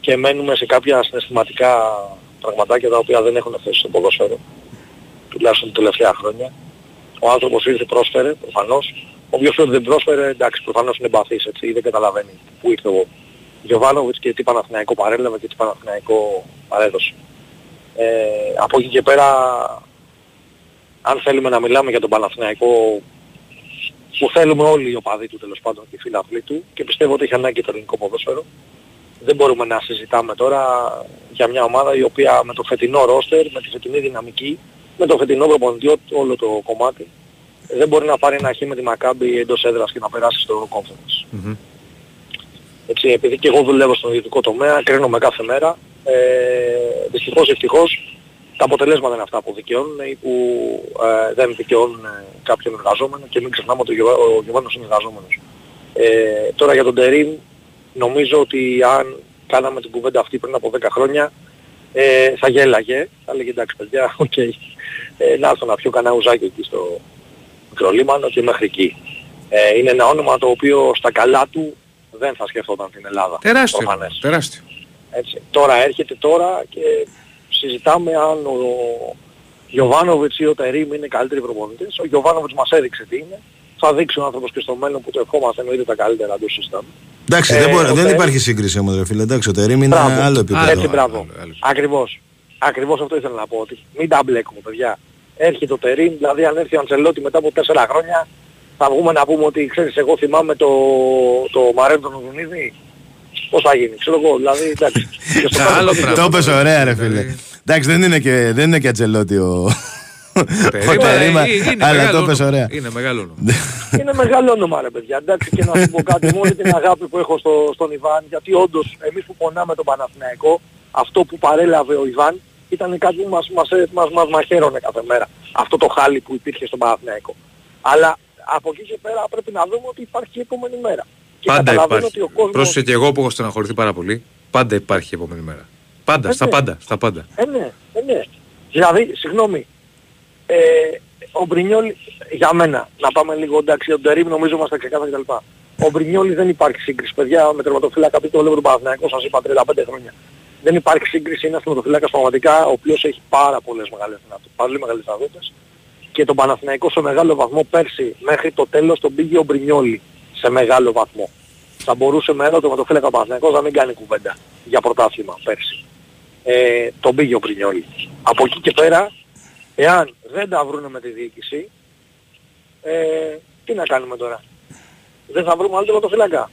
και μένουμε σε κάποια συναισθηματικά πραγματάκια τα οποία δεν έχουν θέση στο ποδόσφαιρο, τουλάχιστον τα τελευταία χρόνια. Ο άνθρωπος ήρθε πρόσφερε, προφανώς. Όποιος δεν πρόσφερε, εντάξει, προφανώς είναι μπαθής, έτσι, δεν καταλαβαίνει πού ήρθε ο Γιωβάνοβιτς και τι Παναθηναϊκό παρέλαβε και τι Παναθηναϊκό παρέδωσε. Ε, από εκεί και πέρα, αν θέλουμε να μιλάμε για τον Παναθηναϊκό που θέλουμε όλοι οι οπαδοί του τέλος πάντων και οι φίλοι του και πιστεύω ότι έχει ανάγκη το ελληνικό ποδόσφαιρο, δεν μπορούμε να συζητάμε τώρα για μια ομάδα η οποία με το φετινό ρόστερ, με τη φετινή δυναμική, με το φετινό προπονητή όλο το κομμάτι, δεν μπορεί να πάρει ένα χ με τη Μακάμπη εντός έδρας και να περάσει στο conference. Mm-hmm. Έτσι, επειδή και εγώ δουλεύω στον ιδιωτικό τομέα, κρίνομαι κάθε μέρα. Ε, δυστυχώς, ευτυχώς, τα αποτελέσματα είναι αυτά που δικαιώνουν ή που ε, δεν δικαιώνουν κάποιον εργαζόμενο και μην ξεχνάμε ότι ο Γιωβάνος είναι εργαζόμενος. Ε, τώρα για τον Τερίμ, νομίζω ότι αν κάναμε την κουβέντα αυτή πριν από 10 χρόνια, ε, θα γέλαγε, θα έλεγε εντάξει παιδιά, OK, okay, ε, να έρθω να πιω κανένα ουζάκι εκεί στο Μικρολίμανο και μέχρι εκεί. Ε, είναι ένα όνομα το οποίο στα καλά του δεν θα σκεφτόταν την Ελλάδα. Τεράστιο. Προφανές. τεράστιο. Έτσι. Τώρα έρχεται τώρα και συζητάμε αν ο Γιωβάνοβιτς ή ο Τερίμ είναι καλύτεροι προπονητές. Ο Γιωβάνοβιτς μας έδειξε τι είναι. Θα δείξει ο άνθρωπος και στο μέλλον που το ευχόμαστε εννοείται τα καλύτερα του συστάμε. Εντάξει, ε, δεν, μπορεί, δεν υπάρχει σύγκριση όμως ρε φίλε. Εντάξει, ο Τερίμ είναι μπράβο. άλλο επίπεδο. Έτσι, μπράβο. Ακριβώς. Ακριβώς αυτό ήθελα να πω. Ότι μην τα μπλέκουμε παιδιά. Έρχεται ο Τερίμ, δηλαδή αν έρθει ο Αντσελότη μετά από τέσσερα χρόνια θα βγούμε να πούμε ότι ξέρεις εγώ θυμάμαι το, το Μαρέν τον Οδουνίδη πώς θα γίνει, ξέρω εγώ, δηλαδή εντάξει. Το είπες ωραία ρε φίλε. Εντάξει δεν είναι και, δεν είναι και Ατζελότη ο... Περίμα, αλλά το είπες ωραία. Είναι μεγάλο όνομα. είναι μεγάλο όνομα ρε παιδιά. Εντάξει και να σου πω κάτι μόνο την αγάπη που έχω στο, στον Ιβάν γιατί όντως εμείς που πονάμε τον Παναθηναϊκό αυτό που παρέλαβε ο Ιβάν ήταν κάτι που μας, μας, μας, μας μαχαίρωνε κάθε μέρα. Αυτό το χάλι που υπήρχε στον Παναθηναϊκό. Αλλά από εκεί και πέρα πρέπει να δούμε ότι υπάρχει η επόμενη μέρα. Και πάντα υπάρχει. Ότι ο κόσμος... Πρόσεχε και εγώ που έχω στεναχωρηθεί πάρα πολύ. Πάντα υπάρχει η επόμενη μέρα. Πάντα, ε, στα ναι. πάντα, στα πάντα. Ε, ναι, ε, ναι. Δηλαδή, συγγνώμη, ε, ο Μπρινιόλ για μένα, να πάμε λίγο εντάξει, ο Ντερίμ νομίζω είμαστε ξεκάθαροι κτλ. Ο Μπρινιόλη δεν υπάρχει σύγκριση. Παιδιά, με τερματοφύλακα πει το βλέπω τον Παναθηναϊκό, σας είπα 35 χρόνια. Δεν υπάρχει σύγκριση, είναι ένας τερματοφύλακας πραγματικά ο οποίος έχει πάρα πολλές μεγάλες δυνατότητες, πολύ μεγάλες δυνατότητες. Και τον Παναθηναϊκό σε μεγάλο βαθμό πέρσι μέχρι το τέλος τον πήγε ο Μπρινιόλη σε μεγάλο βαθμό. Θα μπορούσε με ένα τερματοφύλακα ο Παναθηναϊκός να μην κάνει κουβέντα για πρωτάθλημα πέρσι. Ε, τον πήγε ο Μπρινιόλη. Από εκεί και πέρα, εάν δεν τα βρούνε με τη διοίκηση, ε, τι να κάνουμε τώρα; Δεν θα βρούμε άλλο τερματοφύλακα.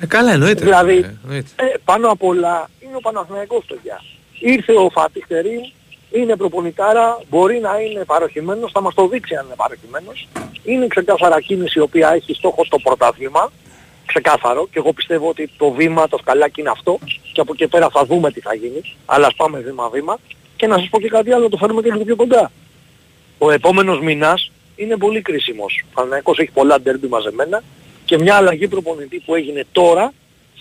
Ε, καλά εννοείται. Δηλαδή, Ε, εννοείται. ε, πάνω απ' όλα είναι ο Παναθηναϊκός παιδιά. Ήρθε ο Φατίχ Τερίμ, είναι προπονητάρα, μπορεί να είναι παροχημένος, θα μας το δείξει αν είναι παροχημένος. Είναι ξεκάθαρα κίνηση η οποία έχει στόχο το πρωτάθλημα, ξεκάθαρο, και εγώ πιστεύω ότι το βήμα, το σκαλάκι είναι αυτό, και από εκεί πέρα θα δούμε τι θα γίνει, αλλά ας πάμε βήμα-βήμα. Και να σας πω και κάτι άλλο, το φέρουμε και λίγο πιο κοντά. Ο επόμενος μήνας είναι πολύ κρίσιμος. Ο Παναθηναϊκός έχει πολλά ντέρμπι μαζεμένα και μια αλλαγή προπονητή που έγινε τώρα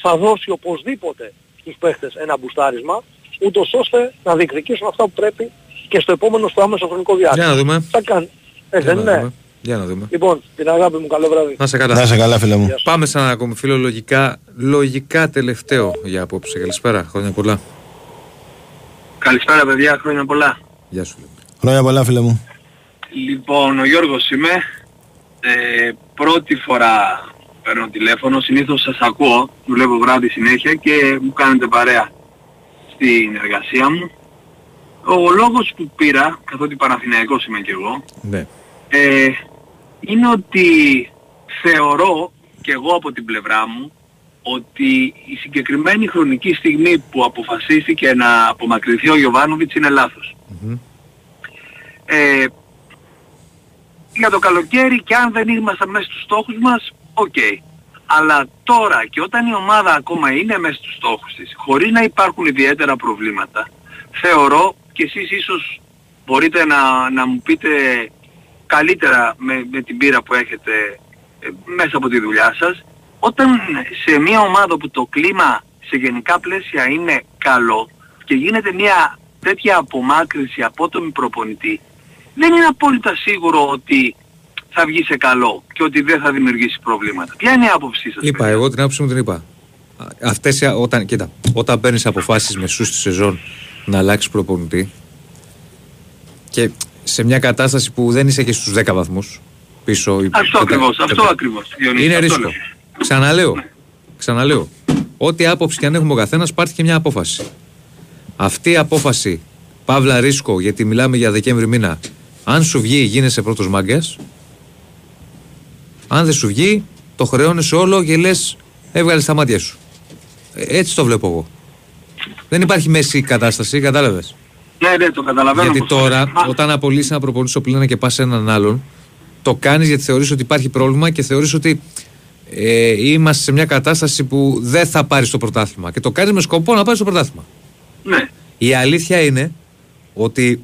θα δώσει οπωσδήποτε στους παίχτες ένα μπουστάρισμα ούτως ώστε να διεκδικήσουν αυτά που πρέπει και στο επόμενο στο άμεσο χρονικό διάστημα. Για να δούμε. Θα κάνει. Ε, Για δεν να είναι. δούμε. Για να δούμε. Λοιπόν, την αγάπη μου, καλό βράδυ. Να σε καλά. Να σε καλά, φίλε μου. Πάμε σαν ακόμη φίλο λογικά, λογικά τελευταίο για απόψε. Καλησπέρα. Χρόνια πολλά. Καλησπέρα παιδιά, χρόνια πολλά. Γεια σου. Χρόνια πολλά, φίλε μου. Λοιπόν, ο Γιώργος είμαι. Ε, πρώτη φορά παίρνω τηλέφωνο, συνήθως σας ακούω, δουλεύω βράδυ συνέχεια και μου κάνετε παρέα στην εργασία μου. Ο λόγος που πήρα, καθότι Παναθηναϊκός είμαι κι εγώ, Ναι. ε, είναι ότι θεωρώ και εγώ από την πλευρά μου ότι η συγκεκριμένη χρονική στιγμή που αποφασίστηκε να απομακρυνθεί ο Γιωβάνοβιτς είναι λάθος. Ε, για το καλοκαίρι και αν δεν ήμασταν μέσα στους στόχους μας, οκ. Αλλά τώρα και όταν η ομάδα ακόμα είναι μέσα στους στόχους της, χωρίς να υπάρχουν ιδιαίτερα προβλήματα, θεωρώ και εσείς ίσως μπορείτε να, να μου πείτε καλύτερα με, με την πείρα που έχετε ε, μέσα από τη δουλειά σας, όταν σε μια ομάδα που το κλίμα σε γενικά πλαίσια είναι καλό και γίνεται μια τέτοια απομάκρυνση από τον προπονητή, δεν είναι απόλυτα σίγουρο ότι θα βγει σε καλό και ότι δεν θα δημιουργήσει προβλήματα. Ποια είναι η άποψή σας. Είπα, εγώ την άποψή μου την είπα. Αυτές, οι- όταν, κοίτα, όταν παίρνεις αποφάσεις μεσούς στη σεζόν να αλλάξεις προπονητή και σε μια κατάσταση που δεν είσαι και στους 10 βαθμούς πίσω. ή- Αυτό κατα- ακριβώς, αυτό κατα- ακριβώς. Διονύση, Είναι αυτό ρίσκο. λέω. Ξαναλέω. Ξαναλέω. Ό,τι άποψη και αν έχουμε ο καθένας, υπάρχει και μια απόφαση. Αυτή η απόφαση, παύλα ρίσκο, γιατί μιλάμε για Δεκέμβρη μήνα, αν σου βγει, γίνεσαι πρώτος μάγκας. Αν δεν σου βγει, το χρεώνεσαι όλο και λες, έβγαλες τα μάτια σου. Ε, Έτσι το βλέπω εγώ. Δεν υπάρχει μέση κατάσταση, κατάλαβες; Ναι, ναι, το καταλαβαίνω. Γιατί πώς το τώρα, λες. Μα- όταν απολύσεις ένα προπονητή στο πλήνα και πας σε έναν άλλον, το κάνεις γιατί θεωρείς ότι υπάρχει πρόβλημα και θεωρείς ότι ε, είμαστε σε μια κατάσταση που δεν θα πάρεις το πρωτάθλημα. Και το κάνεις με σκοπό να πάρεις το πρωτάθλημα. Ναι. Η αλήθεια είναι ότι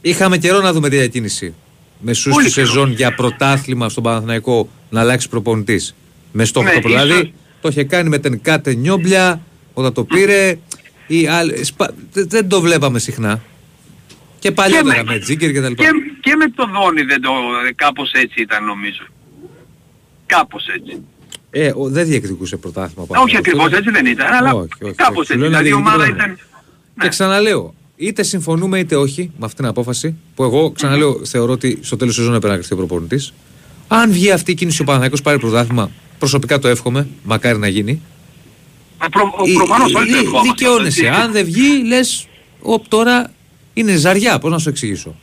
είχαμε καιρό να δούμε τη διακίνηση. Μεσού Πολύ στη σεζόν για πρωτάθλημα στον Παναθηναϊκό να αλλάξει προπονητής. Με στόχο Ναι, το πρωτάθλημα. ίσως- Δηλαδή το είχε κάνει με την Κάτε Νιόμπλια όταν το πήρε. Ή άλλοι- σπα- δεν- Δεν το βλέπαμε συχνά. Και παλιότερα με- με Τζίγκερ και τα λοιπά. Και, και με το Δόνι δεν το, κάπως έτσι ήταν νομίζω. Κάπως έτσι. Ε, ο- δεν διεκδικούσε πρωτάθλημα. όχι Παναθηναϊκός. ακριβώς έτσι δεν ήταν, αλλά Όχι, όχι, κάπως όχι. Σου έτσι. λέω να Δηλαδή η διεκδικεί ομάδα πρωτάθλημα. ήταν... Και ξαναλέω, είτε συμφωνούμε είτε όχι με αυτήν την απόφαση, που εγώ ξαναλέω θεωρώ ότι στο τέλος τη σεζόν έπρεπε να κρυφτεί ο προπονητής. Αν βγει αυτή η κίνηση ο Παναθηναϊκός πάρει πρωτάθλημα, προσωπικά το εύχομαι, μακάρι να γίνει. Ε, Προ, Ή- προφανώς όλοι το ή- ευχόμαστε. Δικαιώνεσαι. έτσι. Αν δεν βγει, λες, τώρα είναι ζαριά. Πώς να σου εξηγήσω.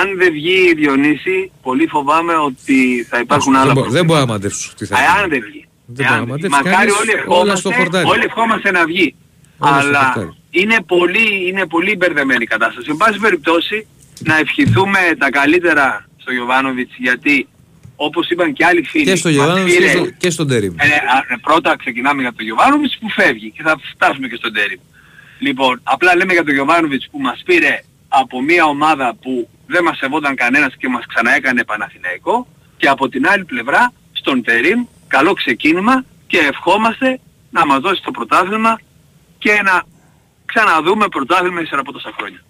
Αν δεν βγει η Διονύση, πολύ φοβάμαι ότι θα υπάρχουν άλλα δεν, μπο- προβλήματα. δεν μπορώ να μαντέψω τι θα Ε, γίνει. αν δεν βγει. Δεν Εάν μπορώ να βγει. μαντέψω. Μακάρι Κανείς όλοι όλα στο ευχόμαστε, χορτάρι. όλοι ευχόμαστε να βγει. Όλα στο Αλλά χορτάρι. Είναι πολύ, είναι πολύ μπερδεμένη η κατάσταση. Εν πάση περιπτώσει, να ευχηθούμε τα καλύτερα στο Γιωβάνοβιτς γιατί όπως είπαν και άλλοι φίλοι, Και στο μας Γιωβάνοβιτς πήρε- και, στο, και στον Τερίμ. ε, α, ε, πρώτα ξεκινάμε για τον Γιωβάνοβιτς που φεύγει και θα φτάσουμε και στον Τέριμ. Λοιπόν, απλά λέμε για τον Γιωβάνοβιτς που μας πήρε από μια ομάδα που δεν μας σεβόταν κανένας και μας ξαναέκανε Παναθηναϊκό και από την άλλη πλευρά στον Τερίμ καλό ξεκίνημα και ευχόμαστε να μας δώσει το πρωτάθλημα και να ξαναδούμε πρωτάθλημα ύστερα από τόσα χρόνια.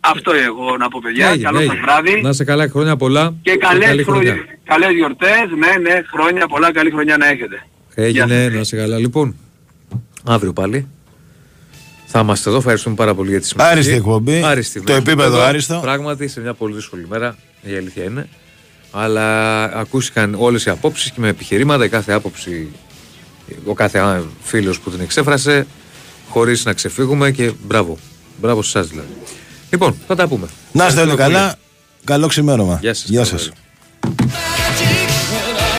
Αυτό εγώ να πω παιδιά. Έγινε, Καλό σας βράδυ. Να σε καλά, χρόνια πολλά. Και καλές, καλή χρονιά. καλές γιορτές. Ναι, ναι, χρόνια πολλά, καλή χρονιά να έχετε. Έγινε, να σε καλά. Λοιπόν, αύριο πάλι. Θα είμαστε εδώ, ευχαριστούμε πάρα πολύ για τη συμμετοχή. Άριστη εκπομπή. Άριστη, το επίπεδο άριστο. Πράγματι, σε μια πολύ δύσκολη μέρα, η αλήθεια είναι. Αλλά ακούστηκαν όλες οι απόψεις και με επιχειρήματα, η κάθε άποψη, ο κάθε φίλος που την εξέφρασε, χωρίς να ξεφύγουμε και μπράβο. Μπράβο σε εσάς δηλαδή. Λοιπόν, θα τα πούμε. Να είστε όλοι καλά. Καλό ξημέρωμα. Γεια σας. Γεια σας.